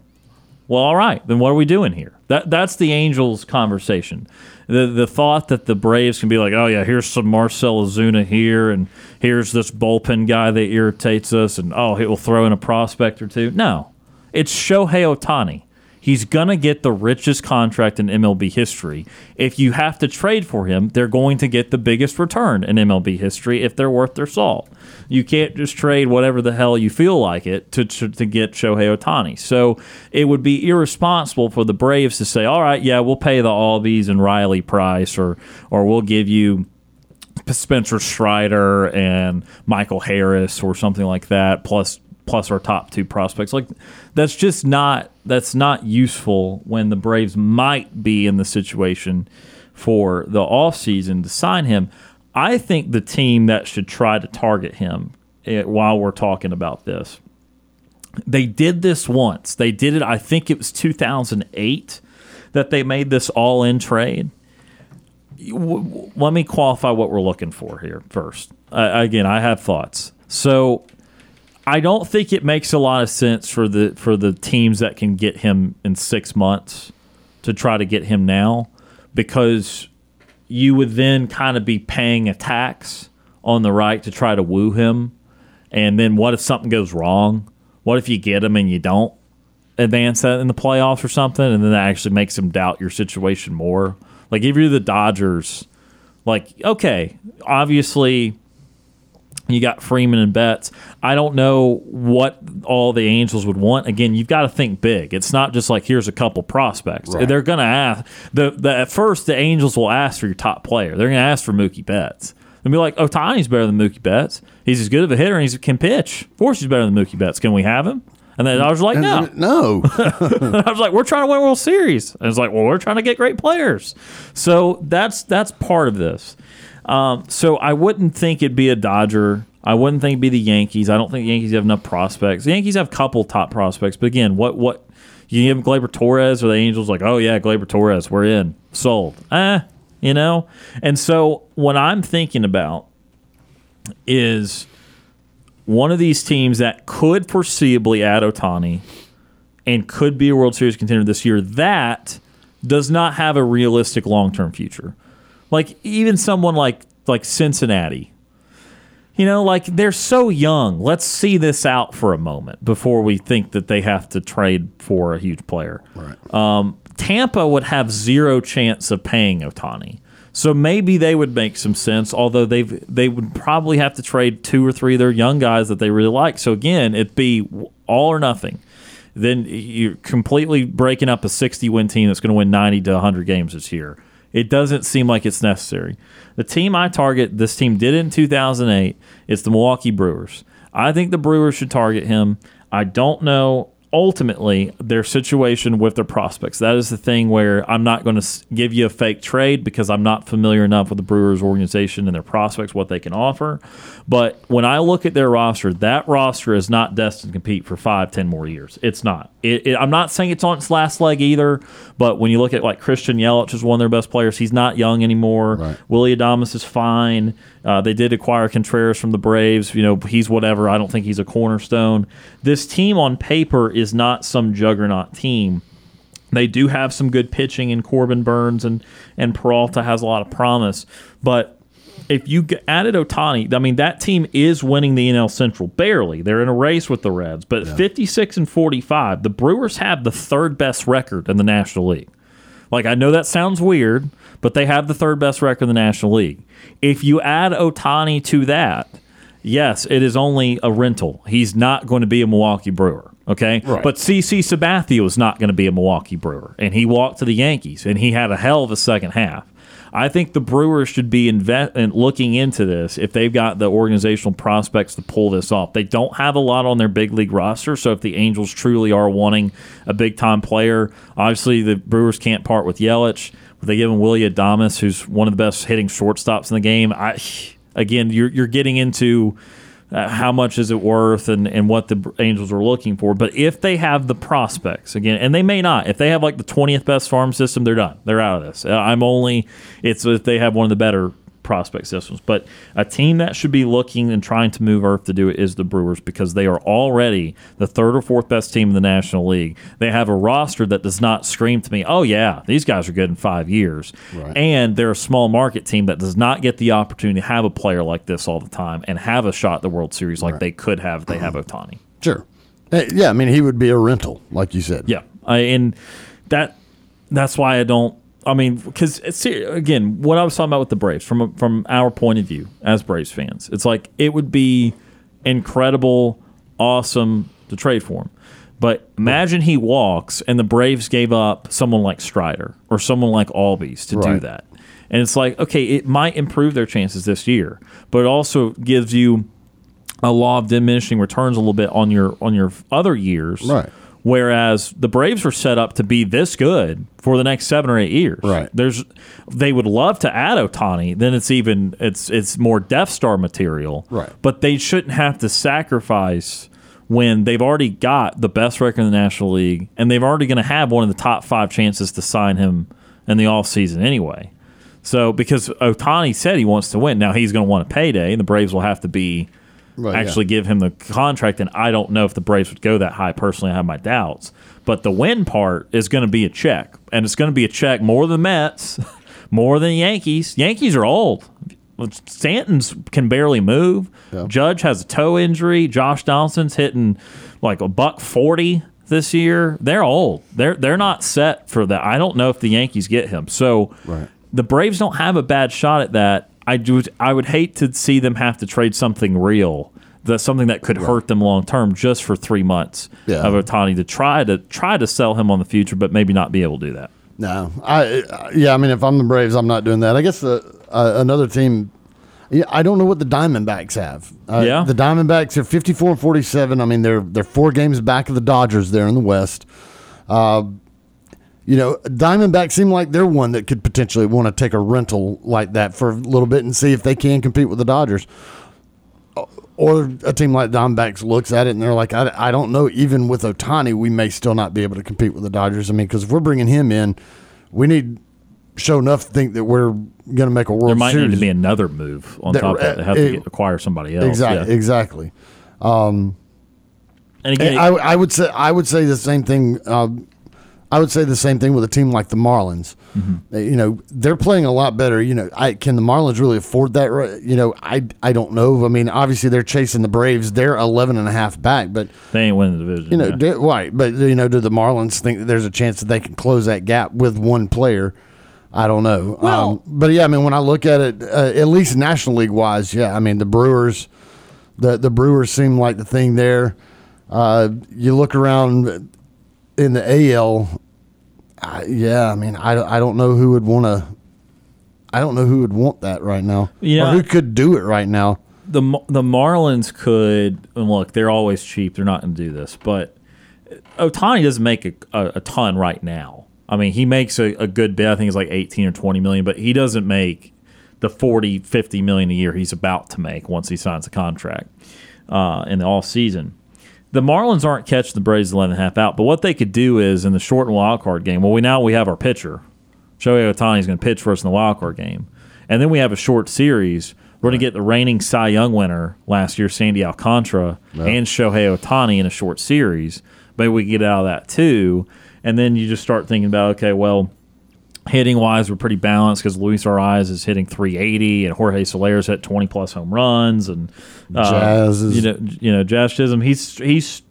Well, all right, then what are we doing here? That that's the Angels' conversation the the thought that the Braves can be like, oh yeah, here's some Marcell Ozuna here, and here's this bullpen guy that irritates us, and oh, he will throw in a prospect or two. No, it's Shohei Ohtani. He's going to get the richest contract in MLB history. If you have to trade for him, they're going to get the biggest return in MLB history if they're worth their salt. You can't just trade whatever the hell you feel like it to, to, to get Shohei Ohtani. So it would be irresponsible for the Braves to say, all right, yeah, we'll pay the Albies and Riley price, or, or we'll give you Spencer Strider and Michael Harris or something like that, plus plus our top two prospects. Like that's just not that's not useful when the Braves might be in the situation for the offseason to sign him. I think the team that should try to target him eh, while we're talking about this. They did this once. They did it I think it was 2008 that they made this all in trade, let me qualify what we're looking for here first. Uh, again, I have thoughts. So I don't think it makes a lot of sense for the for the teams that can get him in six months to try to get him now because you would then kind of be paying a tax on the right to try to woo him. And then what if something goes wrong? What if you get him and you don't advance that in the playoffs or something? And then that actually makes him doubt your situation more. Like if you're the Dodgers, like, okay, obviously you got Freeman and Betts. I don't know what all the Angels would want. Again, you've got to think big. It's not just like here's a couple prospects. Right. They're going to ask the, the at first the Angels will ask for your top player. They're going to ask for Mookie Betts. They'll be like, Ohtani's better than Mookie Betts. He's as good of a hitter and he can pitch. Of course, he's better than Mookie Betts. Can we have him? And then I was like, And no. no. I was like, we're trying to win World Series. And it's like, well, we're trying to get great players. So that's that's part of this. Um, so I wouldn't think it'd be a Dodger. I wouldn't think it'd be the Yankees. I don't think the Yankees have enough prospects. The Yankees have a couple top prospects, but again, what what you give Gleyber Torres or the Angels like, oh yeah, Gleyber Torres, we're in, sold. Eh, you know. And so what I'm thinking about is one of these teams that could foreseeably add Ohtani and could be a World Series contender this year that does not have a realistic long term future. Like even someone like like Cincinnati. You know, like they're so young. Let's see this out for a moment before we think that they have to trade for a huge player. Right. Um, Tampa would have zero chance of paying Ohtani. So maybe they would make some sense, although they they would probably have to trade two or three of their young guys that they really like. So again, it'd be all or nothing. Then you're completely breaking up a 60 win team that's going to win 90 to 100 games this year. It doesn't seem like it's necessary. The team I target, this team did in 2008. It's the Milwaukee Brewers. I think the Brewers should target him. I don't know ultimately their situation with their prospects. That is the thing where I'm not going to give you a fake trade because I'm not familiar enough with the Brewers organization and their prospects, what they can offer. But when I look at their roster, that roster is not destined to compete for five, ten more years. It's not. It, it, I'm not saying it's on its last leg either. But when you look at like Christian Yelich is one of their best players, he's not young anymore. Right. Willy Adames is fine. Uh, they did acquire Contreras from the Braves. You know, he's whatever. I don't think he's a cornerstone. This team on paper is not some juggernaut team. They do have some good pitching in Corbin Burnes and and Peralta has a lot of promise, but if you added Ohtani, I mean that team is winning the NL Central barely. They're in a race with the Reds, but at 56 and 45, the Brewers have the third best record in the National League. Like I know that sounds weird, but they have the third best record in the National League. If you add Ohtani to that, yes, it is only a rental. He's not going to be a Milwaukee Brewer. Okay, Right. but CC Sabathia is not going to be a Milwaukee Brewer, and he walked to the Yankees, and he had a hell of a second half. I think the Brewers should be invest and looking into this if they've got the organizational prospects to pull this off. They don't have a lot on their big league roster, so if the Angels truly are wanting a big time player, obviously the Brewers can't part with Yelich. But they give him Willy Adames, who's one of the best hitting shortstops in the game. I again, you're you're getting into uh, how much is it worth and, and what the Angels are looking for. But if they have the prospects again, and they may not, if they have like the twentieth best farm system, they're done. They're out of this. Uh, I'm only it's if they have one of the better prospect systems. But a team that should be looking and trying to move Earth to do it is the Brewers because they are already the third or fourth best team in the National League. They have a roster that does not scream to me, oh, yeah, these guys are good in five years. Right. And they're a small market team that does not get the opportunity to have a player like this all the time and have a shot at the World Series like they could have if they have Ohtani. Sure. Hey, yeah, I mean, he would be a rental, like you said. Yeah, I, and that that's why I don't. I mean, because uh, again, what I was talking about with the Braves from from our point of view as Braves fans, it's like it would be incredible, awesome to trade for him. But imagine he walks and the Braves gave up someone like Strider or someone like Albies to do that. And it's like, okay, it might improve their chances this year, but it also gives you a law of diminishing returns a little bit on your on your other years. Right. Whereas the Braves were set up to be this good for the next seven or eight years. Right. There's they would love to add Ohtani, then it's even it's it's more Death Star material. Right. But they shouldn't have to sacrifice when they've already got the best record in the National League and they've already going to have one of the top five chances to sign him in the offseason anyway. So because Ohtani said he wants to win, now he's going to want a payday, and the Braves will have to be Right, actually give him the contract. And I don't know if the Braves would go that high. Personally, I have my doubts. But the win part is going to be a check, and it's going to be a check more than Mets, more than Yankees. Yankees are old. Stanton's can barely move. Judge has a toe injury. Josh Donaldson's hitting like a buck forty this year. They're old. They're they're not set for that. I don't know if the Yankees get him. So Right. the Braves don't have a bad shot at that. I do. I would hate to see them have to trade something real, that something that could hurt them long term, just for three months Yeah. of Ohtani to try to try to sell him on the future, but maybe not be able to do that. No, I yeah. I mean, if I'm the Braves, I'm not doing that. I guess uh, uh, another team. Yeah, I don't know what the Diamondbacks have. Uh, Yeah. the Diamondbacks are 54 and 47. I mean, they're they're four games back of the Dodgers there in the West. Uh, you know, Diamondbacks seem like they're one that could potentially want to take a rental like that for a little bit and see if they can compete with the Dodgers. Or a team like Diamondbacks looks at it and they're like, I, I don't know. Even with Ohtani, we may still not be able to compete with the Dodgers. I mean, because if we're bringing him in, we need show enough to think that we're going to make a World There might Series. need to be another move on That- top of that. They have uh, to get, acquire somebody else. exactly, Yeah. exactly. And again, I, I would say I would say the same thing. Um, I would say the same thing with a team like the Marlins. Mm-hmm. Uh, You know, they're playing a lot better. You know, I can the Marlins really afford that? You know, I I don't know. I mean, obviously they're chasing the Braves. They're 11 and a half back, but they ain't winning the division. you know, yeah. do- right? But you know, do the Marlins think that there's a chance that they can close that gap with one player? I don't know. Well- um, but yeah, I mean, when I look at it, uh, at least National League wise, yeah, I mean, the Brewers, the the Brewers seem like the thing there. Uh, you look around in the AL, I, yeah, I mean, I, I don't know who would want to. I don't know who would want that right now. Yeah. or who could do it right now. the the Marlins could and look. They're always cheap. They're not going to do this, but Ohtani doesn't make a, a, a ton right now. I mean, he makes a, a good bit. I think it's like 18 or 20 million, but he doesn't make the 40, 50 million a year he's about to make once he signs a contract uh, in the off season. The Marlins aren't catching the Braves 11 and a half out, but what they could do is in the short and wild card game. Well, we now we have our pitcher. Shohei Ohtani is going to pitch for us in the wild card game, and then we have a short series. We're going to get the reigning Cy Young winner last year, Sandy Alcantara, and Shohei Ohtani in a short series. Maybe we can get out of that too, and then you just start thinking about okay, well, hitting wise, we're pretty balanced because Luis Arraez is hitting 380 and Jorge Soler's hit 20 plus home runs and uh, Jazz is- you know you know Jazz Chisholm he's he's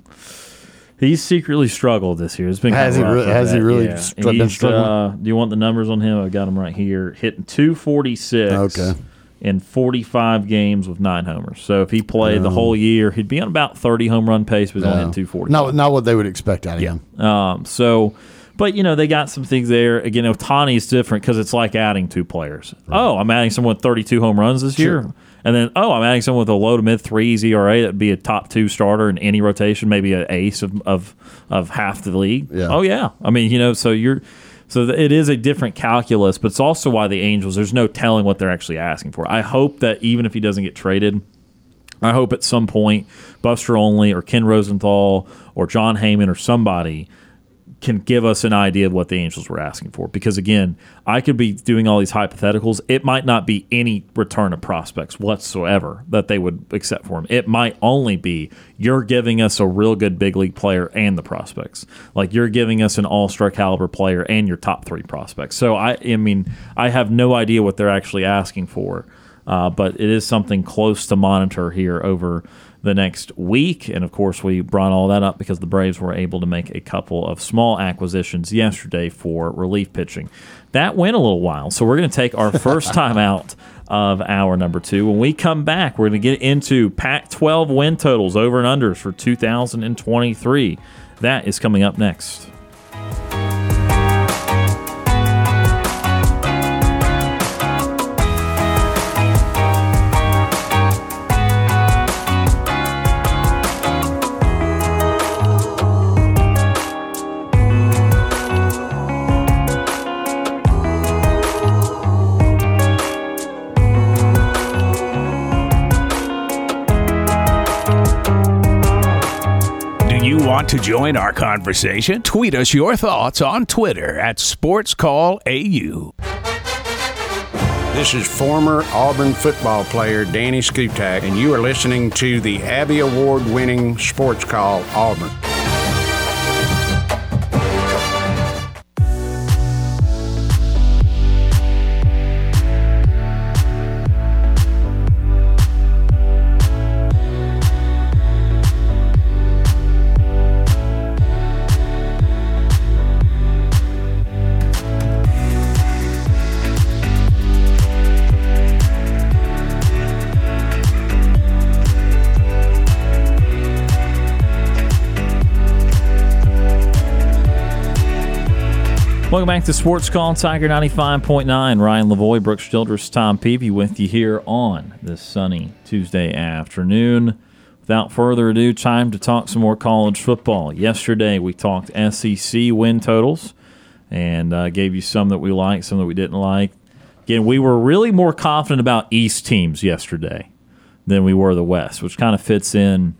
he's secretly struggled this year. It's been Has he rough re- with has he really yeah. str- been struggling? Uh, do you want the numbers on him? I've got him right here. Hitting 246 Okay. in 45 games with nine homers. So if he played the whole year, he'd be on about 30 home run pace, but he's only No. hitting 240. Not not what they would expect out of him. Um, so, but you know they got some things there. Again, Ohtani is different because it's like adding two players. Oh, I'm adding someone with 32 home runs this year, and then oh, I'm adding someone with a low to mid threes ERA that'd be a top two starter in any rotation, maybe an ace of of, of half the league. Yeah. Oh yeah, I mean you know so you're. So it is a different calculus, but it's also why the Angels. There's no telling what they're actually asking for. I hope that even if he doesn't get traded, I hope at some point Buster Olney or Ken Rosenthal or Jon Heyman or somebody can give us an idea of what the Angels were asking for. Because again, I could be doing all these hypotheticals. It might not be any return of prospects whatsoever that they would accept for him. It might only be you're giving us a real good big league player and the prospects. Like you're giving us an all star caliber player and your top three prospects. So I, I mean, I have no idea what they're actually asking for. Uh, but it is something close to monitor here over the next week. And of course, we brought all that up because the Braves were able to make a couple of small acquisitions yesterday for relief pitching. That went a little while. So we're going to take our first time out of hour number two. When we come back, we're going to get into Pac 12 win totals over and unders for 2023. That is coming up next. To join our conversation? Tweet us your thoughts on Twitter at SportsCallAU. This is former Auburn football player Danny Skutak, and you are listening to the Abby Award winning Sports Call Auburn. Welcome back to Sports Call Tiger 95.9. Ryan Lavoie, Brooks Childress, Tom Peavy with you here on this sunny Tuesday afternoon. Without further ado, time to talk some more college football. Yesterday, we talked SEC win totals and uh, gave you some that we liked, some that we didn't like. Again, we were really more confident about East teams yesterday than we were the West, which kind of fits in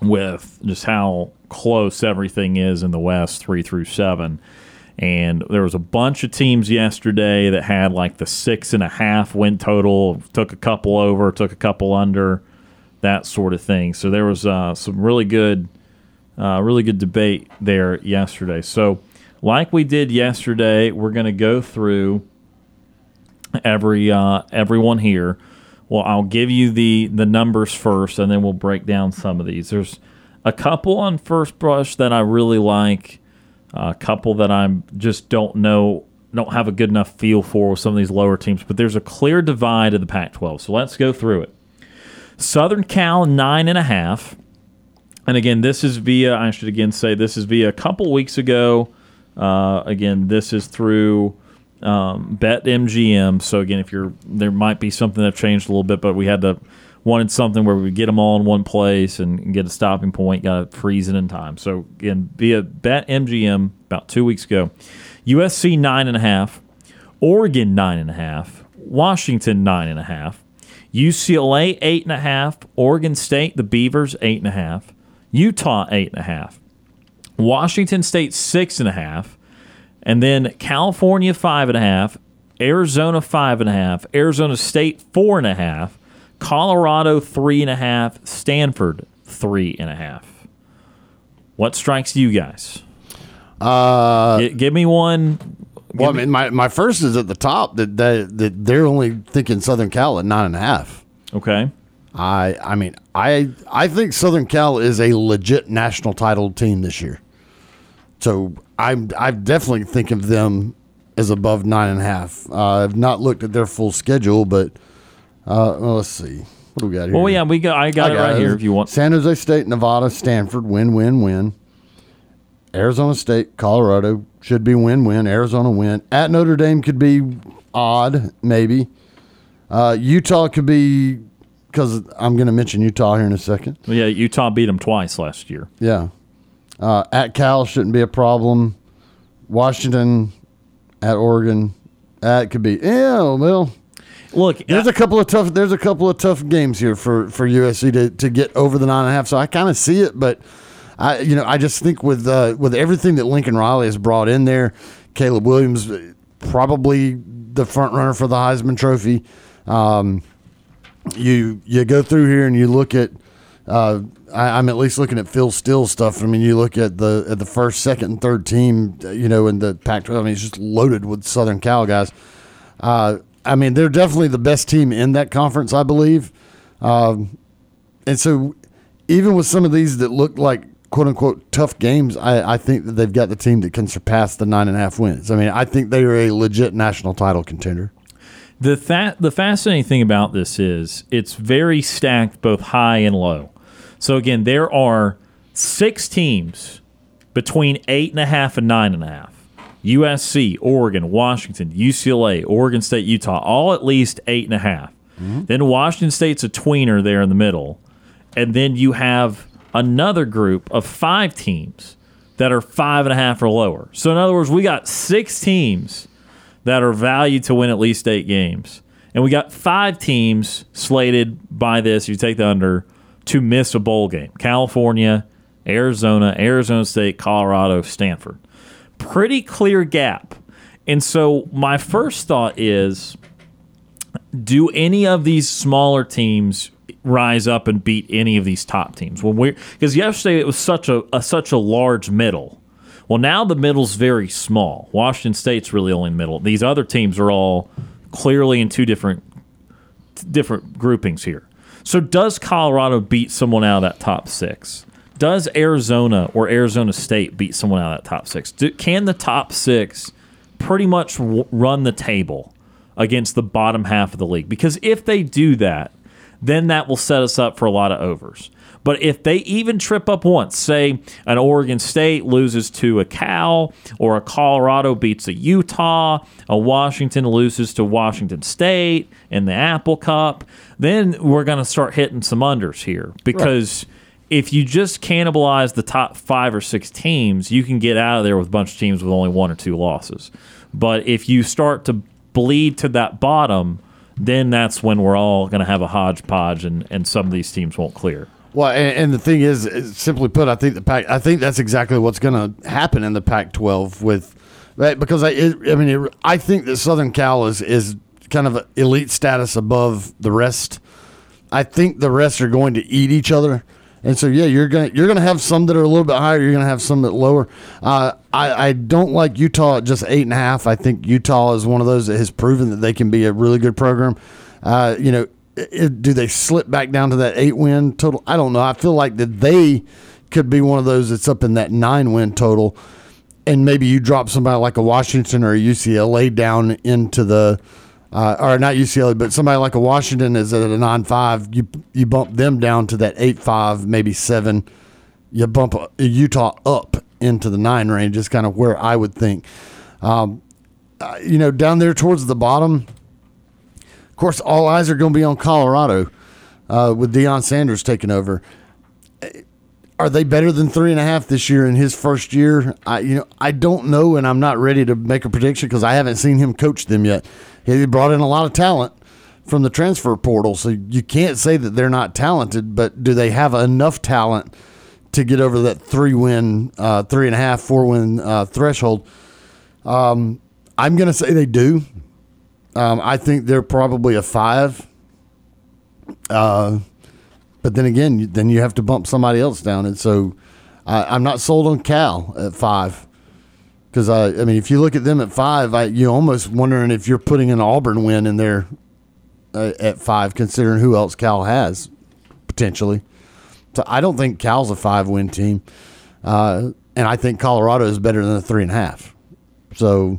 with just how close everything is in the West, three through seven. And there was a bunch of teams yesterday that had like the six and a half win total, took a couple over, took a couple under, that sort of thing. So there was uh, some really good, uh, really good debate there yesterday. So, like we did yesterday, we're going to go through every uh, everyone here. Well, I'll give you the the numbers first, and then we'll break down some of these. There's a couple on first brush that I really like a couple that I just don't know, don't have a good enough feel for with some of these lower teams. But there's a clear divide in the Pac-12. So let's go through it. Southern Cal nine and a half, and again, this is via. I should again say this is via a couple weeks ago. Uh, again, this is through um, Bet MGM. So again, if you're there, might be something that changed a little bit, but we had to wanted something where we get them all in one place and, get a stopping point, got to freeze it in time. So again, via Bet MGM about two weeks ago, USC nine and a half, Oregon nine and a half, Washington nine and a half, UCLA eight and a half, Oregon State the Beavers eight and a half, Utah eight and a half, Washington State six and a half, and then California five and a half, Arizona five and a half, Arizona State four and a half. Colorado three and a half, Stanford three and a half. What strikes you guys? Uh, G- give me one. Give well, I mean, my, my first is at the top that, that that they're only thinking Southern Cal at nine and a half. okay. I I mean I I think Southern Cal is a legit national title team this year. So I'm I definitely think of them as above nine and a half. Uh, I've not looked at their full schedule, but uh, well, let's see what do we got here. Well, yeah, we got. I got it right here. If you want. San Jose State, Nevada, Stanford, win, win, win. Arizona State, Colorado should be win, win. Arizona win. At Notre Dame could be odd, maybe. Uh, Utah could be because I'm going to mention Utah here in a second. Well, yeah, Utah beat them twice last year. Yeah. Uh, at Cal shouldn't be a problem. Washington, at Oregon, that could be. Yeah, well, Look, there's uh, a couple of tough. There's a couple of tough games here for for USC to, to get over the nine and a half. So I kind of see it, but I you know I just think with uh, with everything that Lincoln Riley has brought in there, Caleb Williams probably the front runner for the Heisman Trophy. Um, you you go through here and you look at. Uh, I, I'm at least looking at Phil Steele stuff. I mean, you look at the at the first, second, and third team. You know, in the Pac-12. I mean, it's just loaded with Southern Cal guys. Uh, I mean, they're definitely the best team in that conference, I believe. Um, and so, even with some of these that look like quote unquote tough games, I, I think that they've got the team that can surpass the nine and a half wins. I mean, I think they are a legit national title contender. the fa- the fascinating thing about this is it's very stacked, both high and low. So again, there are six teams between eight and a half and nine and a half. USC, Oregon, Washington, UCLA, Oregon State, Utah, all at least eight and a half. Mm-hmm. Then Washington State's a tweener there in the middle. And then you have another group of five teams that are five and a half or lower. So in other words, we got six teams that are valued to win at least eight games. And we got five teams slated by this, you take the under, to miss a bowl game. California, Arizona, Arizona State, Colorado, Stanford. Pretty clear gap. And so my first thought is do any of these smaller teams rise up and beat any of these top teams? When we because yesterday it was such a, a such a large middle. Well, now the middle's very small. Washington State's really only the middle. These other teams are all clearly in two different different groupings here. So does Colorado beat someone out of that top six? Does Arizona or Arizona State beat someone out of that top six? Do, can the top six pretty much w- run the table against the bottom half of the league? Because if they do that, then that will set us up for a lot of overs. But if they even trip up once, say an Oregon State loses to a Cal, or a Colorado beats a Utah, a Washington loses to Washington State in the Apple Cup, then we're going to start hitting some unders here because. If you just cannibalize the top five or six teams, you can get out of there with a bunch of teams with only one or two losses. But if you start to bleed to that bottom, then that's when we're all going to have a hodgepodge and, and some of these teams won't clear. Well, and, and, the thing is, simply put, I think the Pac. I think that's exactly what's going to happen in the Pac-12 with, right? Because I, it, I mean, it, I think that Southern Cal is is kind of elite status above the rest. I think the rest are going to eat each other, and so yeah, you're gonna you're gonna have some that are a little bit higher. You're gonna have some that lower. Uh, I I don't like Utah at just eight and a half. I think Utah is one of those that has proven that they can be a really good program. Uh, you know, it, do they slip back down to that eight win total? I don't know. I feel like that they could be one of those that's up in that nine win total, and maybe you drop somebody like a Washington or a UCLA down into the. Uh, or not UCLA, but somebody like a Washington is at a nine five. You you bump them down to that eight five, maybe seven. You bump Utah up into the nine range. Is kind of where I would think. Um, uh, you know, down there towards the bottom, of course, all eyes are going to be on Colorado uh, with Deion Sanders taking over. Are they better than three and a half this year in his first year? I, you know, I don't know, and I'm not ready to make a prediction because I haven't seen him coach them yet. He brought in a lot of talent from the transfer portal, so you can't say that they're not talented. But do they have enough talent to get over that three win, uh, three and a half, four win uh, threshold? Um, I'm going to say they do. Um, I think they're probably a five. Uh, but then again, then you have to bump somebody else down, and so I, am not sold on Cal at five. Because I, I mean, if you look at them at five, I, you're almost wondering if you're putting an Auburn win in there uh, at five, considering who else Cal has potentially. So I don't think Cal's a five win team, uh, and I think Colorado is better than a three and a half. So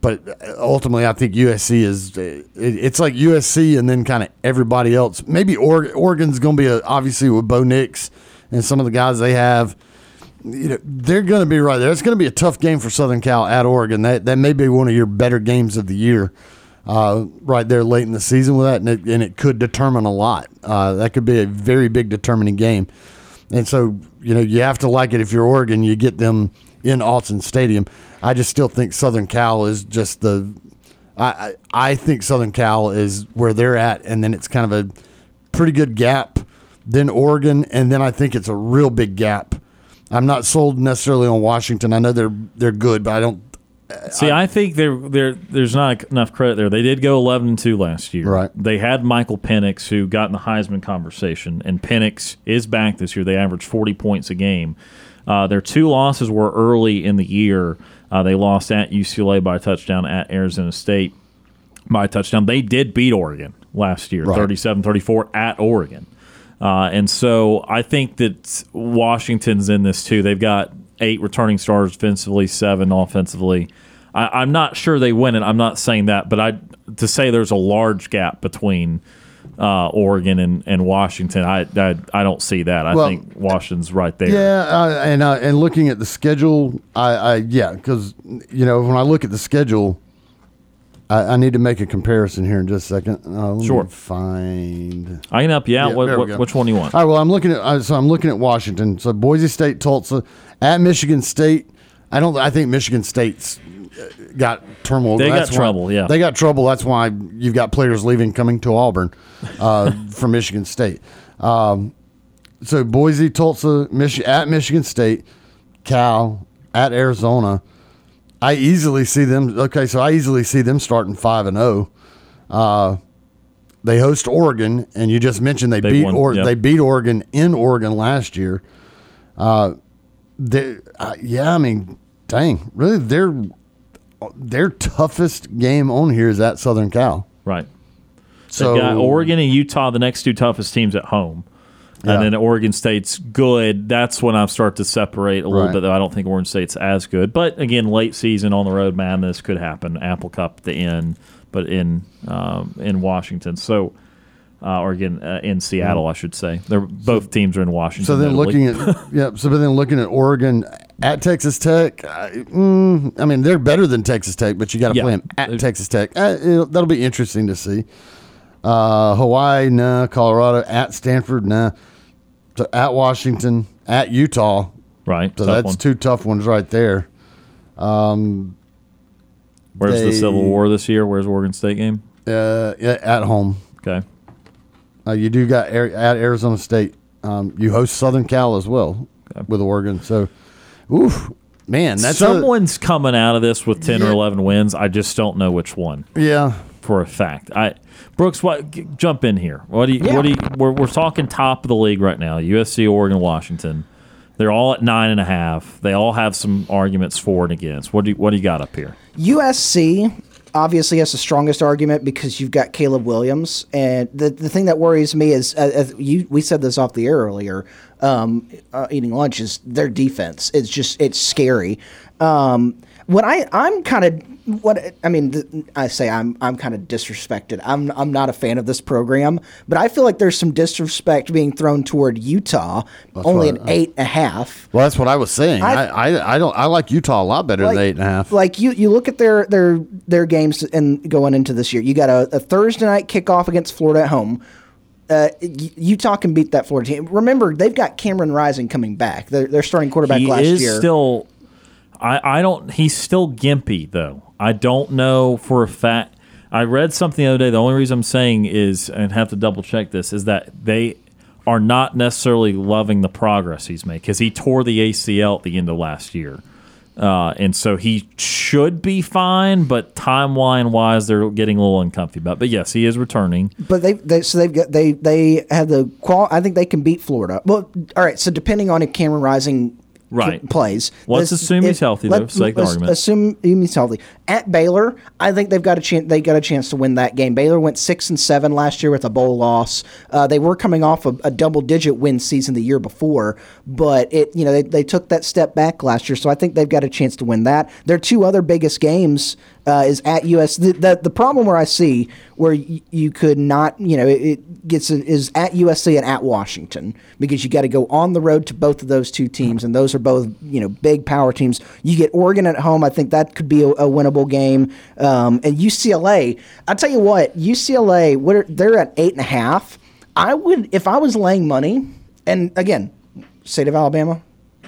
but ultimately, I think USC is it's like USC and then kind of everybody else. Maybe Oregon's going to be a, obviously with Bo Nix and some of the guys they have. You know, they're going to be right there. It's going to be a tough game for Southern Cal at Oregon. That that may be one of your better games of the year, uh, right there late in the season with that, and it, and it could determine a lot. Uh, that could be a very big determining game. And so, you know, you have to like it if you're Oregon. You get them in Autzen Stadium. I just still think Southern Cal is just the. I I think Southern Cal is where they're at, and then it's kind of a pretty good gap. Then Oregon, and then I think it's a real big gap. I'm not sold necessarily on Washington. I know they're they're good, but I don't. See, I, I think there there there's not enough credit there. They did go 11 and two last year. Right. They had Michael Penix, who got in the Heisman conversation, and Penix is back this year. They averaged 40 points a game. Uh, their two losses were early in the year. Uh, they lost at UCLA by a touchdown, at Arizona State by a touchdown. They did beat Oregon last year, right. 37-34 at Oregon. Uh, and so I think that Washington's in this too. They've got eight returning stars defensively, seven offensively. I, am not sure they win it. I'm not saying that, but I to say there's a large gap between uh, Oregon and, and Washington. I, I, I don't see that. I well, think Washington's right there. Yeah, uh, and uh, and looking at the schedule, I, I yeah, because you know when I look at the schedule, I, I, need to make a comparison here in just a second. Uh, sure. find. I can help you out. Yeah, what, what, which one do you want? All right. Well, I'm looking at uh, so I'm looking at Washington. So Boise State, Tulsa, at Michigan State. I don't. I think Michigan State's got turmoil. They That's got why, trouble. Yeah, they got trouble. That's why you've got players leaving, coming to Auburn uh, from Michigan State. Um, so Boise, Tulsa, Michi- at Michigan State, Cal, at Arizona. I easily see them. Okay, so I easily see them starting five and zero. Uh, they host Oregon, and you just mentioned they, They beat won, or yep. they beat Oregon in Oregon last year. Uh, they, uh, yeah, I mean, dang, really, their their toughest game on here is at Southern Cal. Right. So They've got Oregon and Utah, the next two toughest teams at home. Yeah. And then Oregon State's good. That's when I start to separate a little Right. bit. Though I don't think Oregon State's as good. But again, late season on the road madness could happen. Apple Cup at the end, but in um, in Washington. So, uh, or again uh, in Seattle, I should say. They're both teams are in Washington. So then looking at yeah, so but then looking at Oregon at Texas Tech, I, mm, I mean they're better than Texas Tech, but you got to Yeah. play them at Texas Tech. Uh, it'll- that'll be interesting to see. Uh, Hawaii, nah. Colorado at Stanford, nah. So at Washington, at Utah, right. so that's one. two tough ones right there. Um, Where's the Civil War this year? Where's Oregon State game? uh, at home, Okay. uh, you do got at Arizona State. Um, you host Southern Cal as well with Oregon. So, oof, man, that's a- Someone's coming out of this with ten or eleven wins. I just don't know which one. yeah. For a fact. I Brooks, what g- jump in here? What do you? Yeah. What do you? We're, we're talking top of the league right now. USC, Oregon, Washington. They're all at nine and a half. They all have some arguments for and against. What do you, What do you got up here? USC obviously has the strongest argument because you've got Caleb Williams, and the the thing that worries me is uh, you. We said this off the air earlier. Um, uh, eating lunch is their defense. It's just it's scary. Um, what I I'm kind of what I mean. Th- I say I'm I'm kind of disrespected. I'm I'm not a fan of this program, but I feel like there's some disrespect being thrown toward Utah. only right. an eight and a half. Well, that's what I was saying. I, I- I, I don't. I like Utah a lot better like, than eight and a half. Like you, you look at their their their games and going into this year. You got a, a Thursday night kickoff against Florida at home. Uh, U- Utah can beat that Florida team. Remember, they've got Cameron Rising coming back. They're, they're starting quarterback he last is year. still. I, I don't. He's still gimpy though. I don't know for a fact. I read something the other day. The only reason I'm saying is, and have to double check this, is that they are not necessarily loving the progress he's made because he tore the ACL at the end of last year. Uh, and so he should be fine, but timeline wise, they're getting a little uncomfy it. But yes, he is returning. but they, they so they've got they they have the qual. I think they can beat Florida. Well, all right. So depending on if Cameron Rising Right. pl- plays, Let's assume he's healthy, though, for sake of let's argument. Assume he's healthy. At Baylor, I think they've got a chance. They got a chance to win that game. Baylor went six and seven last year with a bowl loss. Uh, they were coming off a, a double-digit win season the year before, but it you know they, they took that step back last year. So I think they've got a chance to win that. Their two other biggest games uh, is at US. The, the the problem where I see where y- you could not you know it, it gets is at USC and at Washington because you got to go on the road to both of those two teams, and those are both you know big power teams. You get Oregon at home. I think that could be a, a winnable game. Um, and UCLA, I tell you what, UCLA, what are, they're at eight and a half. I would if I was laying money, and again, state of Alabama,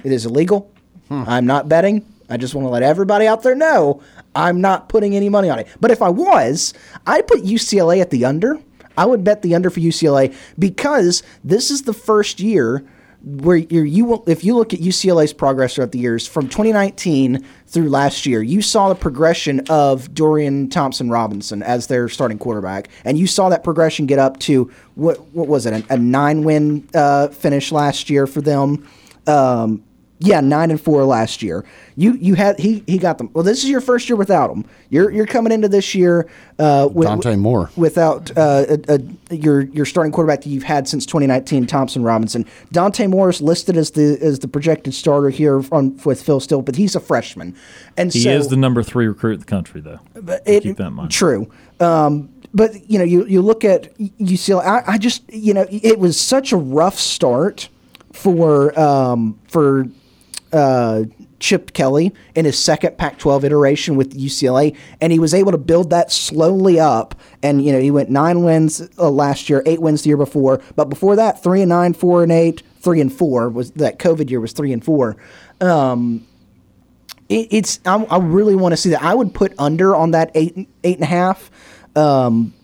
it is illegal. I'm not betting. I just want to let everybody out there know I'm not putting any money on it. But if I was, I'd put UCLA at the under. I would bet the under for UCLA because this is the first year where you will, if you look at UCLA's progress throughout the years from 2019 through last year, you saw the progression of Dorian Thompson Robinson as their starting quarterback, and you saw that progression get up to what what was it a, a nine win uh, finish last year for them. Um, yeah, nine and four last year. You you had he he got them. Well, this is your first year without him. You're you're coming into this year uh, with, Dante Moore. without uh, a, a, your your starting quarterback that you've had since 2019, Thompson Robinson. Dante Moore is listed as the as the projected starter here on with Phil Steele, but he's a freshman, and He so is the number three recruit in the country, though. it, Keep that in mind. True. Um, but you know, you, you look at UCLA. I, I just you know, it was such a rough start for um, for uh, Chip Kelly in his second Pac-12 iteration with UCLA, and he was able to build that slowly up. And you know, he went nine wins uh, last year, eight wins the year before, but before that, three and nine, four and eight, three and four was that COVID year was three and four. Um, it, it's I, I really want to see that. I would put under on that eight eight and a half. Um,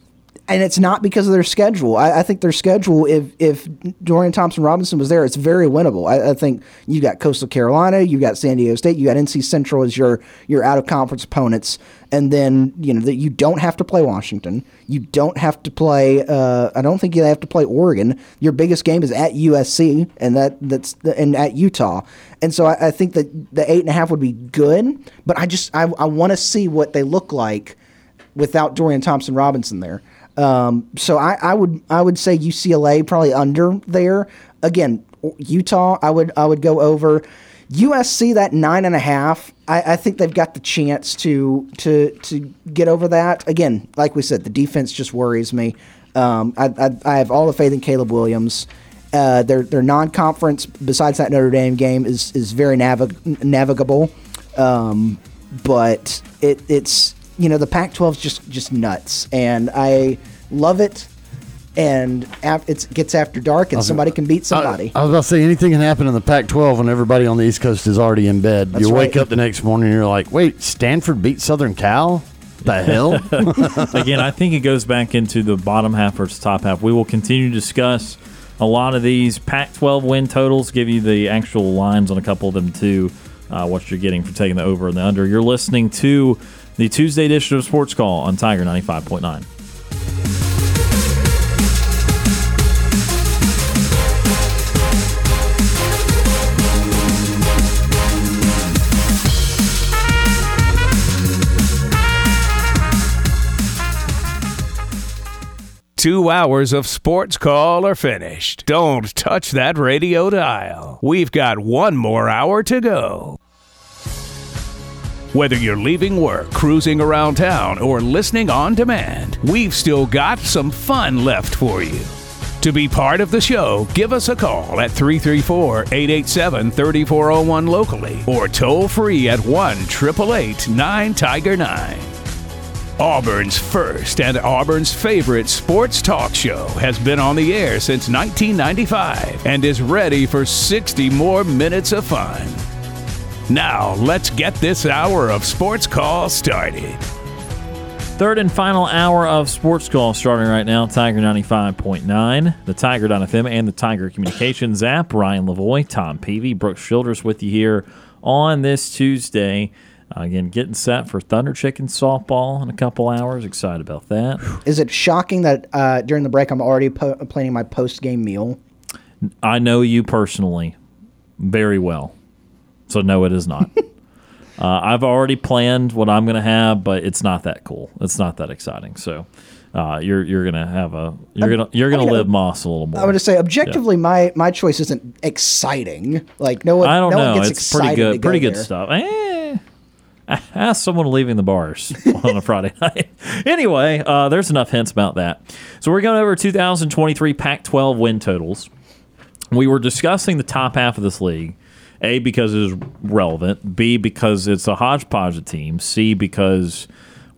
and it's not because of their schedule. I, I, think their schedule, if if Dorian Thompson Robinson was there, it's very winnable. I, I, think you got Coastal Carolina, you got San Diego State, you got NC Central as your your out of conference opponents, and then you know that you don't have to play Washington, you don't have to play. Uh, I don't think you have to play Oregon. Your biggest game is at USC, and that that's and at Utah, and so I, I think that the eight and a half would be good, but I just I, I want to see what they look like without Dorian Thompson Robinson there. Um, so I, I would I would say UCLA probably under there. Again, Utah I would I would go over. USC that nine and a half. I, I, think they've got the chance to to to get over that. Again, like we said, the defense just worries me. Um, I, I, I, have all the faith in Caleb Williams. Uh, their their non-conference, besides that Notre Dame game, is is very navig- navigable. Um, but it, it's you know the Pac-12 is just just nuts, and I love it. And it gets after dark, and somebody can beat somebody. I, I, was about to say anything can happen in the Pac-12 when everybody on the East Coast is already in bed. That's you wake right. up the next morning, and you're like, "Wait, Stanford beat Southern Cal." The hell? Again, I think it goes back into the bottom half versus top half. We will continue to discuss a lot of these Pac-12 win totals. Give you the actual lines on a couple of them too. Uh, what you're getting for taking the over and the under. You're listening to the Tuesday edition of Sports Call on Tiger 95.9. Two hours of sports call are finished. Don't touch that radio dial. We've got one more hour to go. Whether you're leaving work, cruising around town, or listening on demand, we've still got some fun left for you. To be part of the show, give us a call at 334 887 3401 locally or toll free at 1 888 9 Tiger 9. Auburn's first and Auburn's favorite sports talk show has been on the air since 1995 and is ready for 60 more minutes of fun. Now, let's get this hour of Sports Call started. Third and final hour of Sports Call starting right now. Tiger 95.9, the Tiger.fm, and the Tiger Communications app. Ryan Lavoie, Tom Peavy, Brooks Childress with you here on this Tuesday. Uh, again, getting set for Thunder Chicken softball in a couple hours. Excited about that. Is it shocking that uh, during the break I'm already po- planning my post game meal? I know you personally very well. So no, it is not. uh, I've already planned what I'm going to have, but it's not that cool. It's not that exciting. So uh, you're you're gonna have a you're gonna you're gonna I mean, live Moss a little more. I would just say objectively, yeah. my my choice isn't exciting. Like no one, I don't no know. it's pretty good, pretty good stuff. Eh, ask someone leaving the bars on a Friday night. anyway, uh, there's enough hints about that. So we're going over 2023 Pac-12 win totals. We were discussing the top half of this league a, because it is relevant. B, because it's a hodgepodge of teams. C, because,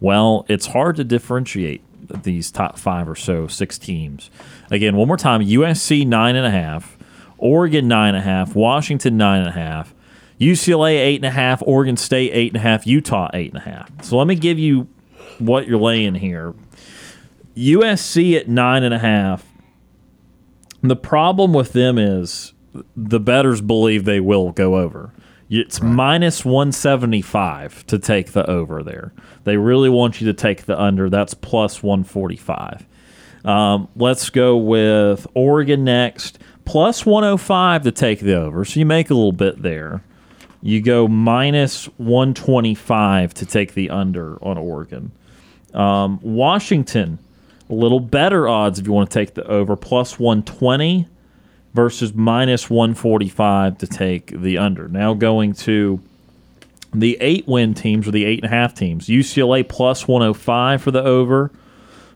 well, it's hard to differentiate these top five or so, six teams. Again, one more time USC, nine and a half. Oregon, nine and a half. Washington, nine and a half. UCLA, eight and a half. Oregon State, eight and a half. Utah, eight and a half. So let me give you what you're laying here. USC at nine and a half. The problem with them is the betters believe they will go over. It's right. minus 175 to take the over there. They really want you to take the under. That's plus 145. Um, let's go with Oregon next. Plus 105 to take the over. So you make a little bit there. You go minus 125 to take the under on Oregon. Um, Washington, a little better odds if you want to take the over. Plus 120 versus minus 145 to take the under. Now going to the eight win teams or the eight and a half teams. UCLA plus 105 for the over,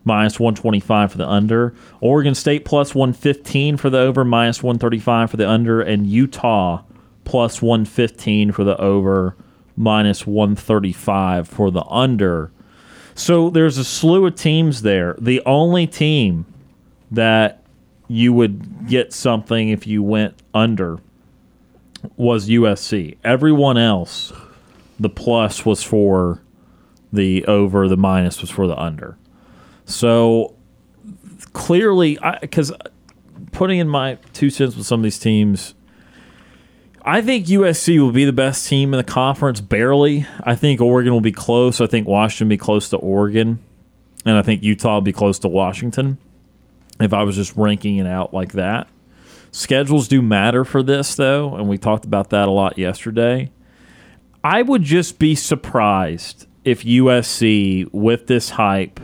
minus 125 for the under. Oregon State plus 115 for the over, minus 135 for the under. And Utah plus 115 for the over, minus 135 for the under. So there's a slew of teams there. The only team that you would get something if you went under was USC. Everyone else, the plus was for the over, the minus was for the under. So clearly, because putting in my two cents with some of these teams, I think USC will be the best team in the conference, barely. I think Oregon will be close. I think Washington will be close to Oregon. And I think Utah will be close to Washington if I was just ranking it out like that. Schedules do matter for this, though, and we talked about that a lot yesterday. I would just be surprised if USC, with this hype,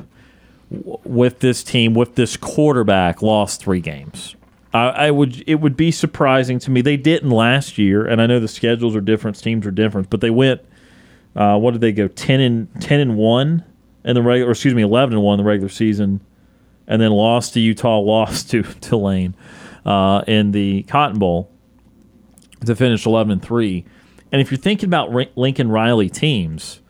with this team, with this quarterback, lost three games. I, I, would. It would be surprising to me. They didn't last year, and I know the schedules are different, teams are different, but they went. Uh, what did they go? Ten and ten and one in the regular, excuse me, eleven and one in the regular season, and then lost to Utah, lost to Tulane uh, in the Cotton Bowl to finish eleven and three. And if you're thinking about Lincoln Riley teams,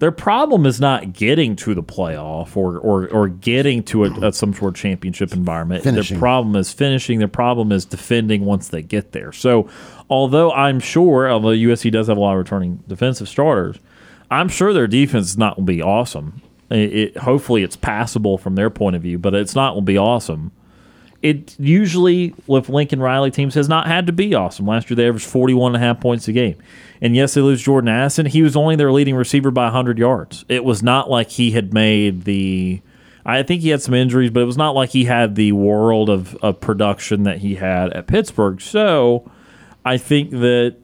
their problem is not getting to the playoff or or, or getting to a, a some sort of championship environment. Finishing. Their problem is finishing. Their problem is defending once they get there. So, although I'm sure, although USC does have a lot of returning defensive starters, I'm sure their defense is not going to be awesome. It, hopefully, it's passable from their point of view, but it's not going to be awesome. It usually, with Lincoln Riley teams, has not had to be awesome. Last year, they averaged 41 and a half points a game. And yes, they lose Jordan Addison. He was only their leading receiver by 100 yards. It was not like he had made the. I think he had some injuries, but it was not like he had the world of, of production that he had at Pittsburgh. So I think that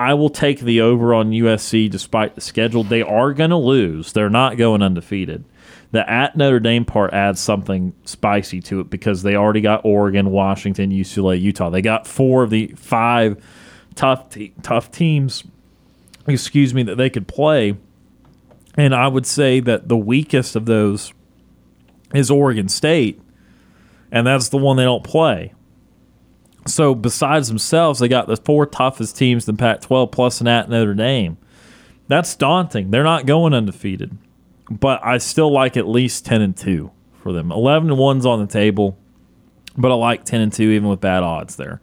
I will take the over on USC despite the schedule. They are going to lose, they're not going undefeated. The at Notre Dame part adds something spicy to it because they already got Oregon, Washington, UCLA, Utah. They got four of the five tough te- tough teams, excuse me, that they could play. And I would say that the weakest of those is Oregon State, and that's the one they don't play. So besides themselves, they got the four toughest teams in Pac-12 plus an at Notre Dame. That's daunting. They're not going undefeated, but I still like at least ten and two for them. Eleven and one's on the table, but I like ten and two even with bad odds there.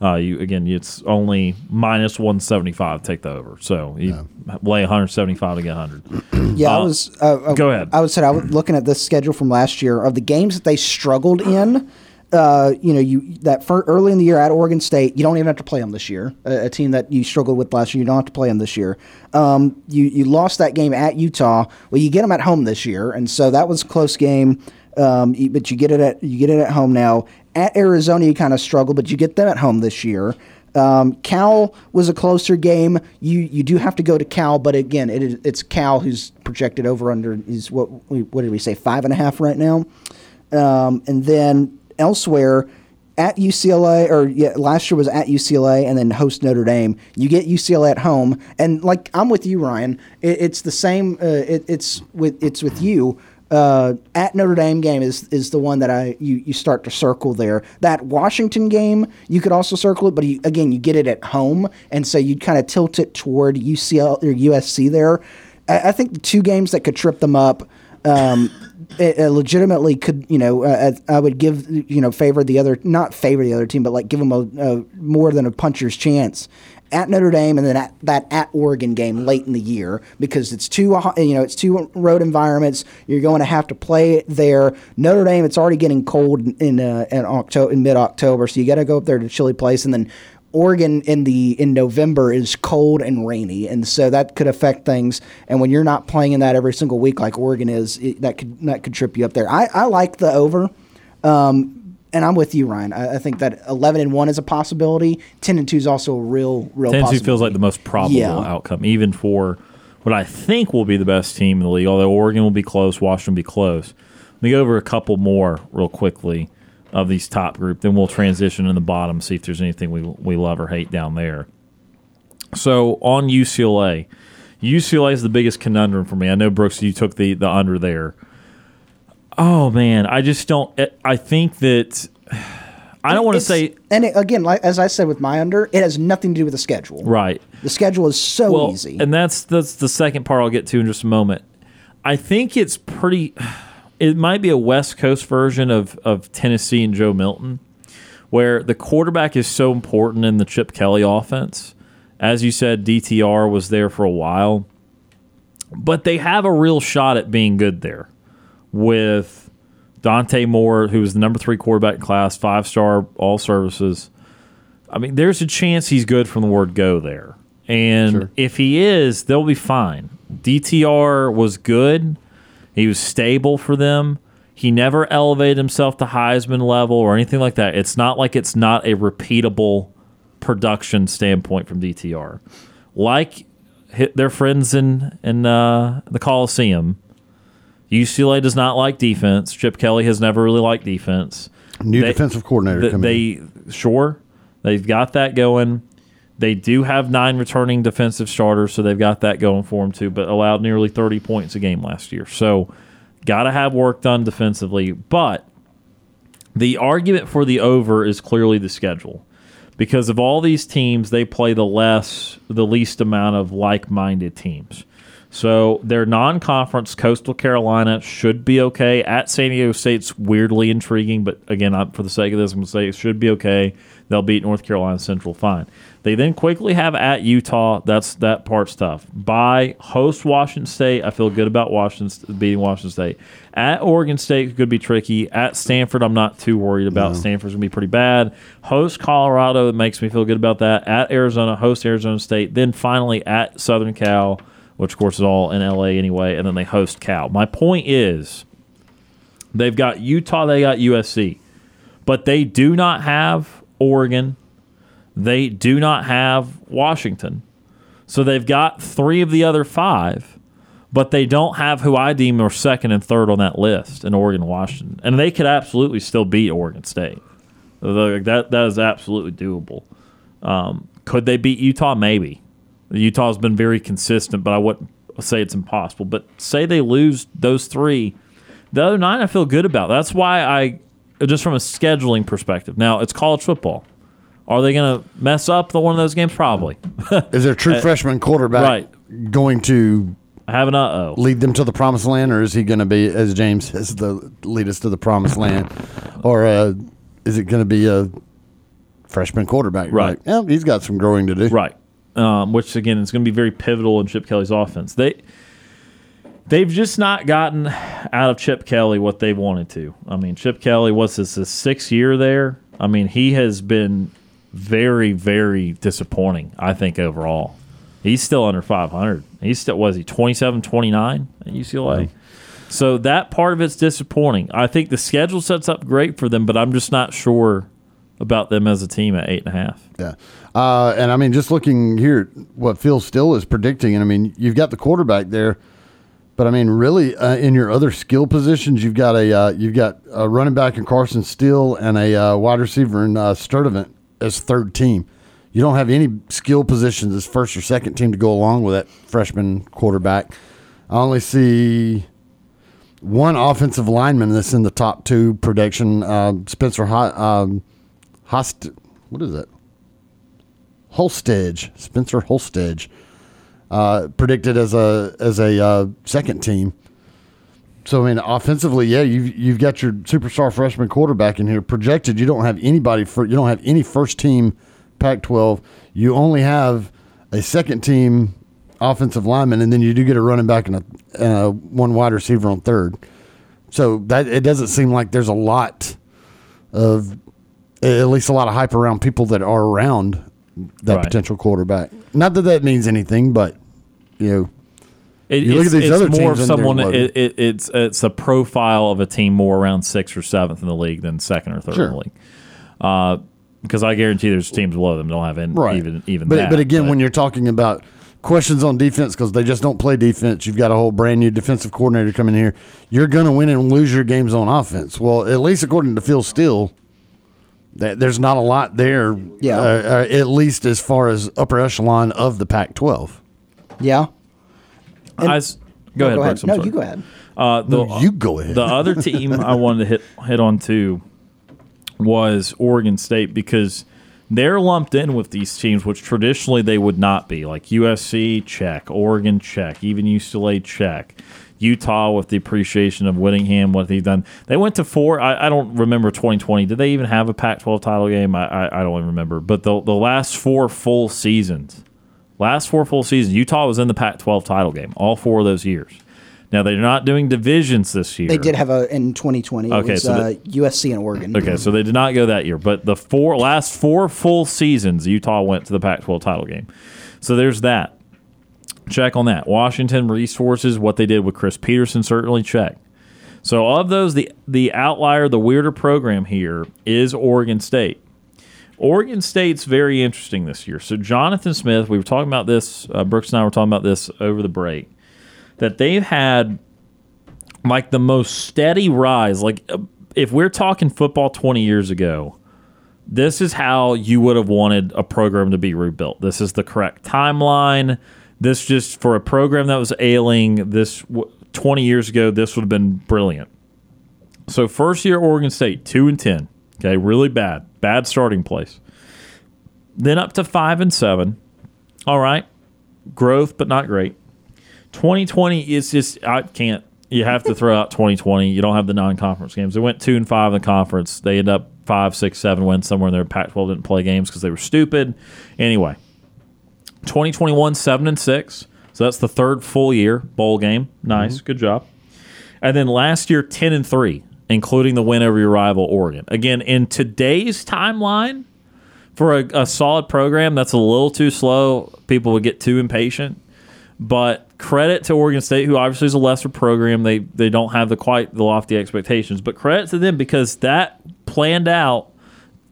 Uh, you again, it's only minus one seventy five. Take the over. So you yeah. lay one hundred seventy five to get hundred. yeah, uh, I was. Uh, go ahead. I would say I was looking at this schedule from last year of the games that they struggled in. Uh, you know, you that early in the year at Oregon State, you don't even have to play them this year. A, a team that you struggled with last year, you don't have to play them this year. Um, you you lost that game at Utah. Well, you get them at home this year, and so that was a close game. Um, but you get it at you get it at home now. At Arizona, you kind of struggle, but you get them at home this year. Um, Cal was a closer game. You you do have to go to Cal, but again, it is, it's Cal who's projected over under is what what did we say five and a half right now, um, and then elsewhere at UCLA or yeah, last year was at UCLA and then host Notre Dame. You get UCLA at home, and like I'm with you, Ryan. It, it's the same. Uh, it, it's with it's with you uh, at Notre Dame game is is the one that I you, you start to circle there. That Washington game you could also circle it, but you, again you get it at home, and so you'd kind of tilt it toward UCL or USC there. I, I think the two games that could trip them up. Um, it, it legitimately could, you know, uh, I would give, you know, favor the other, not favor the other team, but like give them a, a more than a puncher's chance at Notre Dame and then at that at Oregon game late in the year because it's two you know it's two road environments. You're going to have to play there. Notre Dame, it's already getting cold in uh, in October in mid October, so you got to go up there to chilly place, and then Oregon in the in November is cold and rainy, and so that could affect things. And when you're not playing in that every single week like Oregon is, it, that could that could trip you up there. I, I like the over. Um, and I'm with you, Ryan. I, I, think that 11 and one is a possibility. 10 and two is also a real, real. 10 and two feels like the most probable yeah. outcome, even for what I think will be the best team in the league. Although Oregon will be close, Washington will be close. Let me go over a couple more real quickly of these top group. Then we'll transition in the bottom, see if there's anything we we love or hate down there. So on UCLA, UCLA is the biggest conundrum for me. I know Brooks, you took the the under there. Oh man, I just don't. Eh, I think that I don't want to say. And it, again, like as I said with my under, it has nothing to do with the schedule. Right. The schedule is so well, easy, and that's that's the second part I'll get to in just a moment. I think it's pretty. It might be a West Coast version of of Tennessee and Joe Milton, where the quarterback is so important in the Chip Kelly offense. As you said, DTR was there for a while, but they have a real shot at being good there with Dante Moore, who was the number three quarterback in class, five star all services. I mean, there's a chance he's good from the word go there. And Sure. if he is, they'll be fine. DTR was good. He was stable for them. He never elevated himself to Heisman level or anything like that. It's not like it's not a repeatable production standpoint from DTR. Like their friends in in uh, the Coliseum, UCLA does not like defense. Chip Kelly has never really liked defense. New They- defensive coordinator Th- coming. they sure they've got that going. They do have nine returning defensive starters, so they've got that going for them too. But allowed nearly thirty points a game last year, so got to have work done defensively. But the argument for the over is clearly the schedule, because of all these teams, they play the less, the least amount of like-minded teams. So their non-conference Coastal Carolina should be okay. At San Diego State's weirdly intriguing, but again, for the sake of this, I'm going to say it should be okay. They'll beat North Carolina Central fine. They then quickly have at Utah. That's that part's tough. By host Washington State, I feel good about Washington beating Washington State. At Oregon State could be tricky. At Stanford, I'm not too worried about. Stanford's gonna be pretty bad. Host Colorado, it makes me feel good about that. At Arizona, host Arizona State. Then finally at Southern Cal, which of course is all in LA anyway, and then they host Cal. My point is, they've got Utah, they got USC, but they do not have Oregon. They do not have Washington. So they've got three of the other five, but they don't have who I deem are second and third on that list in Oregon Washington. And they could absolutely still beat Oregon State. That that is absolutely doable. Um, could they beat Utah? Maybe. Utah's been very consistent, but I wouldn't say it's impossible. But say they lose those three, the other nine I feel good about. That's why I, just from a scheduling perspective. Now it's college football. Are they going to mess up the one of those games? Probably. Is their true freshman quarterback uh, right. going to Have an uh oh. lead them to the promised land, or is he going to be, as James says, the lead us to the promised land, or uh, is it going to be a freshman quarterback? Right. Like, yeah, he's got some growing to do. Right. Um, which again is going to be very pivotal in Chip Kelly's offense. They they've just not gotten out of Chip Kelly what they wanted to. I mean, Chip Kelly was this his sixth year there. I mean, he has been very, very disappointing. I think overall, he's still under 500. He's still was he 27, 29 at UCLA. So that part of it's disappointing. I think the schedule sets up great for them, but I'm just not sure about them as a team at eight and a half. Yeah. Uh, and I mean, just looking here, at what Phil Steele is predicting, and I mean, you've got the quarterback there, but I mean, really, uh, in your other skill positions, you've got a uh, you've got a running back in Carson Steele and a uh, wide receiver in uh, Sturdivant as third team. You don't have any skill positions as first or second team to go along with that freshman quarterback. I only see one offensive lineman that's in the top two prediction. Uh, Spencer Ho- um, Host, what is it? Holstege, Spencer Holstege, uh, predicted as a as a uh, second team. So I mean, offensively, yeah, you've you've got your superstar freshman quarterback in here projected. You don't have anybody for you don't have any first team Pac-12. You only have a second team offensive lineman, and then you do get a running back and a, and a one wide receiver on third. So that it doesn't seem like there's a lot of at least a lot of hype around people that are around that Right. potential quarterback. Not that that means anything, but you know, It, You look it's, at these other more teams of someone. It, it, it's it's a profile of a team more around sixth or seventh in the league than second or third in the league. Uh, because I guarantee there's teams below them that don't have any, right? even even but that. but again, when you're talking about questions on defense because they just don't play defense, you've got a whole brand new defensive coordinator coming here. You're going to win and lose your games on offense. Well, at least according to Phil Steele, that there's not a lot there. Yeah. uh, uh, at least as far as upper echelon of the Pac-12. Yeah. I s- go ahead, go Brooks, ahead. I'm No, sorry. you go ahead. Uh, the, No, you go ahead. The other team I wanted to hit hit on too was Oregon State because they're lumped in with these teams, which traditionally they would not be, like USC check, Oregon check, even UCLA check. Utah with the appreciation of Whittingham, what he's done. They went to four. I, I don't remember 2020. Did they even have a Pac-12 title game? I, I, I don't even remember. But the the last four full seasons, last four full seasons, Utah was in the Pac-12 title game all four of those years. Now they're not doing divisions this year. They did have a in 2020. It Okay, was, so uh, USC and Oregon. Okay, so they did not go that year, but the four last four full seasons, Utah went to the Pac-12 title game. So there's that. Check on that. Washington resources, what they did with Chris Petersen, certainly check. So of those, the the outlier, the weirder program here is Oregon State. Oregon State's very interesting this year. So Jonathan Smith, we were talking about this. Uh, Brooks and I were talking about this over the break. That they've had like the most steady rise. Like uh, if we're talking football 20 years ago, this is how you would have wanted a program to be rebuilt. This is the correct timeline. This just for a program that was ailing this 20 years ago, this would have been brilliant. So first year Oregon State, 2 and 10. Okay, really bad. Bad starting place. Then up to 5 and 7. All right. Growth but not great. 2020 is just I can't. You have to throw out 2020. You don't have the non-conference games. They went two and five in the conference. They end up five, six, seven wins somewhere in there. Pac-12 didn't play games because they were stupid. Anyway, 2021 seven and six. So that's the third full year bowl game. Nice, mm-hmm. good job. And then last year 10 and three, including the win over your rival Oregon. Again, in today's timeline for a, a solid program, that's a little too slow. People would get too impatient. But credit to Oregon State, who obviously is a lesser program. They they don't have the quite the lofty expectations, but credit to them because that planned out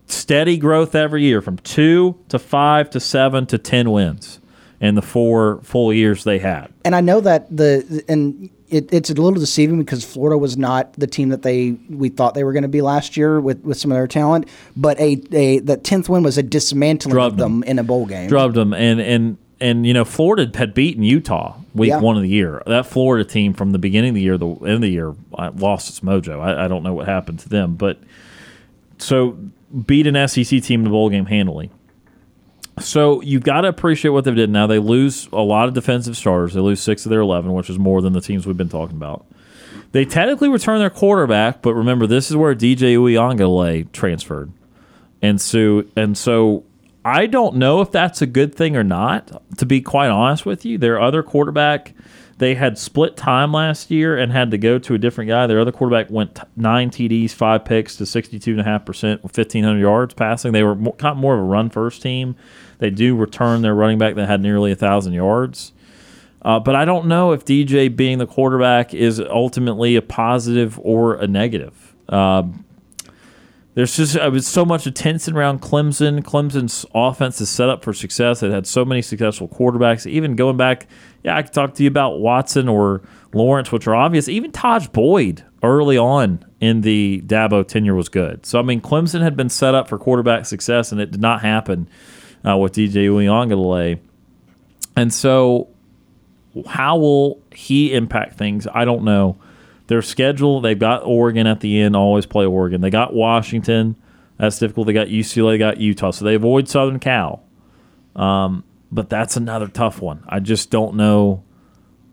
steady growth every year from two to five to seven to ten wins in the four full years they had. And I know that the and it, it's a little deceiving because Florida was not the team that they we thought they were going to be last year with, with some of their talent. But a, a that tenth win was a dismantling Drubbed of them in a bowl game. Drubbed them, and and and you know Florida had beaten Utah week Yeah. one of the year. That Florida team from the beginning of the year, the end of the year, lost its mojo. I, I don't know what happened to them, but so beat an SEC team in the bowl game handily. So you've got to appreciate what they've did. Now they lose a lot of defensive starters. They lose six of their eleven, which is more than the teams we've been talking about. They technically return their quarterback, but remember this is where DJ Uiagalelei transferred, and so and so I don't know if that's a good thing or not. To be quite honest with you, their other quarterback they had split time last year and had to go to a different guy. Their other quarterback went t- nine TDs, five picks to sixty two and a half percent with fifteen hundred yards passing. They were more, kind of more of a run first team. They do return their running back that had nearly a thousand yards. Uh, but I don't know if DJ being the quarterback is ultimately a positive or a negative. Uh, there's just uh, was so much attention around Clemson. Clemson's offense is set up for success. It had so many successful quarterbacks. Even going back, yeah, I could talk to you about Watson or Lawrence, which are obvious. Even Tajh Boyd early on in the Dabo tenure was good. So I mean, Clemson had been set up for quarterback success, and it did not happen uh, with DJ Uiagalelei. And so, how will he impact things? I don't know. Their schedule, they've got Oregon at the end, always play Oregon. They got Washington. That's difficult. They got UCLA, they got Utah. So they avoid Southern Cal. Um, but that's another tough one. I just don't know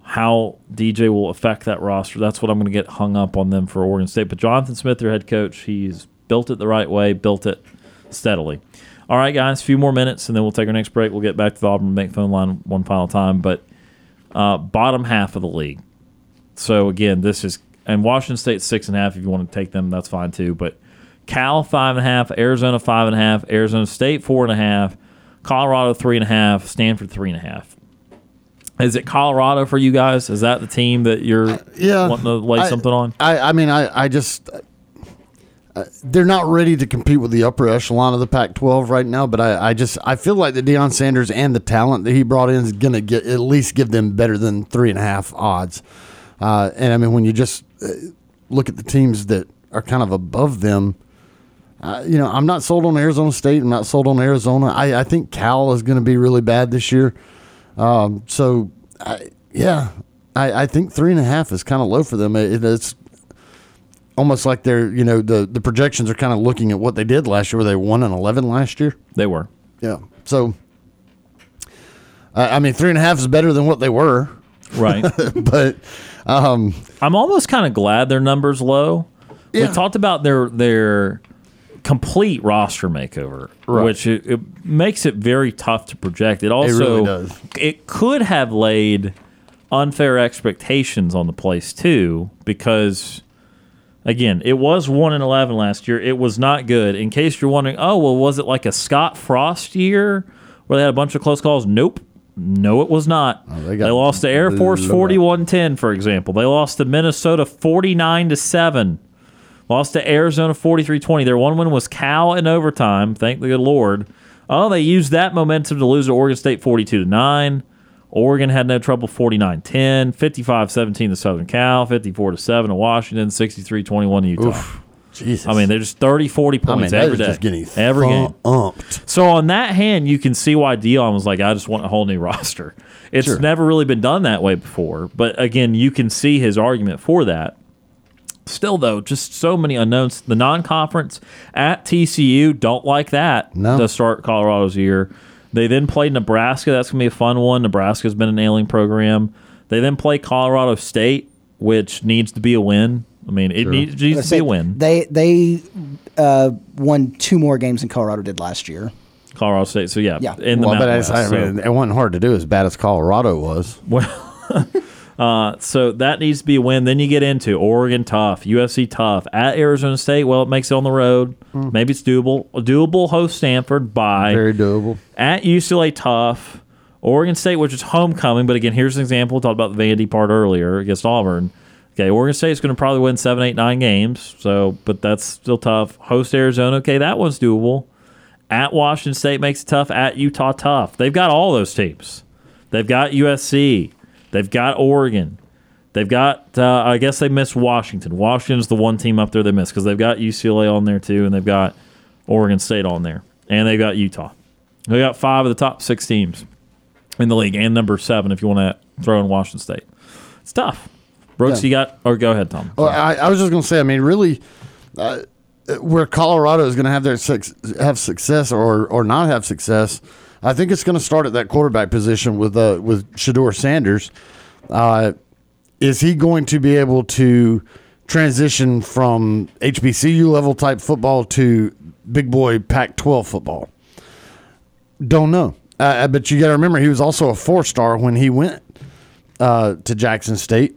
how DJ will affect that roster. That's what I'm going to get hung up on them for Oregon State. But Jonathan Smith, their head coach, he's built it the right way, built it steadily. All right, guys, a few more minutes, and then we'll take our next break. We'll get back to the Auburn Bank phone line one final time. But uh, bottom half of the league. So again, this is and Washington State six and a half. If you want to take them, that's fine too. But Cal five and a half, Arizona five and a half, Arizona State four and a half, Colorado three and a half, Stanford three and a half. Is it Colorado for you guys? Is that the team that you're yeah, wanting to lay I- something on? I, I mean, I, I just uh, they're not ready to compete with the upper echelon of the Pac-12 right now. But I, I just I feel like the Deion Sanders and the talent that he brought in is going to get at least give them better than three and a half odds. Uh, and I mean, when you just uh, look at the teams that are kind of above them. Uh, you know, I'm not sold on Arizona State. I'm not sold on Arizona. I, I think Cal is going to be really bad this year. Um, so, I, yeah, I, I think three and a half is kind of low for them. It, it's almost like they're, you know, the, the projections are kind of looking at what they did last year, where they won an 11 last year. They were. Yeah. So, I I mean, three and a half is better than what they were. Right. but um, I'm almost kind of glad their numbers low. We talked about their their complete roster makeover, Right. which it, it makes it very tough to project. It also really does. it could have laid unfair expectations on the place too because again, it was 1 and 11 last year. It was not good. In case you're wondering, oh, well was it like a Scott Frost year where they had a bunch of close calls? Nope. No, it was not. Oh, they, got- lost to Air Force 41-10 for example. They lost to Minnesota 49 to 7. Lost to Arizona 43-20. Their one win was Cal in overtime, thank the good Lord. Oh, they used that momentum to lose to Oregon State 42 to 9. Oregon had no trouble 49 10, 55 17 to Southern Cal, 54 to 7 to Washington, 63 21 to Utah. Jesus. I mean, they're just 30, 40 I mean, points every day. just getting every game. So, on that hand, you can see why Deion was like, I just want a whole new roster. It's Sure. never really been done that way before. But again, you can see his argument for that. Still, though, just so many unknowns. The non conference at TCU, don't like that No. to start Colorado's year. They then play Nebraska. That's going to be a fun one. Nebraska's been an ailing program. They then play Colorado State, which needs to be a win. I mean, it needs, needs to be a win. They they uh, won two more games than Colorado did last year. Colorado State. So, yeah, Yeah. in the well, but Mountain I West, so- mean, it wasn't hard to do as bad as Colorado was. Well, uh, so that needs to be a win. Then you get into Oregon tough, USC tough at Arizona State. Well, it makes it on the road. Maybe it's doable. A doable host Stanford by Very doable. at UCLA tough. Oregon State, which is homecoming, but again, here's an example. We talked about the Vandy part earlier against Auburn. Okay, Oregon State's going to probably win seven, eight, nine games. So, but that's still tough. Host Arizona. Okay, that one's doable. At Washington State makes it tough. At Utah, tough. They've got all those teams. They've got USC. They've got Oregon. They've got. Uh, I guess they missed Washington. Washington's the one team up there they missed because they've got UCLA on there too, and they've got Oregon State on there, and they've got Utah. They got five of the top six teams in the league, and number seven if you want to throw in Washington State. It's tough. Brooks, Yeah. you got or go ahead, Tom. Well, I, I was just going to say, I mean, really, uh, where Colorado is going to have their have success or or not have success, I think it's going to start at that quarterback position with uh, with Shedeur Sanders. Uh, is he going to be able to transition from HBCU level type football to big boy Pac-12 football? Don't know. Uh, but you got to remember, he was also a four star when he went uh, to Jackson State.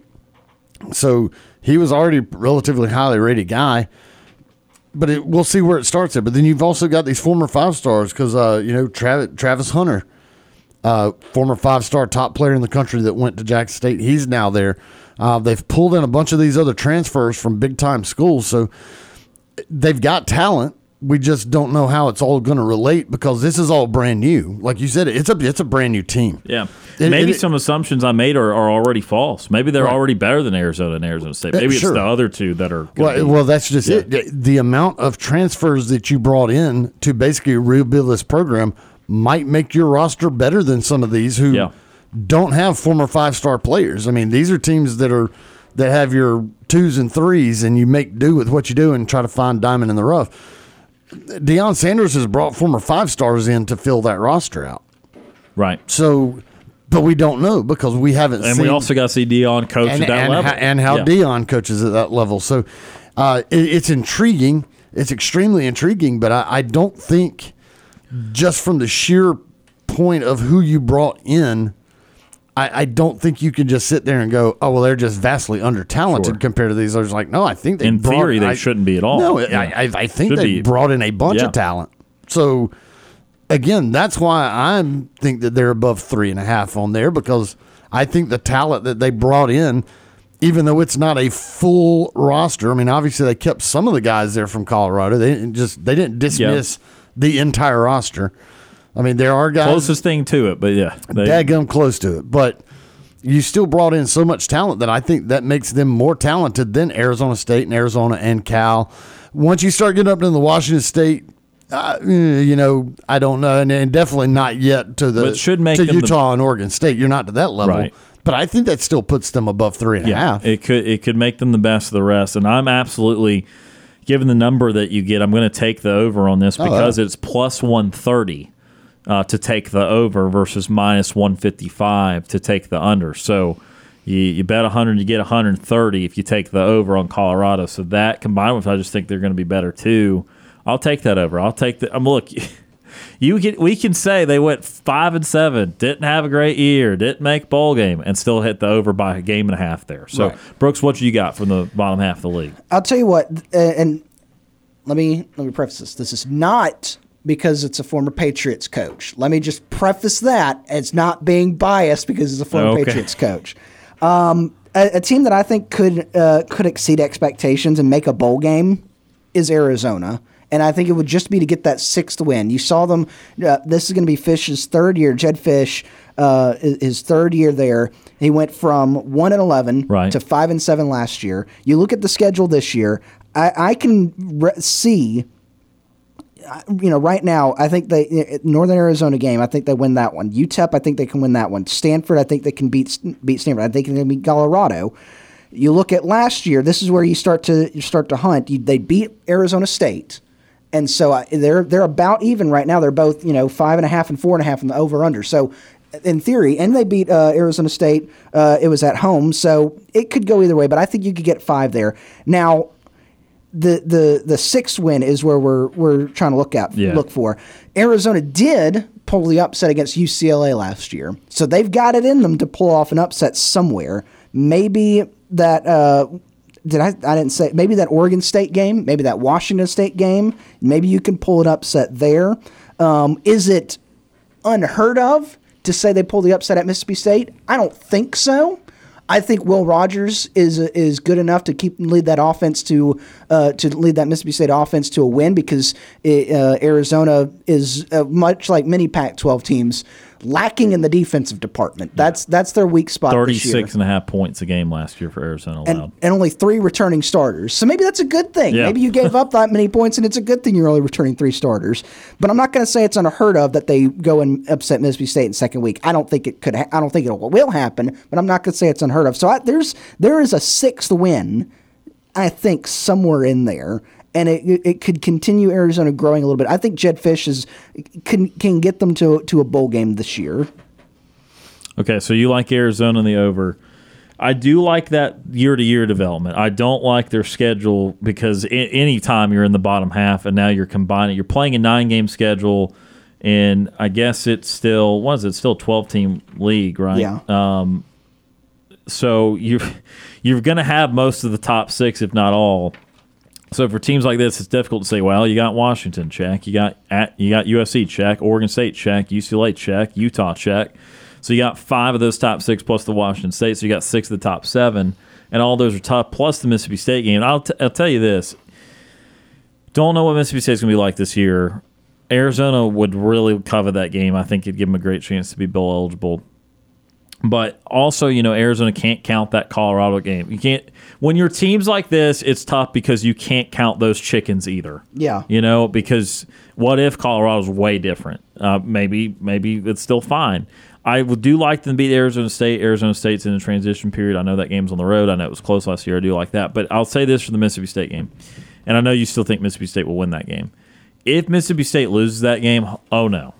So he was already relatively highly rated guy. But it, we'll see where it starts at. But then you've also got these former five stars because, uh, you know, Travis, Travis Hunter, uh, former five star top player in the country that went to Jackson State, he's now there. Uh, they've pulled in a bunch of these other transfers from big time schools. So they've got talent. We just don't know how it's all going to relate because this is all brand new. Like you said, it's a it's a brand new team. Yeah. It- Maybe it- some assumptions I made are, are already false. Maybe they're Right. already better than Arizona and Arizona State. Uh, Maybe sure. it's the other two that are. Well, be- well, that's just it. The- The amount of transfers that you brought in to basically rebuild this program might make your roster better than some of these who Yeah. don't have former five star players. I mean, these are teams that are that have your twos and threes, and you make do with what you do and try to find diamond in the rough. Deion Sanders has brought former five stars in to fill that roster out. right. So, but we don't know because we haven't And seen we also got to see Deion coach and, at that and level. How, and how Yeah. Deion coaches at that level. So uh, it, it's intriguing. It's extremely intriguing, but I, I don't think just from the sheer point of who you brought in, I, I don't think you can just sit there and go, oh, well, they're just vastly under talented Sure. compared to these others. Like, no, I think they In brought- theory, they I- shouldn't be at all. No, Yeah. I, I, I think Should they be. brought in a bunch Yeah. of talent. So again, that's why I think that they're above three and a half on there because I think the talent that they brought in, even though it's not a full roster. I mean, obviously they kept some of the guys there from Colorado. They didn't just they didn't dismiss the entire roster. I mean, there are guys Closest thing to it, but yeah. They, daggum close to it, but you still brought in so much talent that I think that makes them more talented than Arizona State and Arizona and Cal. Once you start getting up to the Washington State, uh, you know, I don't know, and, and definitely not yet to the But should make to them the- Utah and Oregon State. You're not to that level, Right. but I think that still puts them above three and a half. yeah, it could it could make them the best of the rest. And I'm absolutely given the number that you get, I'm going to take the over on this Oh, because it's plus 130 uh, to take the over versus minus 155 to take the under. So you, you bet 100, you get 130 if you take the over on Colorado. So that combined with, I just think they're going to be better too. I'll take that over. I'll take the. I'm look. you can we can say they went five and seven, didn't have a great year, didn't make bowl game, and still hit the over by a game and a half there. So Right. Brooks, what you got from the bottom half of the league? I'll tell you what, uh, and let me let me preface this. This is not because it's a former Patriots coach. Let me just preface that as not being biased because it's a former Okay. Patriots coach. Um, a, a team that I think could uh, could exceed expectations and make a bowl game is Arizona. And I think it would just be to get that sixth win. You saw them. Uh, this is going to be Fisch's third year. Jedd Fisch, uh, his third year there. He went from one and eleven Right. to five and seven last year. You look at the schedule this year. I, I can re- see. You know, right now, I think they Northern Arizona game. I think they win that one. UTEP, I think they can win that one. Stanford, I think they can beat beat Stanford. I think they can beat Colorado. You look at last year. This is where you start to you start to hunt. You, they beat Arizona State, and so I, they're they're about even right now. They're both you know five and a half and four and a half in the over under. So in theory, and they beat uh, Arizona State. Uh, it was at home, so it could go either way. But I think you could get five there. Now, the the the sixth win is where we're we're trying to look at Yeah. look for. Arizona did pull the upset against UCLA last year, so they've got it in them to pull off an upset somewhere. Maybe that. Uh, did I? I didn't say. Maybe that Oregon State game. Maybe that Washington State game. Maybe you can pull an upset there. Um, is it unheard of to say they pull the upset at Mississippi State? I don't think so. I think Will Rogers is is good enough to keep lead that offense to uh, to lead that Mississippi State offense to a win because it, uh, Arizona is uh, much like many Pac-12 teams lacking in the defensive department. That's that's their weak spot. this year. 36 and a half points a game last year for Arizona allowed. And, and only three returning starters. So maybe that's a good thing. Yeah. Maybe you gave up that many points, and it's a good thing you're only returning three starters. But I'm not going to say it's unheard of that they go and upset Mississippi State in second week. I don't think it could. Ha- I don't think it will happen. But I'm not going to say it's unheard of. So I, there's there is a sixth win, I think somewhere in there. And it, it could continue Arizona growing a little bit. I think Jedd Fisch is can can get them to to a bowl game this year. Okay, so you like Arizona in the over. I do like that year to year development. I don't like their schedule because any time you're in the bottom half and now you're combining, you're playing a nine game schedule, and I guess it's still what is it? Still twelve team league, right? Yeah. Um, so you you're going to have most of the top six, if not all. So for teams like this, it's difficult to say. Well, you got Washington check, you got at you got USC check, Oregon State check, UCLA check, Utah check. So you got five of those top six plus the Washington State. So you got six of the top seven, and all those are tough. Plus the Mississippi State game. I'll t- I'll tell you this. Don't know what Mississippi State's going to be like this year. Arizona would really cover that game. I think it'd give them a great chance to be bowl eligible. But also, you know, Arizona can't count that Colorado game. You can't when your teams like this, it's tough because you can't count those chickens either. Yeah. You know, because what if Colorado's way different? Uh, maybe maybe it's still fine. I would do like them to beat Arizona State. Arizona State's in a transition period. I know that game's on the road. I know it was close last year. I do like that. But I'll say this for the Mississippi State game. And I know you still think Mississippi State will win that game. If Mississippi State loses that game, oh no,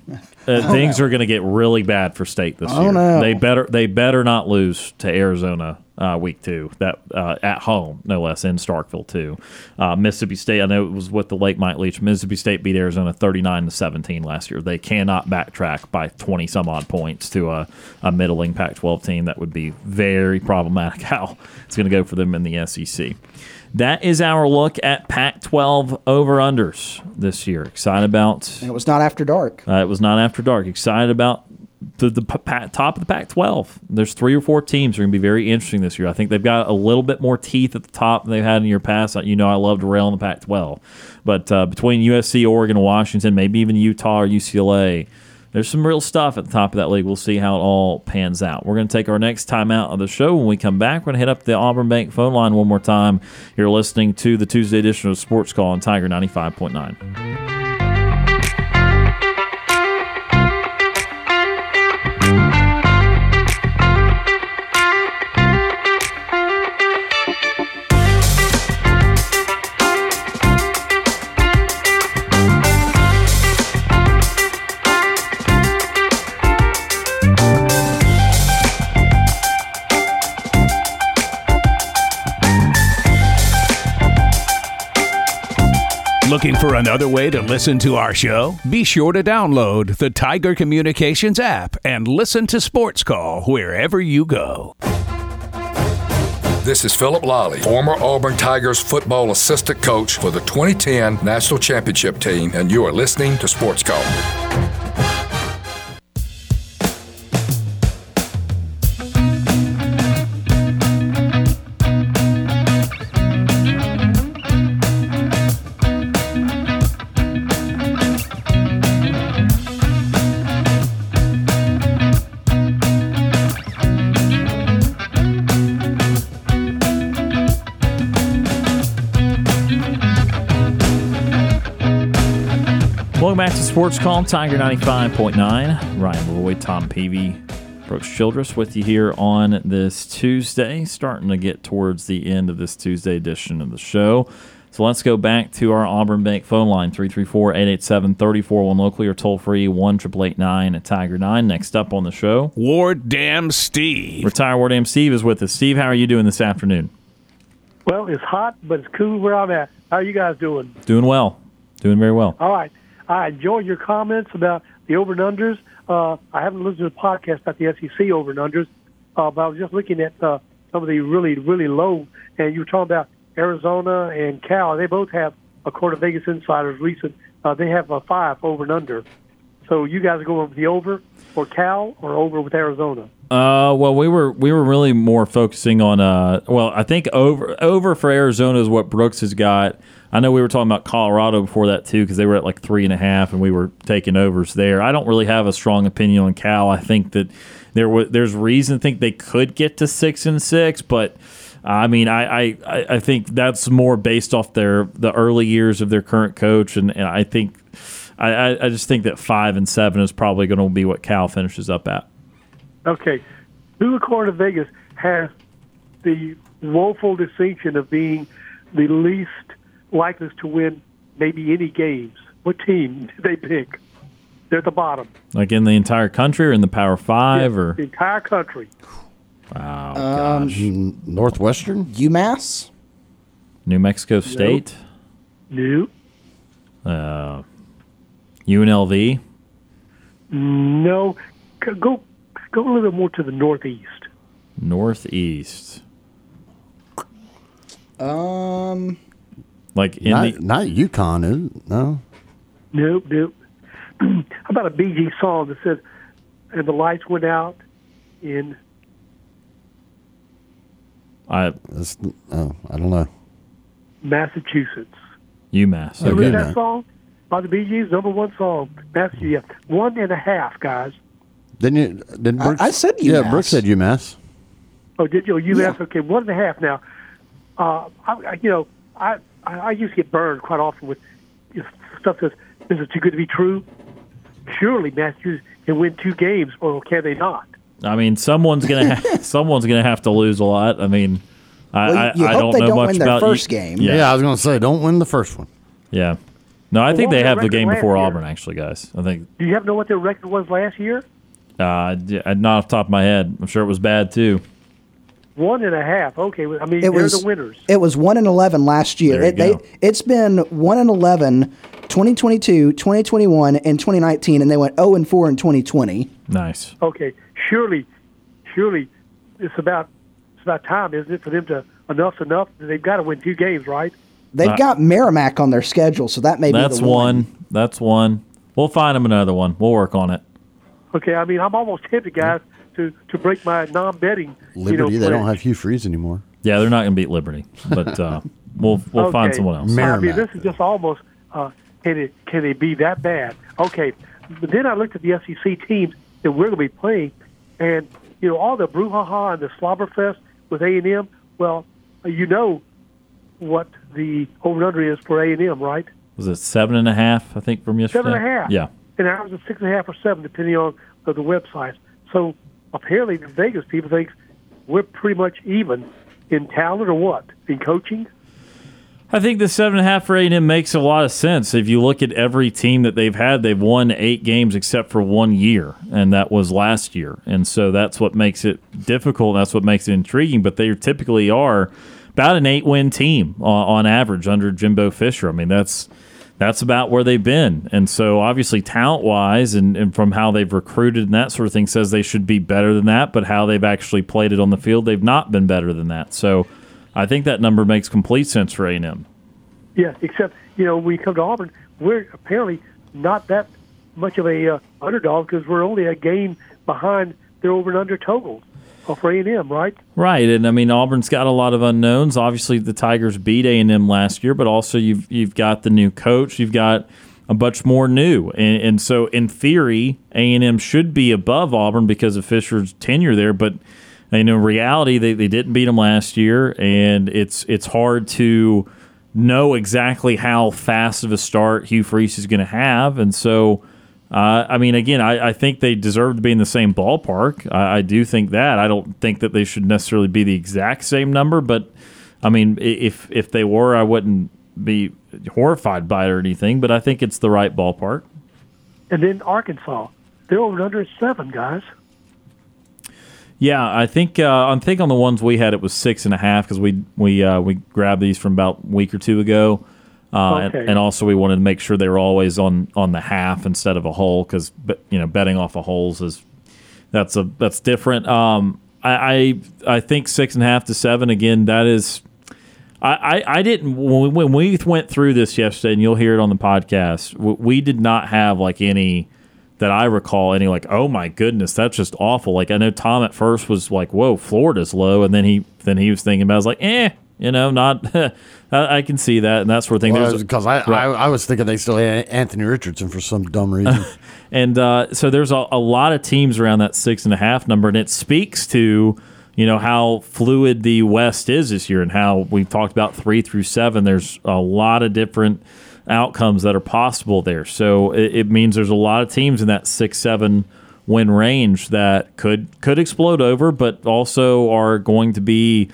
uh, things are going to get really bad for State this Oh, year. no. They better they better not lose to Arizona uh, week two that uh, at home no less in Starkville too. Uh, Mississippi State I know it was with the late Mike Leach. Mississippi State beat Arizona thirty nine to seventeen last year. They cannot backtrack by twenty some odd points to a, a middling Pac twelve team. That would be very problematic. How it's going to go for them in the SEC. That is our look at Pac 12 over unders this year. Excited about And it was not after dark. uh, it was not after dark. Excited about the, the top of the Pac-12. There's three or four teams that are going to be very interesting this year. I think they've got a little bit more teeth at the top than they've had in your past. You know, I love to rail on the Pac-12, but uh, between USC, Oregon, Washington, maybe even Utah or UCLA. There's some real stuff at the top of that league. We'll see how it all pans out. We're going to take our next time out of the show. When we come back, we're going to hit up the Auburn Bank phone line one more time. You're listening to the Tuesday edition of Sports Call on Tiger 95.9. Looking for another way to listen to our show? Be sure to download the Tiger Communications app and listen to Sports Call wherever you go. This is Phillip Lolley, former Auburn Tigers football assistant coach for the 2010 National Championship team, and you are listening to Sports Call. Sports Call, Tiger 95.9. Ryan Lavoie, Tom Peavy, Brooks Childress with you here on this Tuesday, starting to get towards the end of this Tuesday edition of the show. So let's go back to our Auburn Bank phone line, 334-887-3401 locally or toll free, 1 at Tiger 9. Next up on the show, Ward Dam Steve. Retire Ward Dam Steve is with us. Steve, how are you doing this afternoon? Well, it's hot, but it's cool where I'm at. How are you guys doing? Doing well. Doing very well. All right. I enjoyed your comments about the over and unders. Uh, I haven't listened to the podcast about the SEC over and unders, uh, but I was just looking at uh, some of the really, really low. And you were talking about Arizona and Cal. They both have, according to Vegas Insiders, recent. Uh, they have a five over and under. So you guys are going with the over for Cal or over with Arizona? Uh, well, we were we were really more focusing on uh, well, I think over over for Arizona is what Brooks has got. I know we were talking about Colorado before that too because they were at like three and a half and we were taking overs there. I don't really have a strong opinion on Cal. I think that there was there's reason to think they could get to six and six, but. I mean, I, I, I think that's more based off their the early years of their current coach, and, and I think I, I just think that five and seven is probably going to be what Cal finishes up at. Okay, who according to Vegas has the woeful distinction of being the least likely to win maybe any games? What team did they pick? They're at the bottom. Like in the entire country or in the Power Five Yeah, or the entire country. wow, Um, gosh. Northwestern? UMass? New Mexico State, No, uh, UNLV. no. Go- Go go a little bit more to the northeast. Northeast, Um, like in Not, the not UConn, is it? No. Nope, nope. How about a BG song that said, "And the lights went out in I That's, oh, I don't know. Massachusetts"? UMass. Remember Okay. that song by the Bee Gees? Number one song, Massachusetts. One and a half, guys. Didn't you? Didn't I- Brooks, I said Yeah, UMass. Brooks said UMass. Oh, did you? You Yeah. okay, one and a half. Now, uh, I, I, you know, I, I, I used to get burned quite often with you know, stuff that's is it too good to be true? Surely Massachusetts can win two games, or can they not? I mean, someone's gonna ha- someone's gonna have to lose a lot. I mean, I Well, I, you I hope don't they know don't much win their about first you- game. Yeah, Yeah, I was going to say, don't win the first one. yeah. No, I think they have the game before year? Auburn. Actually, guys, I think Do you have to know what their record was last year? uh, d- not off the top of my head. I'm sure it was bad too. One and a half. Okay, I mean it they're was the winners. It was one and eleven last year. There you It, they, go. it's been one and 11, 2022, 2021, and 2019, and they went zero and four in 2020. Nice. Okay, surely, surely, it's about it's about time, isn't it, for them to enough's enough? They've got to win two games, right? They've Uh, got Merrimack on their schedule, so that may That's be the one. That's one. We'll find them another one. We'll work on it. Okay, I mean I'm almost tempted, guys, to to break my non-betting. Liberty, you know, they don't have Hugh Freeze anymore. Yeah, they're not going to beat Liberty, but uh, we'll we'll find someone else. Ma- I mean, this is just almost uh, can it can it be that bad? Okay, but then I looked at the SEC teams that we're going to be playing, and you know all the brouhaha and the slobberfest with A and M. Well, you know what the over and under is for A and M, right? Was it seven and a half? I think from yesterday. Seven and a half. Yeah. And ours is six and a half or seven, depending on uh, the, the websites. So apparently, the Vegas people think we're pretty much even in talent or what in coaching. I think the seven and a half for A and M makes a lot of sense. If you look at every team that they've had, they've won eight games except for one year, and that was last year. And so that's what makes it difficult. That's what makes it intriguing. But they typically are about an eight win team on, on average under Jimbo Fisher. I mean, that's that's about where they've been. And so, obviously, talent wise and, and from how they've recruited and that sort of thing, says they should be better than that. But how they've actually played it on the field, they've not been better than that. So, I think that number makes complete sense for A&M. Yeah, except you know when you come to Auburn, we're apparently not that much of a uh, underdog because we're only a game behind their over and under totals for A&M, right? Right, and I mean Auburn's got a lot of unknowns. Obviously, the Tigers beat A&M last year, but also you've you've got the new coach, you've got a bunch more new, and, and so in theory, A&M should be above Auburn because of Fisher's tenure there. But in reality, they, they didn't beat them last year, and it's it's hard to know exactly how fast of a start Hugh Freeze is going to have, and so uh, I mean, again, I, I, think they deserve to be in the same ballpark. I, I, do think that. I don't think that they should necessarily be the exact same number, but I mean, if if they were, I wouldn't be horrified by it or anything. But I think it's the right ballpark. And then Arkansas, they're over under seven guys. Yeah, I think uh, I think on the ones we had it was six and a half because we we uh, we grabbed these from about a week or two ago. Uh, okay. and, and, also, we wanted to make sure they were always on, on the half instead of a hole because you know betting off of holes is that's a that's different. Um, I, I, I think six and a half to seven again. That is, I, I, I didn't when we, when we went through this yesterday, and you'll hear it on the podcast. We did not have like any that I recall any like oh my goodness that's just awful. Like I know Tom at first was like whoa Florida's low, and then he then he was thinking about I was like eh you know, not I, can see that and that sort of thing. Because well, I, I, I, was thinking they still had Anthony Richardson for some dumb reason. and uh, so there's a, a lot of teams around that six and a half number, and it speaks to you know how fluid the West is this year, and how we've talked about three through seven. There's a lot of different outcomes that are possible there. So it, it means there's a lot of teams in that six seven win range that could could explode over, but also are going to be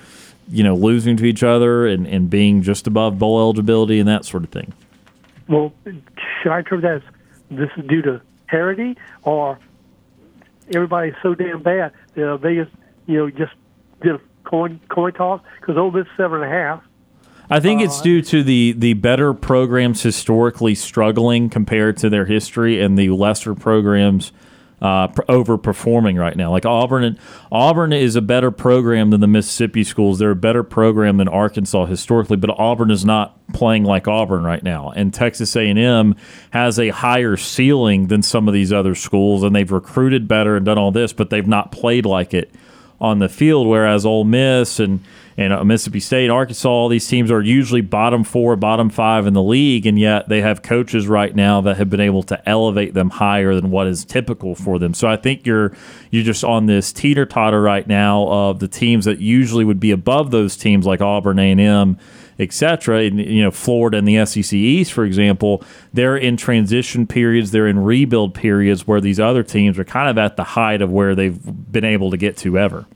you know, losing to each other and, and being just above bowl eligibility and that sort of thing? Well, should I interpret that as this is due to parity or everybody's so damn bad that they just, you know, just did a coin coin toss because Ole Miss seven and a half. I think uh, it's due to the the better programs historically struggling compared to their history and the lesser programs uh, overperforming right now. Like Auburn, Auburn is a better program than the Mississippi schools. They're a better program than Arkansas historically, but Auburn is not playing like Auburn right now. And Texas A&M has a higher ceiling than some of these other schools, and they've recruited better and done all this, but they've not played like it on the field. Whereas Ole Miss and and uh, Mississippi State, Arkansas, all these teams are usually bottom four, bottom five in the league, and yet they have coaches right now that have been able to elevate them higher than what is typical for them. So I think you're you're just on this teeter totter right now of the teams that usually would be above those teams like Auburn, A and M etc. You know, Florida and the SEC East, for example, they're in transition periods, they're in rebuild periods where these other teams are kind of at the height of where they've been able to get to ever.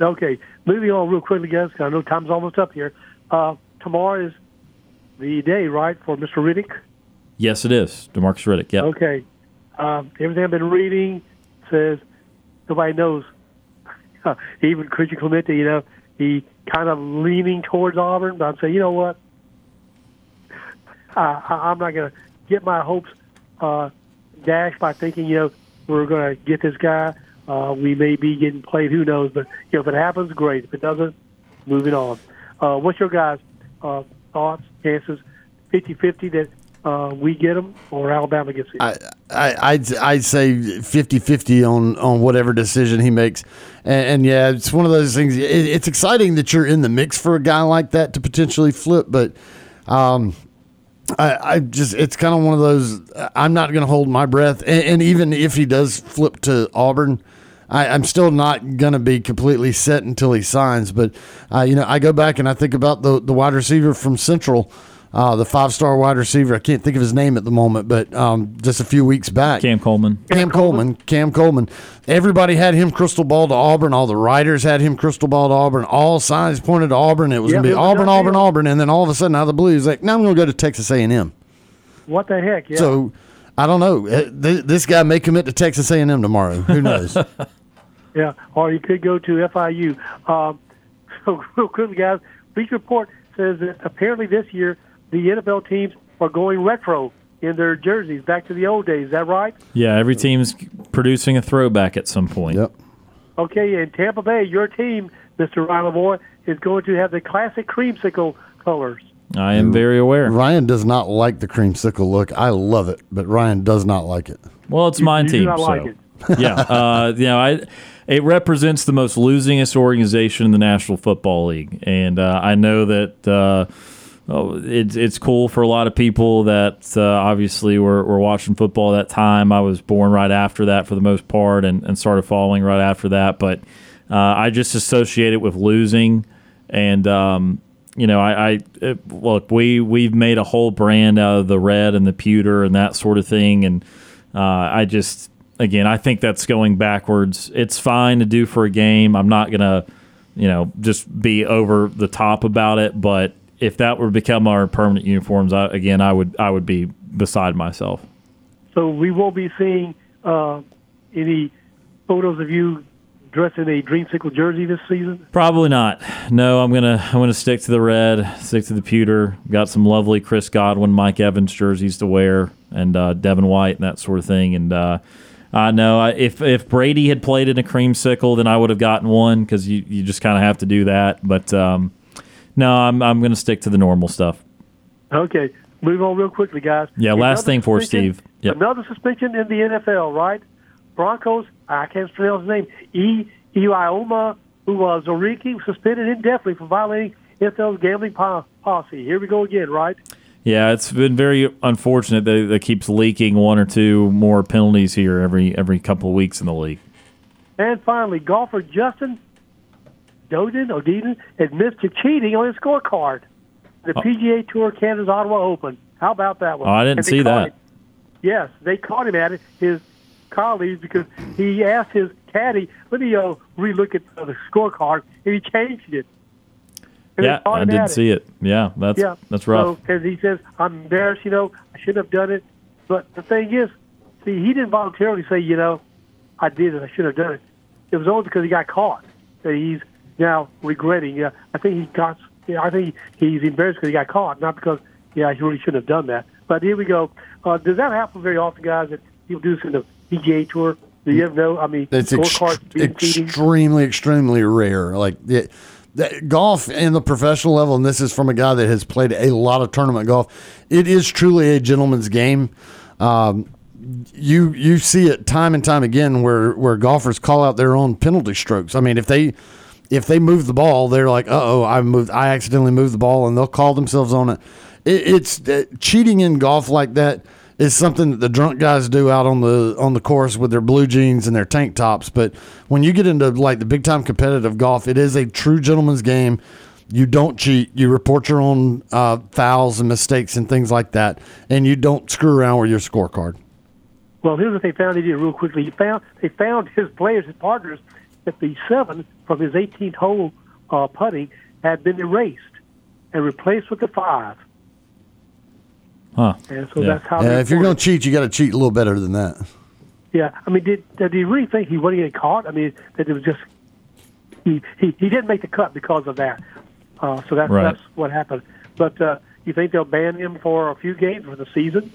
Okay, moving on real quickly, guys. Because I know time's almost up here. Uh, tomorrow is the day, right, for Mr. Riddick? Yes, it is. Demarcus Riddick. Yeah. Okay. Um, everything I've been reading says nobody knows. Even Christian Clemente, you know, he kind of leaning towards Auburn, but I'm saying, you know what? Uh, I'm not going to get my hopes uh, dashed by thinking, you know, we're going to get this guy. Uh, we may be getting played. Who knows? But you know, if it happens, great. If it doesn't, moving on. Uh, what's your guys' uh, thoughts, chances, 50-50 that uh, we get them or Alabama gets it? I, I, I'd, I'd say 50-50 on, on whatever decision he makes. And, and yeah, it's one of those things. It, it's exciting that you're in the mix for a guy like that to potentially flip, but um, I, I just it's kind of one of those. I'm not going to hold my breath, and, and, even if he does flip to Auburn, I, am still not going to be completely set until he signs. But uh, you know, I go back and I think about the the wide receiver from Central. Uh, the five star wide receiver. I can't think of his name at the moment, but um, just a few weeks back. Cam Coleman. Cam Coleman. Cam Coleman. Everybody had him crystal ball to Auburn. All the writers had him crystal ball to Auburn. All signs pointed to Auburn. It was going to be Auburn, Auburn, Auburn. And then all of a sudden, out of the blue, he's like, now I'm going to go to Texas A&M. What the heck? Yeah. So I don't know. Uh, this guy may commit to Texas A&M tomorrow. Who knows? Yeah, or you could go to FIU. Um, so, real quickly, guys, Bleacher Report says that apparently this year the NFL teams are going retro in their jerseys, back to the old days. Is that right? Yeah, every team's producing a throwback at some point. Yep. Okay, and Tampa Bay, your team, Mr. Ryan Boy, is going to have the classic creamsicle colors. I am very aware. Ryan does not like the creamsicle look. I love it, but Ryan does not like it. Well, it's my you do team, not so like it. yeah, uh, you know, I it represents the most losingest organization in the National Football League, and uh, I know that. Uh, oh, it's it's cool for a lot of people that uh, obviously were, were watching football at that time. I was born right after that for the most part, and, and started following right after that. But uh, I just associate it with losing, and um, you know, I, I it, look we we've made a whole brand out of the red and the pewter and that sort of thing, and uh, I just again I think that's going backwards. It's fine to do for a game. I'm not gonna you know just be over the top about it, but if that were to become our permanent uniforms, I, again I would I would be beside myself. So we won't be seeing uh, any photos of you dressed in a dreamsicle jersey this season. Probably not. No, I'm gonna I'm gonna stick to the red, stick to the pewter. Got some lovely Chris Godwin, Mike Evans jerseys to wear, and uh, Devin White and that sort of thing. And uh, I know I, if if Brady had played in a creamsicle, then I would have gotten one because you, you just kind of have to do that. But um, no, I'm I'm gonna stick to the normal stuff. Okay, move on real quickly, guys. Yeah, last thing for Steve. Yep. Another suspension in the NFL, right? Broncos, I can't pronounce his name. E. Ioma, who was Oriki, suspended indefinitely for violating NFL's gambling policy. Here we go again, right? Yeah, it's been very unfortunate that that keeps leaking one or two more penalties here every every couple of weeks in the league. And finally, golfer Justin Doeden Deaton admits to cheating on his scorecard. The PGA Tour Canada's Ottawa Open. How about that one? Oh, I didn't see that. him- Yes, they caught him at it. His colleagues because he asked his caddy, "Let me uh, relook at the scorecard," and he changed it. And Yeah, I did at see it. Yeah, that's yeah, that's rough. because he says, "I'm embarrassed. You know, I shouldn't have done it." But the thing is, see, he didn't voluntarily say, "You know, I did it. I should have done it." It was only because he got caught that he's now regretting. Yeah, I think he got. Yeah, I think he's embarrassed because he got caught, not because yeah, he really shouldn't have done that. But here we go. Uh, does that happen very often, guys? That people do this in the PGA Tour? Do you ever know? I mean, It's scorecards ext- extremely, extremely rare. Like it, that golf in the professional level, and this is from a guy that has played a lot of tournament golf. It is truly a gentleman's game. Um, you you see it time and time again where where golfers call out their own penalty strokes. I mean, if they if they move the ball, they're like, "Uh oh, I moved, I accidentally moved the ball," and they'll call themselves on it. it it's uh, cheating in golf like that is something that the drunk guys do out on the on the course with their blue jeans and their tank tops. But when you get into like the big time competitive golf, it is a true gentleman's game. You don't cheat. You report your own uh, fouls and mistakes and things like that, and you don't screw around with your scorecard. Well, here's what they found. They did real quickly. He found they found his players, his partners, that the seven from his 18th hole uh, putting had been erased and replaced with the five. Huh. And so that's how. Yeah, if you're going to cheat, you got to cheat a little better than that. Yeah, I mean, did did he really think he wasn't get caught? I mean, that it was just he he, he didn't make the cut because of that. Uh, so that's Right. that's what happened. But uh, you think they'll ban him for a few games for the season?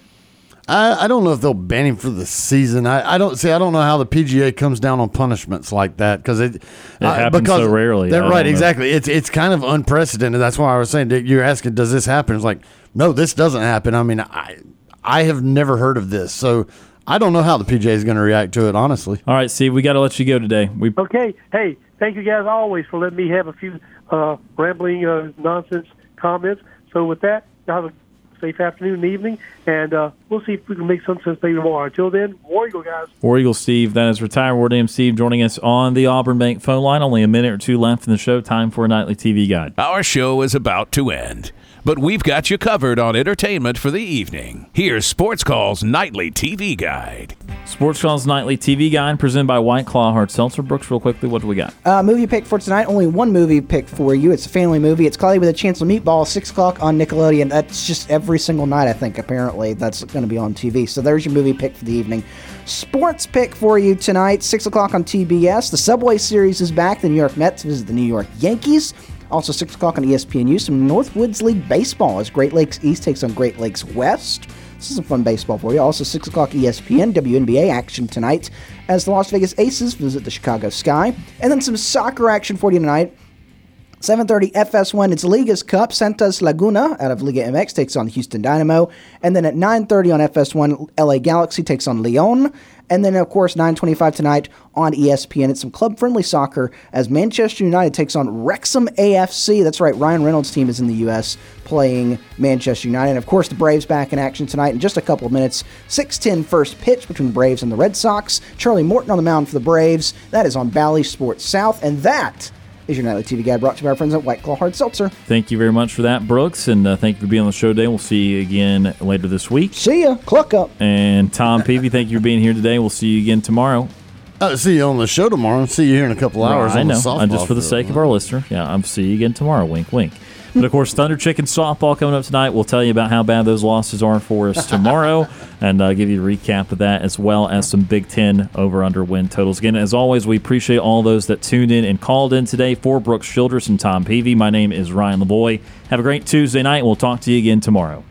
I, I don't know if they'll ban him for the season. I, I don't see. I don't know how the PGA comes down on punishments like that because it, It happens so rarely. That, I right, don't know. exactly. It's it's kind of unprecedented. That's why I was saying you're asking, does this happen? It's like, no, this doesn't happen. I mean, I I have never heard of this, so I don't know how the PJ is going to react to it. Honestly, All right, Steve, we got to let you go today. We Okay. Hey, thank you guys always for letting me have a few uh, rambling uh, nonsense comments. So with that, have a safe afternoon and evening, and uh, we'll see if we can make some sense maybe tomorrow. Until then, War Eagle guys. War Eagle Steve, that is retired War Dam Steve, joining us on the Auburn Bank phone line. Only a minute or two left in the show. Time for a nightly TV guide. Our show is about to end, but we've got you covered on entertainment for the evening. Here's Sports Call's nightly TV guide. Sports Calls Nightly TV Guide presented by White Claw Hard Seltzer. Brooks, real quickly, what do we got? Uh, movie pick for tonight. Only one movie pick for you. It's a family movie. It's Cloudy with a Chance of Meatball, six o'clock on Nickelodeon. That's just every single night. I think apparently that's going to be on TV. So there's your movie pick for the evening. Sports pick for you tonight, six o'clock on TBS. The Subway Series is back. The New York Mets visit the New York Yankees. Also, 6 o'clock on ESPNU, some Northwoods League baseball as Great Lakes East takes on Great Lakes West. This is some fun baseball for you. Also, 6 o'clock ESPN, WNBA action tonight as the Las Vegas Aces visit the Chicago Sky. And then some soccer action for you tonight. 7:30 FS1. It's Leagues Cup. Santos Laguna out of Liga MX takes on Houston Dynamo, and then at 9:30 on FS1, LA Galaxy takes on León, and then of course 9:25 tonight on ESPN. It's some club-friendly soccer as Manchester United takes on Wrexham AFC. That's right, Ryan Reynolds' team is in the U.S. playing Manchester United. And of course, the Braves back in action tonight in just a couple of minutes. 6:10 first pitch between Braves and the Red Sox. Charlie Morton on the mound for the Braves. That is on Bally Sports South, and that is your nightly TV guide brought to you by our friends at White Claw Hard Seltzer. Thank you very much for that, Brooks, and uh, thank you for being on the show today. We'll see you again later this week. See ya. Cluck up. And Tom Peavy, thank you for being here today. We'll see you again tomorrow. I'll see you on the show tomorrow. See you here in a couple hours. I on know. The And just for the sake of our listener, yeah, I'm see you again tomorrow. Wink, wink. But of course, Thunder Chicken softball coming up tonight. We'll tell you about how bad those losses are for us tomorrow, and uh, give you a recap of that as well as some Big Ten over under win totals. Again, as always, we appreciate all those that tuned in and called in today for Brooks Childress and Tom Peavy. My name is Ryan Lavoie. Have a great Tuesday night. We'll talk to you again tomorrow.